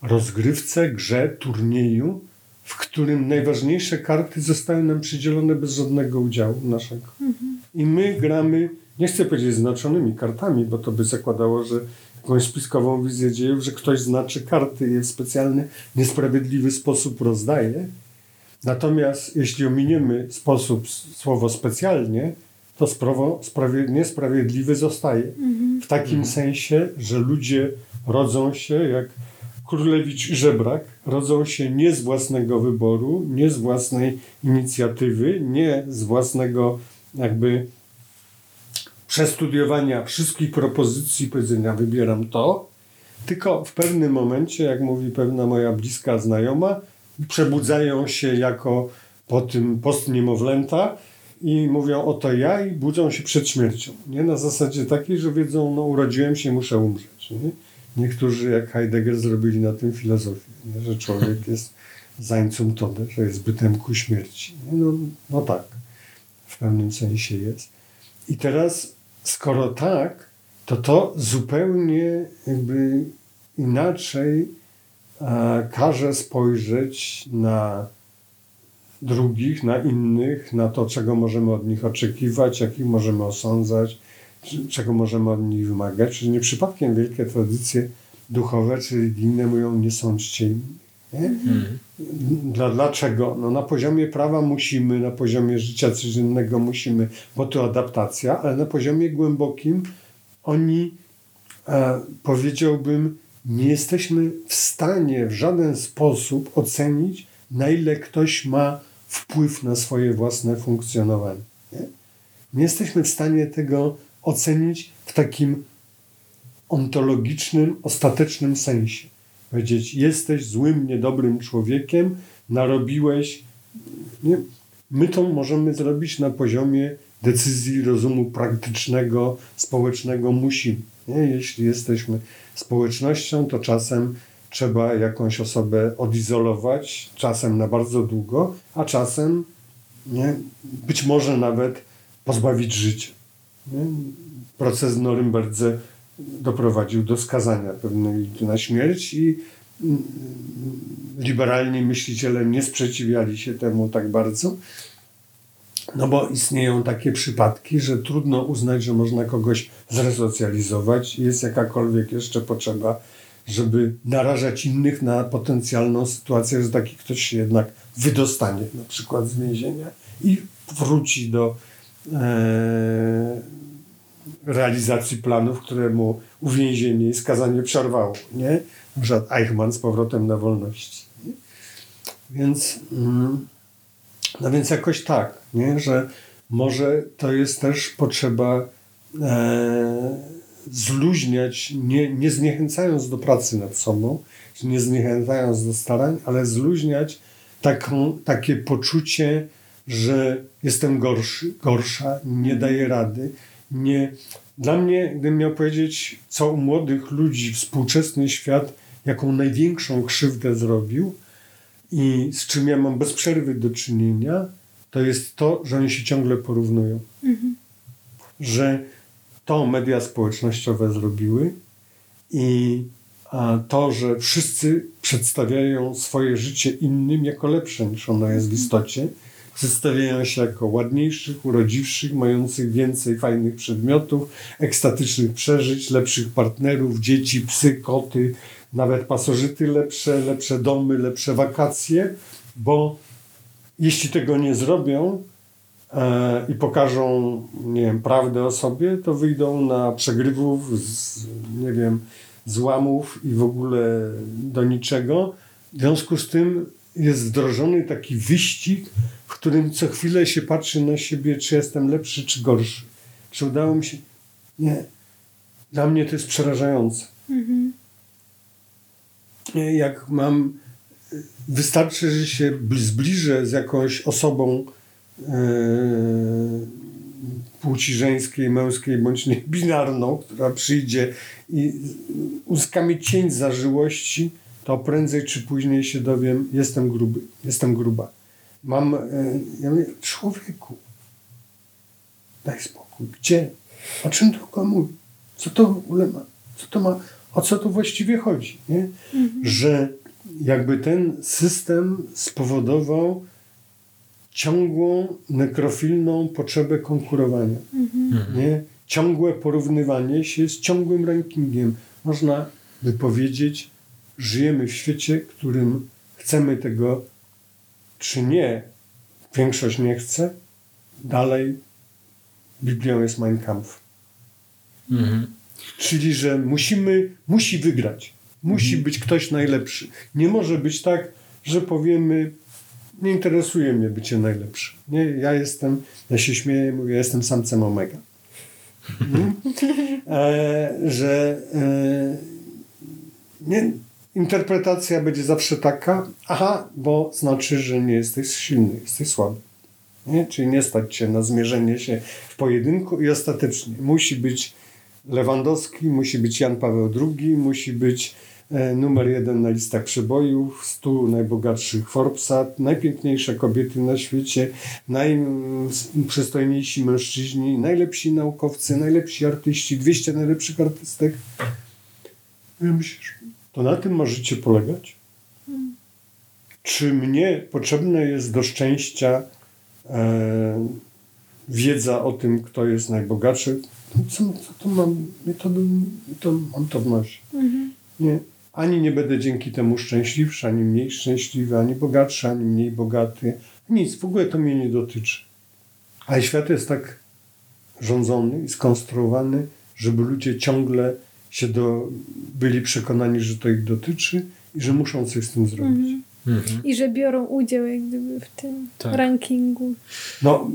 C: rozgrywce, grze, turnieju, w którym najważniejsze karty zostały nam przydzielone bez żadnego udziału naszego. I my gramy, nie chcę powiedzieć znaczonymi kartami, bo to by zakładało, że jakąś spiskową wizję dziejów, że ktoś znaczy karty i w specjalny, niesprawiedliwy sposób rozdaje. Natomiast jeśli ominiemy sposób, słowo specjalnie, to sprawo, sprawie, niesprawiedliwy zostaje. W takim sensie, że ludzie rodzą się jak Królewicz i Żebrak, rodzą się nie z własnego wyboru, nie z własnej inicjatywy, nie z własnego jakby przestudiowania wszystkich propozycji, powiedzenia wybieram to, tylko w pewnym momencie, jak mówi pewna moja bliska znajoma, przebudzają się jako po tym postniemowlęta i mówią oto ja i budzą się przed śmiercią. Nie? Na zasadzie takiej, że wiedzą, no urodziłem się, muszę umrzeć. Nie? Niektórzy, jak Heidegger, zrobili na tym filozofię, nie? że człowiek jest zańcum tode, że jest bytem ku śmierci. No, no tak, w pewnym sensie jest. I teraz, skoro tak, to to zupełnie jakby inaczej a, każe spojrzeć na drugich, na innych, na to, czego możemy od nich oczekiwać, jakich możemy osądzać, czego możemy od nich wymagać. Czyli nie przypadkiem wielkie tradycje duchowe czy religijne mówią nie sądźcie innych. Nie? Dla, dlaczego? No na poziomie prawa musimy, na poziomie życia codziennego musimy, bo to adaptacja, ale na poziomie głębokim oni, e, powiedziałbym, nie jesteśmy w stanie w żaden sposób ocenić, na ile ktoś ma wpływ na swoje własne funkcjonowanie. Nie, nie jesteśmy w stanie tego ocenić w takim ontologicznym, ostatecznym sensie. Powiedzieć, jesteś złym, niedobrym człowiekiem, narobiłeś. Nie? My to możemy zrobić na poziomie decyzji rozumu praktycznego, społecznego. Musimy. Nie? Jeśli jesteśmy społecznością, to czasem trzeba jakąś osobę odizolować, czasem na bardzo długo, a czasem nie? być może nawet pozbawić życia. Nie? Proces w Norymberdze doprowadził do skazania pewnej na śmierć i mm, liberalni myśliciele nie sprzeciwiali się temu tak bardzo. No bo istnieją takie przypadki, że trudno uznać, że można kogoś zresocjalizować. Jest jakakolwiek jeszcze potrzeba, żeby narażać innych na potencjalną sytuację, że taki ktoś się jednak wydostanie na przykład z więzienia i wróci do e, realizacji planów, które mu uwięzienie i skazanie przerwało. Nie? Przykład Eichmann z powrotem na wolności. Więc, mm, no więc jakoś tak, nie? że może to jest też potrzeba e, zluźniać, nie, nie zniechęcając do pracy nad sobą, nie zniechęcając do starań, ale zluźniać taką, takie poczucie, że jestem gorszy, gorsza, nie daję rady. Nie. Dla mnie, gdybym miał powiedzieć, co u młodych ludzi współczesny świat, jaką największą krzywdę zrobił i z czym ja mam bez przerwy do czynienia, to jest to, że oni się ciągle porównują. Że to media społecznościowe zrobiły i to, że wszyscy przedstawiają swoje życie innym jako lepsze niż ono jest w istocie, przedstawiają się jako ładniejszych, urodziwszych, mających więcej fajnych przedmiotów, ekstatycznych przeżyć, lepszych partnerów, dzieci, psy, koty, nawet pasożyty lepsze, lepsze domy, lepsze wakacje, bo jeśli tego nie zrobią, i pokażą, nie wiem, prawdę o sobie, to wyjdą na przegrywów, z, nie wiem, złamów i w ogóle do niczego. W związku z tym jest wdrożony taki wyścig, w którym co chwilę się patrzy na siebie, czy jestem lepszy, czy gorszy. Czy udało mi się? Nie. Dla mnie to jest przerażające. jak mam, wystarczy, że się zbliżę z jakąś osobą e, płci żeńskiej, męskiej bądź niebinarną, która przyjdzie i uzyskamy cień zażyłości, to prędzej czy później się dowiem, jestem gruby, jestem gruba. Mam, e, ja mówię, człowieku, daj spokój, gdzie? O czym tylko mówi? Co to w ogóle ma? Co to ma? O co tu właściwie chodzi? Nie? Mhm. Że jakby ten system spowodował ciągłą nekrofilną potrzebę konkurowania. Mhm. Nie? Ciągłe porównywanie się z ciągłym rankingiem. Można by powiedzieć, żyjemy w świecie, w którym chcemy tego czy nie. Większość nie chce. Dalej Biblią jest Mein Kampf. Mhm. Czyli, że musimy, musi wygrać. Musi mhm. być ktoś najlepszy. Nie może być tak, że powiemy, nie interesuje mnie bycie najlepszy. Nie, ja jestem, ja się śmieję, mówię, ja jestem samcem omega. e, że e, nie, interpretacja będzie zawsze taka, aha, bo znaczy, że nie jesteś silny, jesteś słaby. Nie? Czyli nie stać się na zmierzenie się w pojedynku i ostatecznie musi być Lewandowski, musi być Jan Paweł II, musi być e, numer jeden na listach przebojów, 100 najbogatszych Forbesa, najpiękniejsze kobiety na świecie, najprzystojniejsi mężczyźni, najlepsi naukowcy, najlepsi artyści, 200 najlepszych artystek. Ja myślisz, to na tym ma życie polegać? Czy mnie potrzebne jest do szczęścia e, wiedza o tym, kto jest najbogatszy? Co, co to mam? To, to mam to w nosie. Mhm. Nie. Ani nie będę dzięki temu szczęśliwszy, ani mniej szczęśliwy, ani bogatszy, ani mniej bogaty. Nic, w ogóle to mnie nie dotyczy. Ale świat jest tak rządzony i skonstruowany, żeby ludzie ciągle się do, byli przekonani, że to ich dotyczy i że muszą coś z tym zrobić.
B: Mhm. I że biorą udział jak gdyby w tym tak. rankingu.
C: No,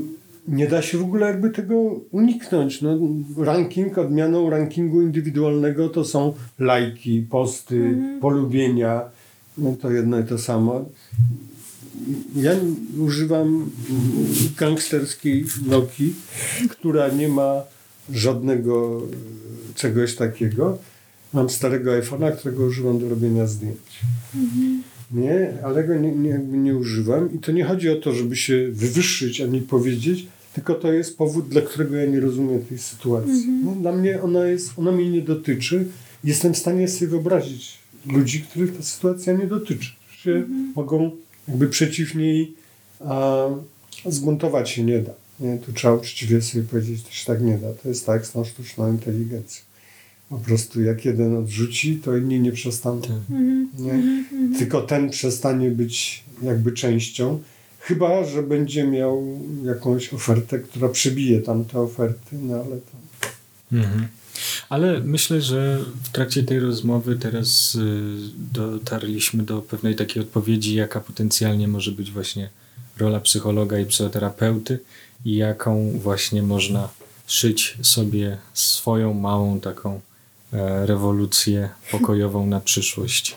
C: nie da się w ogóle jakby tego uniknąć. No, ranking, odmianą rankingu indywidualnego to są lajki, posty, mhm. polubienia. No, to jedno i to samo. Ja używam gangsterskiej Noki, która nie ma żadnego czegoś takiego. Mam starego iPhone'a, którego używam do robienia zdjęć. Mhm. Nie, ale go nie, nie, nie używam i to nie chodzi o to, żeby się wywyższyć ani powiedzieć, tylko to jest powód, dla którego ja nie rozumiem tej sytuacji. Mhm. No, dla mnie ona, jest, ona mnie nie dotyczy. Jestem w stanie sobie wyobrazić ludzi, których ta sytuacja nie dotyczy. Się mhm. mogą jakby przeciw niej a, zbuntować się nie da. Nie? Tu trzeba uczciwie sobie powiedzieć, to się tak nie da. To jest tak z tą sztuczną inteligencją. Po prostu jak jeden odrzuci, to inni nie przestaną. Tak. Mhm. Nie? Mhm. Tylko ten przestanie być jakby częścią, chyba, że będzie miał jakąś ofertę, która przebije tamte oferty, no ale to...
A: Mhm. Ale myślę, że w trakcie tej rozmowy teraz y, dotarliśmy do pewnej takiej odpowiedzi, jaka potencjalnie może być właśnie rola psychologa i psychoterapeuty jaką właśnie można szyć sobie swoją małą taką e, rewolucję pokojową na przyszłość.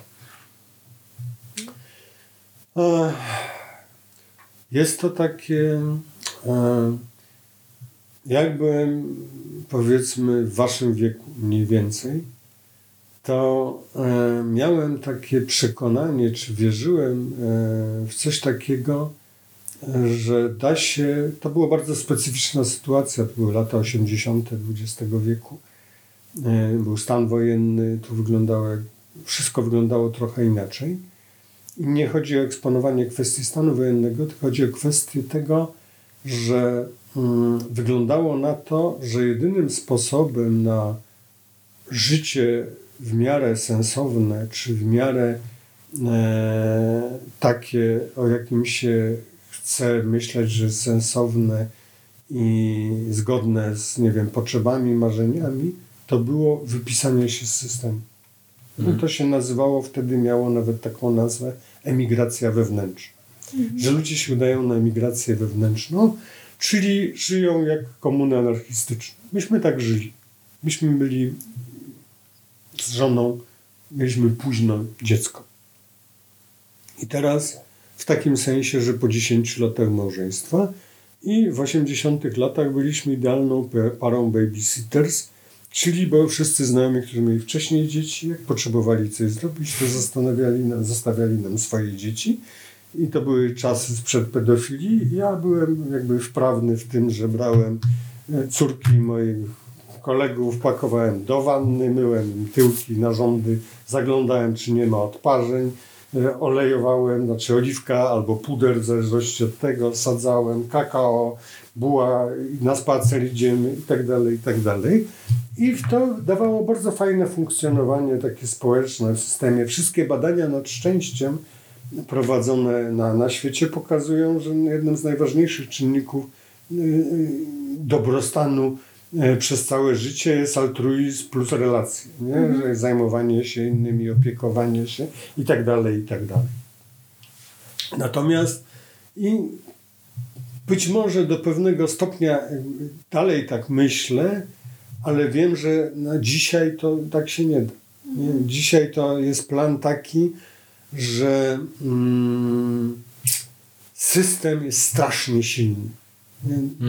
C: Jest to takie e, jakby powiedzmy w waszym wieku mniej więcej, to e, miałem takie przekonanie, czy wierzyłem w coś takiego, że da się, to była bardzo specyficzna sytuacja, to były lata 80. XX wieku, e, był stan wojenny, tu wyglądało, wszystko wyglądało trochę inaczej. I nie chodzi o eksponowanie kwestii stanu wojennego, tylko chodzi o kwestię tego, że mm, wyglądało na to, że jedynym sposobem na życie w miarę sensowne, czy w miarę e, takie, o jakim się chce myśleć, że sensowne i zgodne z, nie wiem, potrzebami, marzeniami, to było wypisanie się z systemu. No mhm. to się nazywało, wtedy miało nawet taką nazwę emigracja wewnętrzna. Mhm. Że ludzie się udają na emigrację wewnętrzną, czyli żyją jak komuny anarchistyczne. Myśmy tak żyli. Myśmy byli z żoną mieliśmy późno dziecko. I teraz w takim sensie, że po 10 latach małżeństwa i w 80 latach byliśmy idealną parą babysitters, czyli bo wszyscy znajomi, którzy mieli wcześniej dzieci, jak potrzebowali coś zrobić, to zostawiali nam, zostawiali nam swoje dzieci. I to były czasy sprzed pedofilii. Ja byłem jakby wprawny w tym, że brałem e, córki moich kolegów, pakowałem do wanny, myłem im tyłki, narządy, zaglądałem, czy nie ma odparzeń, olejowałem, znaczy oliwka albo puder, w zależności od tego, sadzałem kakao, buła, na spacer idziemy i tak dalej, i tak dalej. I to dawało bardzo fajne funkcjonowanie takie społeczne w systemie. Wszystkie badania nad szczęściem prowadzone na, na świecie pokazują, że jednym z najważniejszych czynników y, y, dobrostanu przez całe życie jest altruizm plus relacje, nie? Mhm. Zajmowanie się innymi, opiekowanie się i tak dalej, i tak dalej. Natomiast i być może do pewnego stopnia dalej tak myślę, ale wiem, że na dzisiaj to tak się nie da. Nie? Mhm. Dzisiaj to jest plan taki, że mm, system jest strasznie silny.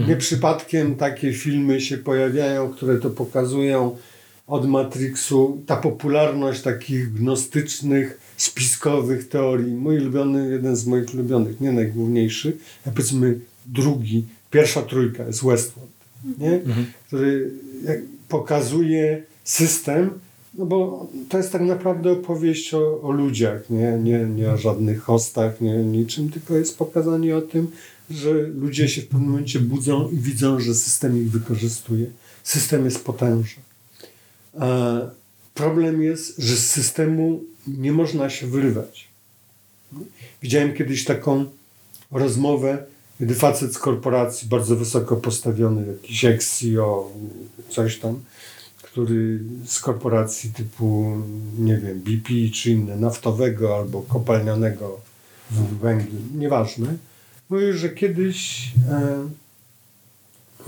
C: Nie, przypadkiem takie filmy się pojawiają, które to pokazują od Matrixu. Ta popularność takich gnostycznych, spiskowych teorii. Mój ulubiony, jeden z moich ulubionych, nie najgłówniejszy, a powiedzmy drugi, pierwsza trójka jest Westworld, nie? Mhm. który pokazuje system, no bo to jest tak naprawdę opowieść o, o ludziach, nie, nie, nie o żadnych hostach, nie niczym, tylko jest pokazanie o tym, że ludzie się w pewnym momencie budzą i widzą, że system ich wykorzystuje. System jest potężny. A problem jest, że z systemu nie można się wyrwać. Widziałem kiedyś taką rozmowę, gdy facet z korporacji, bardzo wysoko postawiony, jakiś ex-CEO, coś tam, który z korporacji typu, nie wiem, BP czy inne, naftowego albo kopalnianego w węglu, nieważne, mówił, że kiedyś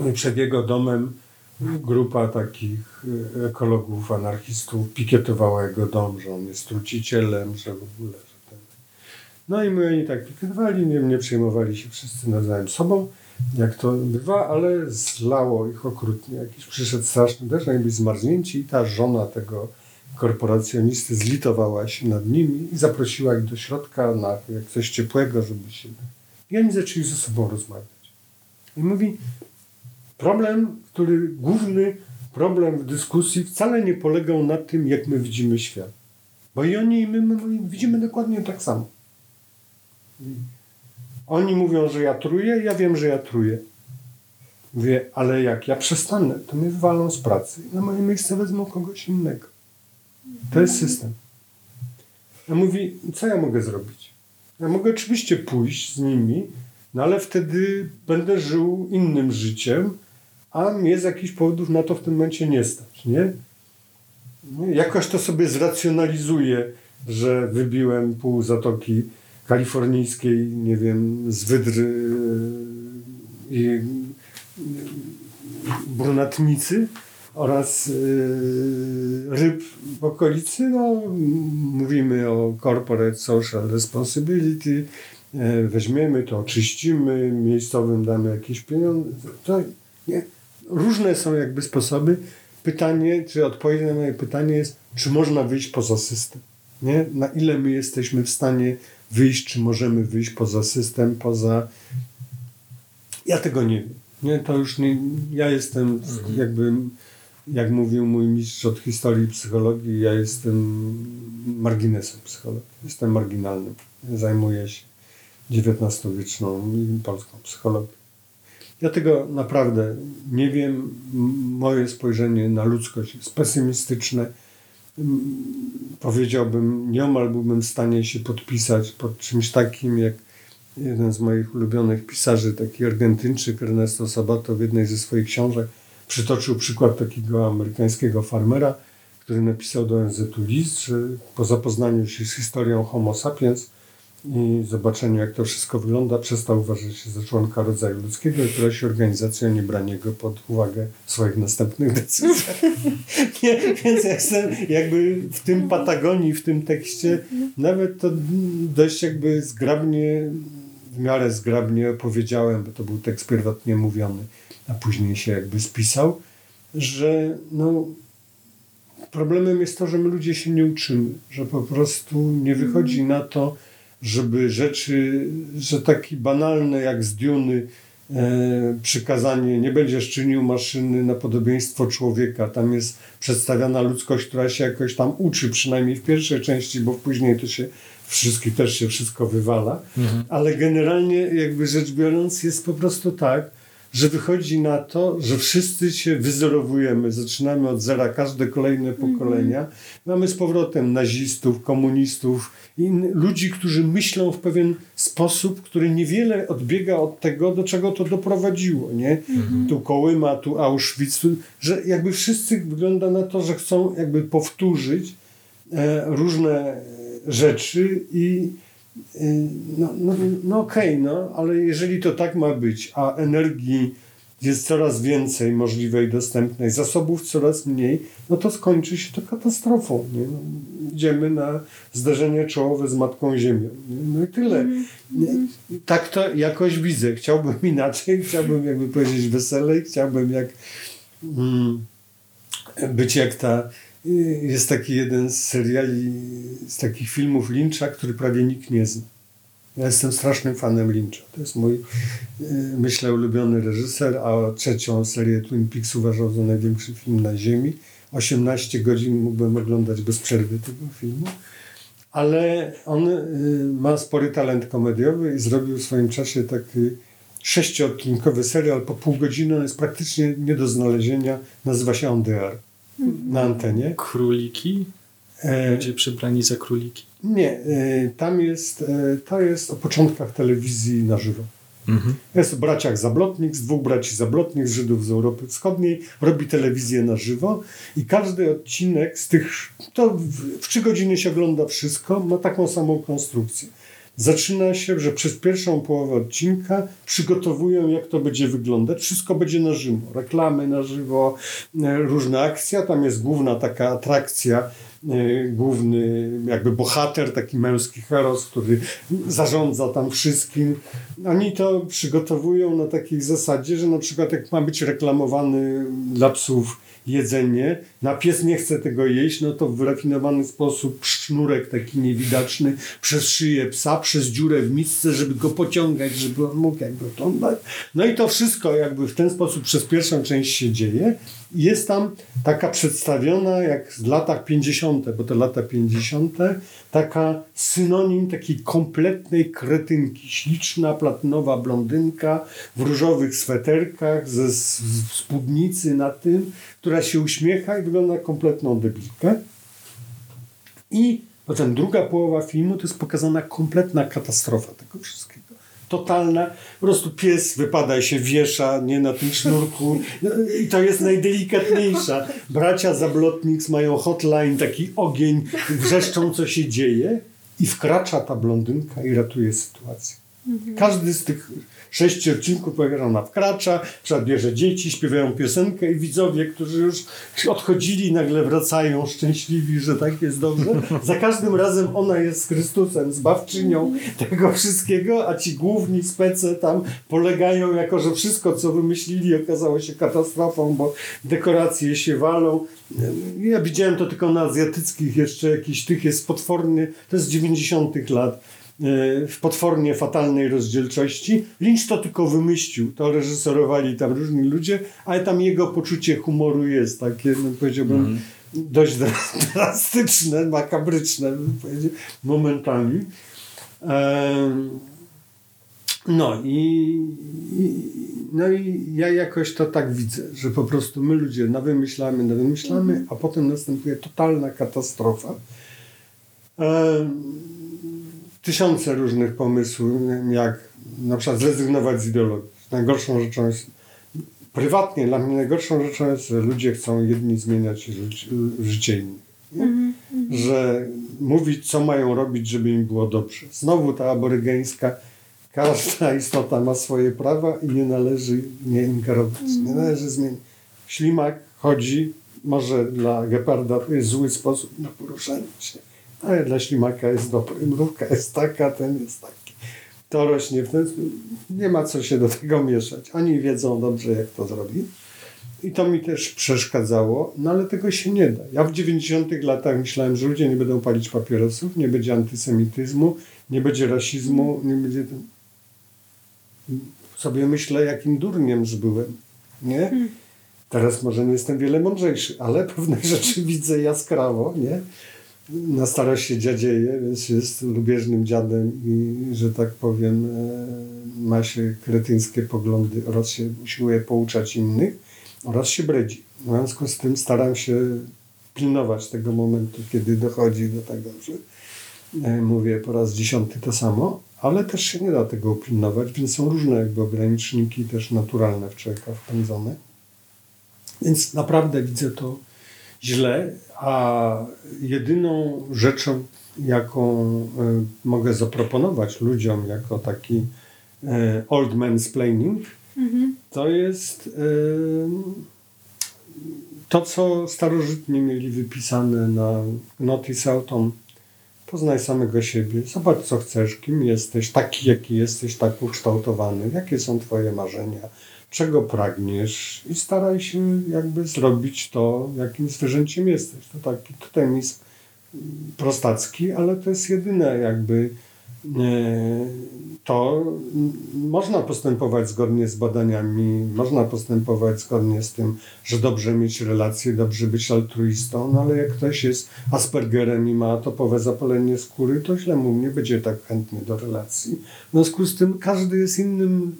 C: e, przed jego domem grupa takich e, ekologów, anarchistów pikietowała jego dom, że on jest trucicielem, że w ogóle, że ten. No i my oni tak pikietowali, nie, nie przejmowali się wszyscy nawzajem sobą jak to bywa, ale zlało ich okrutnie. Jakiś przyszedł straszny deszcz, oni byli zmarznięci i ta żona tego korporacjonisty zlitowała się nad nimi i zaprosiła ich do środka na jak coś ciepłego, żeby się... I oni zaczęli ze sobą rozmawiać. I mówi, problem, który, główny problem w dyskusji wcale nie polegał na tym, jak my widzimy świat. Bo i oni, i my, my widzimy dokładnie tak samo. Oni mówią, że ja truję, ja wiem, że ja truję. Mówię, ale jak ja przestanę, to mnie wywalą z pracy na moje miejsce wezmą kogoś innego. To jest system. Ja mówi, co ja mogę zrobić? Ja mogę oczywiście pójść z nimi, no ale wtedy będę żył innym życiem, a mnie z jakichś powodów na to w tym momencie nie stać, nie? Jakoś to sobie zracjonalizuję, że wybiłem pół zatoki kalifornijskiej, nie wiem, z wydry e, i e, brunatnicy oraz e, ryb w okolicy. No, mówimy o corporate social responsibility, weźmiemy to, oczyścimy, miejscowym damy jakieś pieniądze. To, nie? Różne są jakby sposoby. Pytanie, czy odpowiedź na moje pytanie jest, czy można wyjść poza system? Nie? Na ile my jesteśmy w stanie wyjść, czy możemy wyjść poza system, poza. Ja tego nie wiem. Nie, to już nie. Ja jestem mhm. jakby, jak mówił mój mistrz od historii psychologii, ja jestem marginesem psychologii. Jestem marginalnym. Zajmuję się XIX-wieczną polską psychologią. Ja tego naprawdę nie wiem. Moje spojrzenie na ludzkość jest pesymistyczne powiedziałbym, nieomal byłbym w stanie się podpisać pod czymś takim, jak jeden z moich ulubionych pisarzy, taki Argentyńczyk Ernesto Sabato w jednej ze swoich książek przytoczył przykład takiego amerykańskiego farmera, który napisał do ONZ list, że po zapoznaniu się z historią Homo sapiens i zobaczeniu, jak to wszystko wygląda, przestał uważać się za członka rodzaju ludzkiego i prosi organizację o niebranie go pod uwagę w swoich następnych decyzjach. Nie, więc jestem jakby w tym Patagonii, w tym tekście, nawet to dość jakby zgrabnie, w miarę zgrabnie opowiedziałem, bo to był tekst pierwotnie mówiony, a później się jakby spisał, że no, problemem jest to, że my ludzie się nie uczymy, że po prostu nie wychodzi na to, żeby rzeczy, że taki banalne jak z Duny e, przykazanie nie będziesz czynił maszyny na podobieństwo człowieka. Tam jest przedstawiana ludzkość, która się jakoś tam uczy, przynajmniej w pierwszej części, bo później to się wszystkich też się wszystko wywala. Ale generalnie jakby rzecz biorąc jest po prostu tak, że wychodzi na to, że wszyscy się wyzerowujemy, zaczynamy od zera każde kolejne pokolenia. Mamy z powrotem nazistów, komunistów, i ludzi, którzy myślą w pewien sposób, który niewiele odbiega od tego, do czego to doprowadziło. Nie? Tu Kołyma, tu Auschwitz, że jakby wszyscy wygląda na to, że chcą jakby powtórzyć e, różne rzeczy i no, no, no okej, okay, no, ale jeżeli to tak ma być, a energii jest coraz więcej możliwej, dostępnej, zasobów coraz mniej, no to skończy się to katastrofą. Nie? No, idziemy na zderzenie czołowe z Matką Ziemią. Nie? No i tyle. Mm -hmm. Tak to jakoś widzę. Chciałbym inaczej, chciałbym jakby powiedzieć weselej, chciałbym jak mm, być jak ta jest taki jeden z seriali, z takich filmów Lyncha, który prawie nikt nie zna. Ja jestem strasznym fanem Lyncha. To jest mój, myślę, ulubiony reżyser, a trzecią serię Twin Peaks uważał za największy film na Ziemi. 18 godzin mógłbym oglądać bez przerwy tego filmu. Ale on ma spory talent komediowy i zrobił w swoim czasie taki sześciodcinkowy serial. Po pół godziny on jest praktycznie nie do znalezienia. Nazywa się On na antenie.
A: Króliki?
C: E,
A: Ludzie przybrani za króliki?
C: Nie, e, tam jest, e, to jest o początkach telewizji na żywo.
A: Mhm.
C: Jest o braciach Zablotnik, z dwóch braci Zablotnik, z Żydów z Europy Wschodniej, robi telewizję na żywo i każdy odcinek z tych, to w trzy godziny się ogląda wszystko, ma taką samą konstrukcję. Zaczyna się, że przez pierwszą połowę odcinka przygotowują, jak to będzie wyglądać. Wszystko będzie na żywo. Reklamy na żywo, e, różne akcje. Tam jest główna taka atrakcja, e, główny jakby bohater, taki męski heros, który zarządza tam wszystkim. Oni to przygotowują na takiej zasadzie, że na przykład jak ma być reklamowany dla psów jedzenie, na pies nie chce tego jeść, no to w wyrafinowany sposób sznurek taki niewidoczny przez szyję psa, przez dziurę w misce, żeby go pociągać, żeby on mógł jakby oglądać. No i to wszystko jakby w ten sposób przez pierwszą część się dzieje. Jest tam taka przedstawiona jak w latach 50., bo to lata 50., taka synonim takiej kompletnej kretynki. Śliczna, platynowa blondynka w różowych sweterkach, ze spódnicy na tym, która się uśmiecha i wygląda na kompletną debilkę. I potem druga połowa filmu to jest pokazana kompletna katastrofa tego wszystkiego. Totalna, po prostu pies wypada i się wiesza, nie na tym sznurku i to jest najdelikatniejsza. Bracia Zablotniks mają hotline, taki ogień, wrzeszczą co się dzieje i wkracza ta blondynka i ratuje sytuację. Każdy z tych sześciu odcinków polega, ona wkracza, bierze dzieci, śpiewają piosenkę i widzowie, którzy już odchodzili, nagle wracają szczęśliwi, że tak jest dobrze. Za każdym razem ona jest z Chrystusem, zbawczynią tego wszystkiego, a ci główni spece tam polegają jako, że wszystko, co wymyślili, okazało się katastrofą, bo dekoracje się walą. Ja widziałem to tylko na azjatyckich jeszcze jakiś tych jest potworny, to jest z 90 lat w potwornie fatalnej rozdzielczości. Lynch to tylko wymyślił, to reżyserowali tam różni ludzie, ale tam jego poczucie humoru jest takie, no powiedziałbym, mm. dość drastyczne, makabryczne, momentami. No i, i, no i ja jakoś to tak widzę, że po prostu my ludzie nawymyślamy, nawymyślamy, mm. a potem następuje totalna katastrofa tysiące różnych pomysłów, jak na przykład zrezygnować z ideologii. Najgorszą rzeczą jest, prywatnie dla mnie najgorszą rzeczą jest, że ludzie chcą jedni zmieniać życie innych. Mm -hmm. Że mówić, co mają robić, żeby im było dobrze. Znowu ta aborygeńska, każda istota ma swoje prawa i nie należy nie ingerować, nie należy zmienić. Ślimak chodzi, może dla geparda to jest zły sposób na poruszanie się, ale dla ślimaka jest dobry. Mrówka jest taka, ten jest taki. To rośnie w ten Nie ma co się do tego mieszać. Oni wiedzą dobrze, jak to zrobić. I to mi też przeszkadzało, no ale tego się nie da. Ja w 90 latach myślałem, że ludzie nie będą palić papierosów, nie będzie antysemityzmu, nie będzie rasizmu, nie będzie... Sobie myślę, jakim durniem że byłem, nie? Teraz może nie jestem wiele mądrzejszy, ale pewne rzeczy widzę jaskrawo, nie? Na starość się dziadzieje, więc jest lubieżnym dziadem i, że tak powiem, e, ma się kretyńskie poglądy oraz się usiłuje pouczać innych oraz się bredzi. W związku z tym staram się pilnować tego momentu, kiedy dochodzi do tego, że e, mówię po raz dziesiąty to samo, ale też się nie da tego upilnować, więc są różne jakby ograniczniki też naturalne w człowieka wpędzone. Więc naprawdę widzę to źle, a jedyną rzeczą, jaką e, mogę zaproponować ludziom jako taki e, old man's planning, mhm. to jest e, to, co starożytni mieli wypisane na notice auton. Poznaj samego siebie, zobacz co chcesz, kim jesteś, taki jaki jesteś, tak ukształtowany, jakie są twoje marzenia, czego pragniesz i staraj się jakby zrobić to, jakim zwierzęciem jesteś. To taki totemizm prostacki, ale to jest jedyne jakby e, to można postępować zgodnie z badaniami, można postępować zgodnie z tym, że dobrze mieć relacje, dobrze być altruistą, no ale jak ktoś jest Aspergerem i ma topowe zapalenie skóry, to źle mu nie będzie tak chętny do relacji. W związku z tym każdy jest innym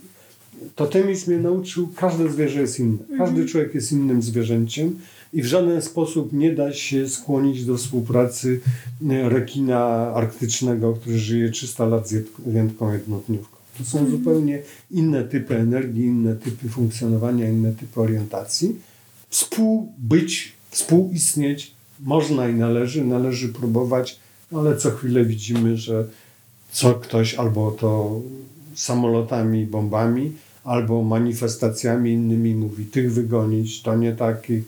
C: Totemizm mnie nauczył, każde zwierzę jest inne. Każdy mhm. człowiek jest innym zwierzęciem i w żaden sposób nie da się skłonić do współpracy e, rekina arktycznego, który żyje 300 lat z jętką jednodniówką. To są mhm. zupełnie inne typy energii, inne typy funkcjonowania, inne typy orientacji. Współbyć, współistnieć można i należy, należy próbować, ale co chwilę widzimy, że co ktoś albo to samolotami, bombami, albo manifestacjami innymi mówi, tych wygonić, to nie takich,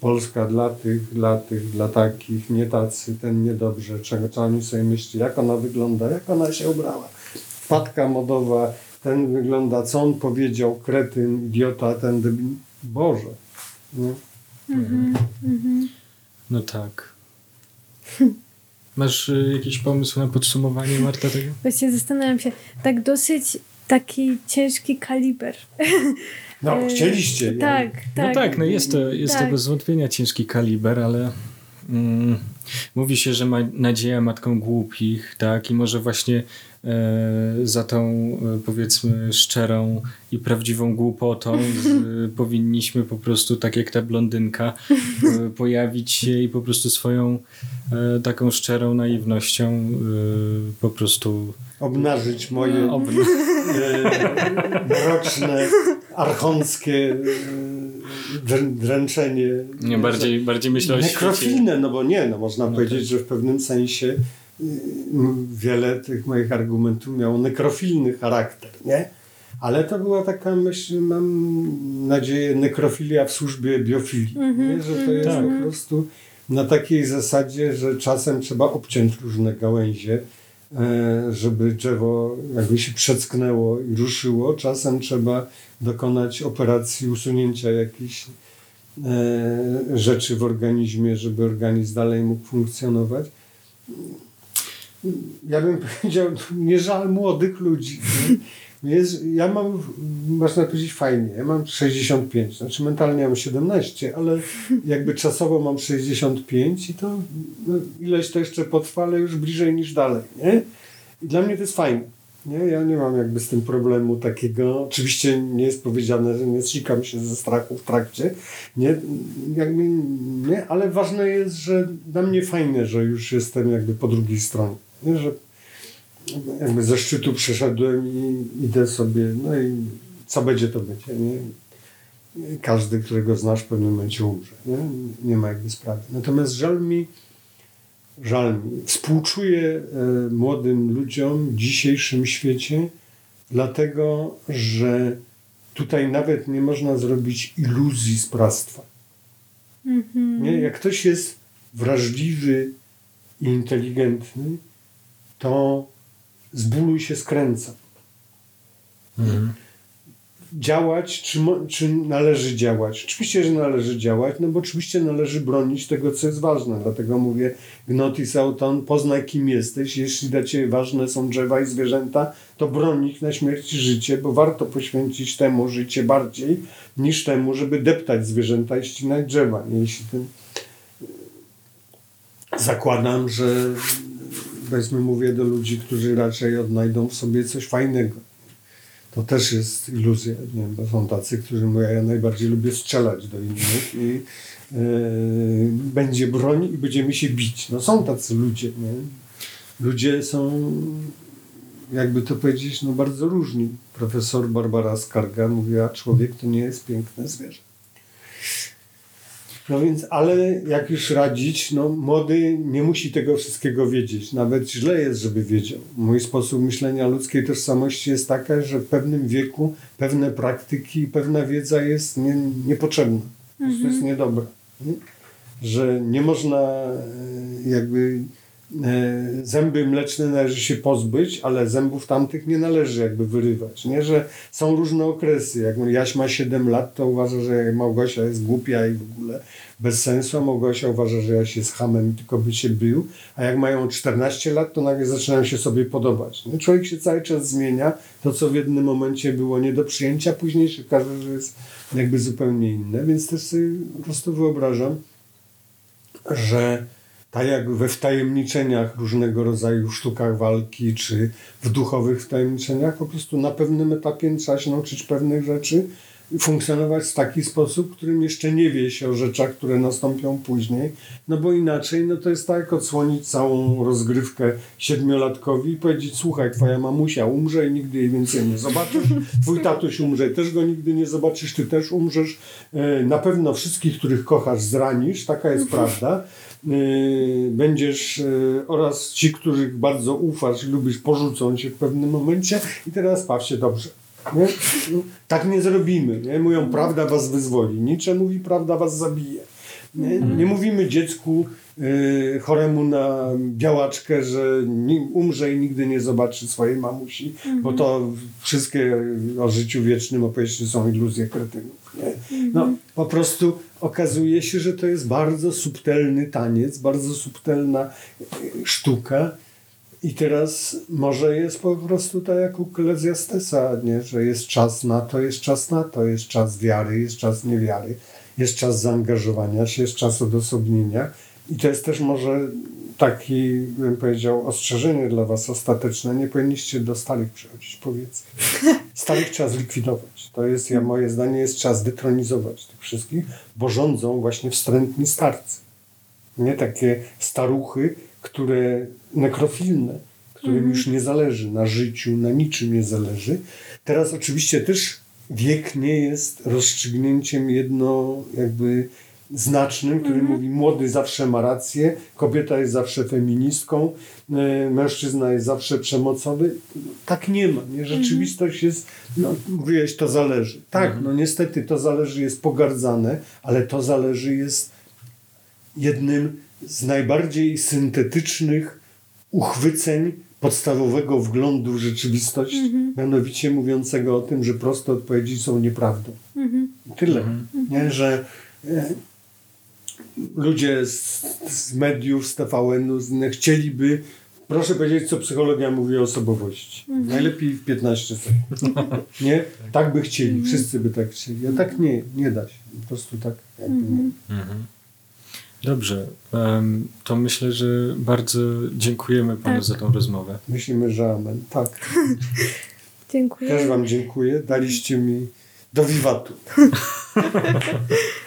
C: Polska dla tych, dla tych, dla takich, nie tacy, ten niedobrze, czego co oni sobie myśli, jak ona wygląda, jak ona się ubrała. Wpadka modowa, ten wygląda, co on powiedział, kretyn, idiota, ten debil. Boże. Nie? Mm -hmm.
A: No tak. Masz y, jakiś pomysł na podsumowanie, Marta, tego?
B: Właśnie zastanawiam się, tak dosyć taki ciężki kaliber.
C: No, e, chcieliście.
B: Tak, tak.
A: No tak, no jest to, jest tak. to bez wątpienia ciężki kaliber, ale mm, mówi się, że ma nadzieja matką głupich, tak, i może właśnie e, za tą e, powiedzmy szczerą i prawdziwą głupotą z, powinniśmy po prostu, tak jak ta blondynka, e, pojawić się i po prostu swoją e, taką szczerą naiwnością e, po prostu
C: obnażyć moje Obna e, mroczne, archonskie e, dręczenie.
A: Nie, bardziej, bardziej myślę o
C: Nekrofilne, no bo nie, no można no powiedzieć, tak. że w pewnym sensie e, wiele tych moich argumentów miało nekrofilny charakter, nie? Ale to była taka myśl, mam nadzieję, nekrofilia w służbie biofilii. Mm -hmm, że to jest tak. po prostu na takiej zasadzie, że czasem trzeba obciąć różne gałęzie żeby drzewo jakby się przecknęło i ruszyło. Czasem trzeba dokonać operacji usunięcia jakichś e, rzeczy w organizmie, żeby organizm dalej mógł funkcjonować. Ja bym powiedział, nie żal młodych ludzi. Jest, ja mam, można powiedzieć fajnie, ja mam 65, znaczy mentalnie mam 17, ale jakby czasowo mam 65 i to no, ileś to jeszcze potrwa, ale już bliżej niż dalej, nie? I dla mnie to jest fajne. Nie? Ja nie mam jakby z tym problemu takiego. Oczywiście nie jest powiedziane, że nie zsikam się ze strachu w trakcie. Nie, jakby nie, ale ważne jest, że dla mnie fajne, że już jestem jakby po drugiej stronie. Nie? Że jakby ze szczytu przeszedłem i idę sobie, no i co będzie, to będzie. Nie? Każdy, którego znasz, w pewnym momencie umrze. Nie, nie ma jakby sprawy. Natomiast żal mi żal mi. Współczuję e, młodym ludziom w dzisiejszym świecie, dlatego że tutaj nawet nie można zrobić iluzji sprawstwa.
B: Mhm.
C: Nie? Jak ktoś jest wrażliwy i inteligentny, to z bólu się skręca.
A: Mhm.
C: Działać, czy, czy należy działać? Oczywiście, że należy działać, no bo oczywiście należy bronić tego, co jest ważne. Dlatego mówię, gnotis auton, poznaj kim jesteś. Jeśli dla Ciebie ważne są drzewa i zwierzęta, to broń ich na śmierć i życie, bo warto poświęcić temu życie bardziej, niż temu, żeby deptać zwierzęta i ścinać drzewa. Nie? Jeśli ten... Zakładam, że powiedzmy mówię do ludzi, którzy raczej odnajdą w sobie coś fajnego. To też jest iluzja, nie wiem, bo są tacy, którzy mówią, ja najbardziej lubię strzelać do innych i e, będzie broń i będziemy się bić. No są tacy ludzie, nie? Ludzie są, jakby to powiedzieć, no bardzo różni. Profesor Barbara Skarga mówiła, człowiek to nie jest piękne zwierzę. No więc, ale jak już radzić, no młody nie musi tego wszystkiego wiedzieć. Nawet źle jest, żeby wiedział. Mój sposób myślenia ludzkiej tożsamości jest taka, że w pewnym wieku pewne praktyki, pewna wiedza jest nie, niepotrzebna. Po prostu jest niedobra. Nie? Że nie można e, jakby zęby mleczne należy się pozbyć, ale zębów tamtych nie należy jakby wyrywać. Nie, że są różne okresy. Jak Jaś ma 7 lat, to uważa, że Małgosia jest głupia i w ogóle bez sensu, a Małgosia uważa, że Jaś jest hamem i tylko by się był. A jak mają 14 lat, to nagle zaczynają się sobie podobać. Nie? Człowiek się cały czas zmienia. To, co w jednym momencie było nie do przyjęcia, później się okaże, że jest jakby zupełnie inne. Więc też sobie po prostu wyobrażam, że tak jak we wtajemniczeniach różnego rodzaju sztukach walki, czy w duchowych wtajemniczeniach, po prostu na pewnym etapie trzeba się nauczyć pewnych rzeczy i funkcjonować w taki sposób, w którym jeszcze nie wie się o rzeczach, które nastąpią później, no bo inaczej no to jest tak jak odsłonić całą rozgrywkę siedmiolatkowi i powiedzieć, słuchaj, twoja mamusia umrze i nigdy jej więcej nie zobaczysz, twój tatuś umrze i też go nigdy nie zobaczysz, ty też umrzesz, E, na pewno wszystkich, których kochasz zranisz, taka jest prawda, będziesz yy, oraz ci, których bardzo ufasz i lubisz, porzucą cię w pewnym momencie i teraz baw się dobrze. Nie? Tak nie zrobimy. Nie? Mówią, prawda was wyzwoli. Nietzsche mówi, prawda was zabije. Nie, nie mówimy dziecku yy, choremu na białaczkę, że ni- umrze i nigdy nie zobaczy swojej mamusi, bo to wszystkie o życiu wiecznym opowieści są iluzje kretynów. Nie? No, po prostu okazuje się, że to jest bardzo subtelny taniec, bardzo subtelna y, sztuka. I teraz może jest po prostu tak jak u Eklezjastesa, nie? że jest czas na to, jest czas na to, jest czas wiary, jest czas niewiary, jest czas zaangażowania się, jest czas odosobnienia. I to jest też może taki, bym powiedział, ostrzeżenie dla was ostateczne. Nie powinniście do starych przychodzić, powiedz. Starych trzeba zlikwidować. To jest, ja, moje zdanie, jest czas detronizować tych wszystkich, bo rządzą właśnie wstrętni starcy. Nie takie staruchy, które nekrofilne, którym już nie zależy na życiu, na niczym nie zależy. Teraz oczywiście też wiek nie jest rozstrzygnięciem jedno jakby znacznym, który mówi młody zawsze ma rację, kobieta jest zawsze feministką, e, mężczyzna jest zawsze przemocowy. Tak nie ma. Nie? Rzeczywistość jest, no mówiłeś, to zależy. Tak, no niestety to zależy jest pogardzane, ale to zależy jest jednym z najbardziej syntetycznych uchwyceń podstawowego wglądu w rzeczywistość, mianowicie mówiącego o tym, że proste odpowiedzi są nieprawdą. I Tyle. Nie, że e, ludzie z, z mediów, z TVN-u, z innych chcieliby, proszę powiedzieć, co psychologia mówi o osobowości. Najlepiej w 15 sekund. Nie? Tak by chcieli, wszyscy by tak chcieli. A tak nie, nie da się. Po prostu tak nie.
A: Mhm. Dobrze, to myślę, że bardzo dziękujemy panu
B: Tak.
A: za tą rozmowę.
C: Myślimy, że amen. Tak.
B: Dziękuję.
C: Też wam dziękuję. Daliście mi do wiwatu.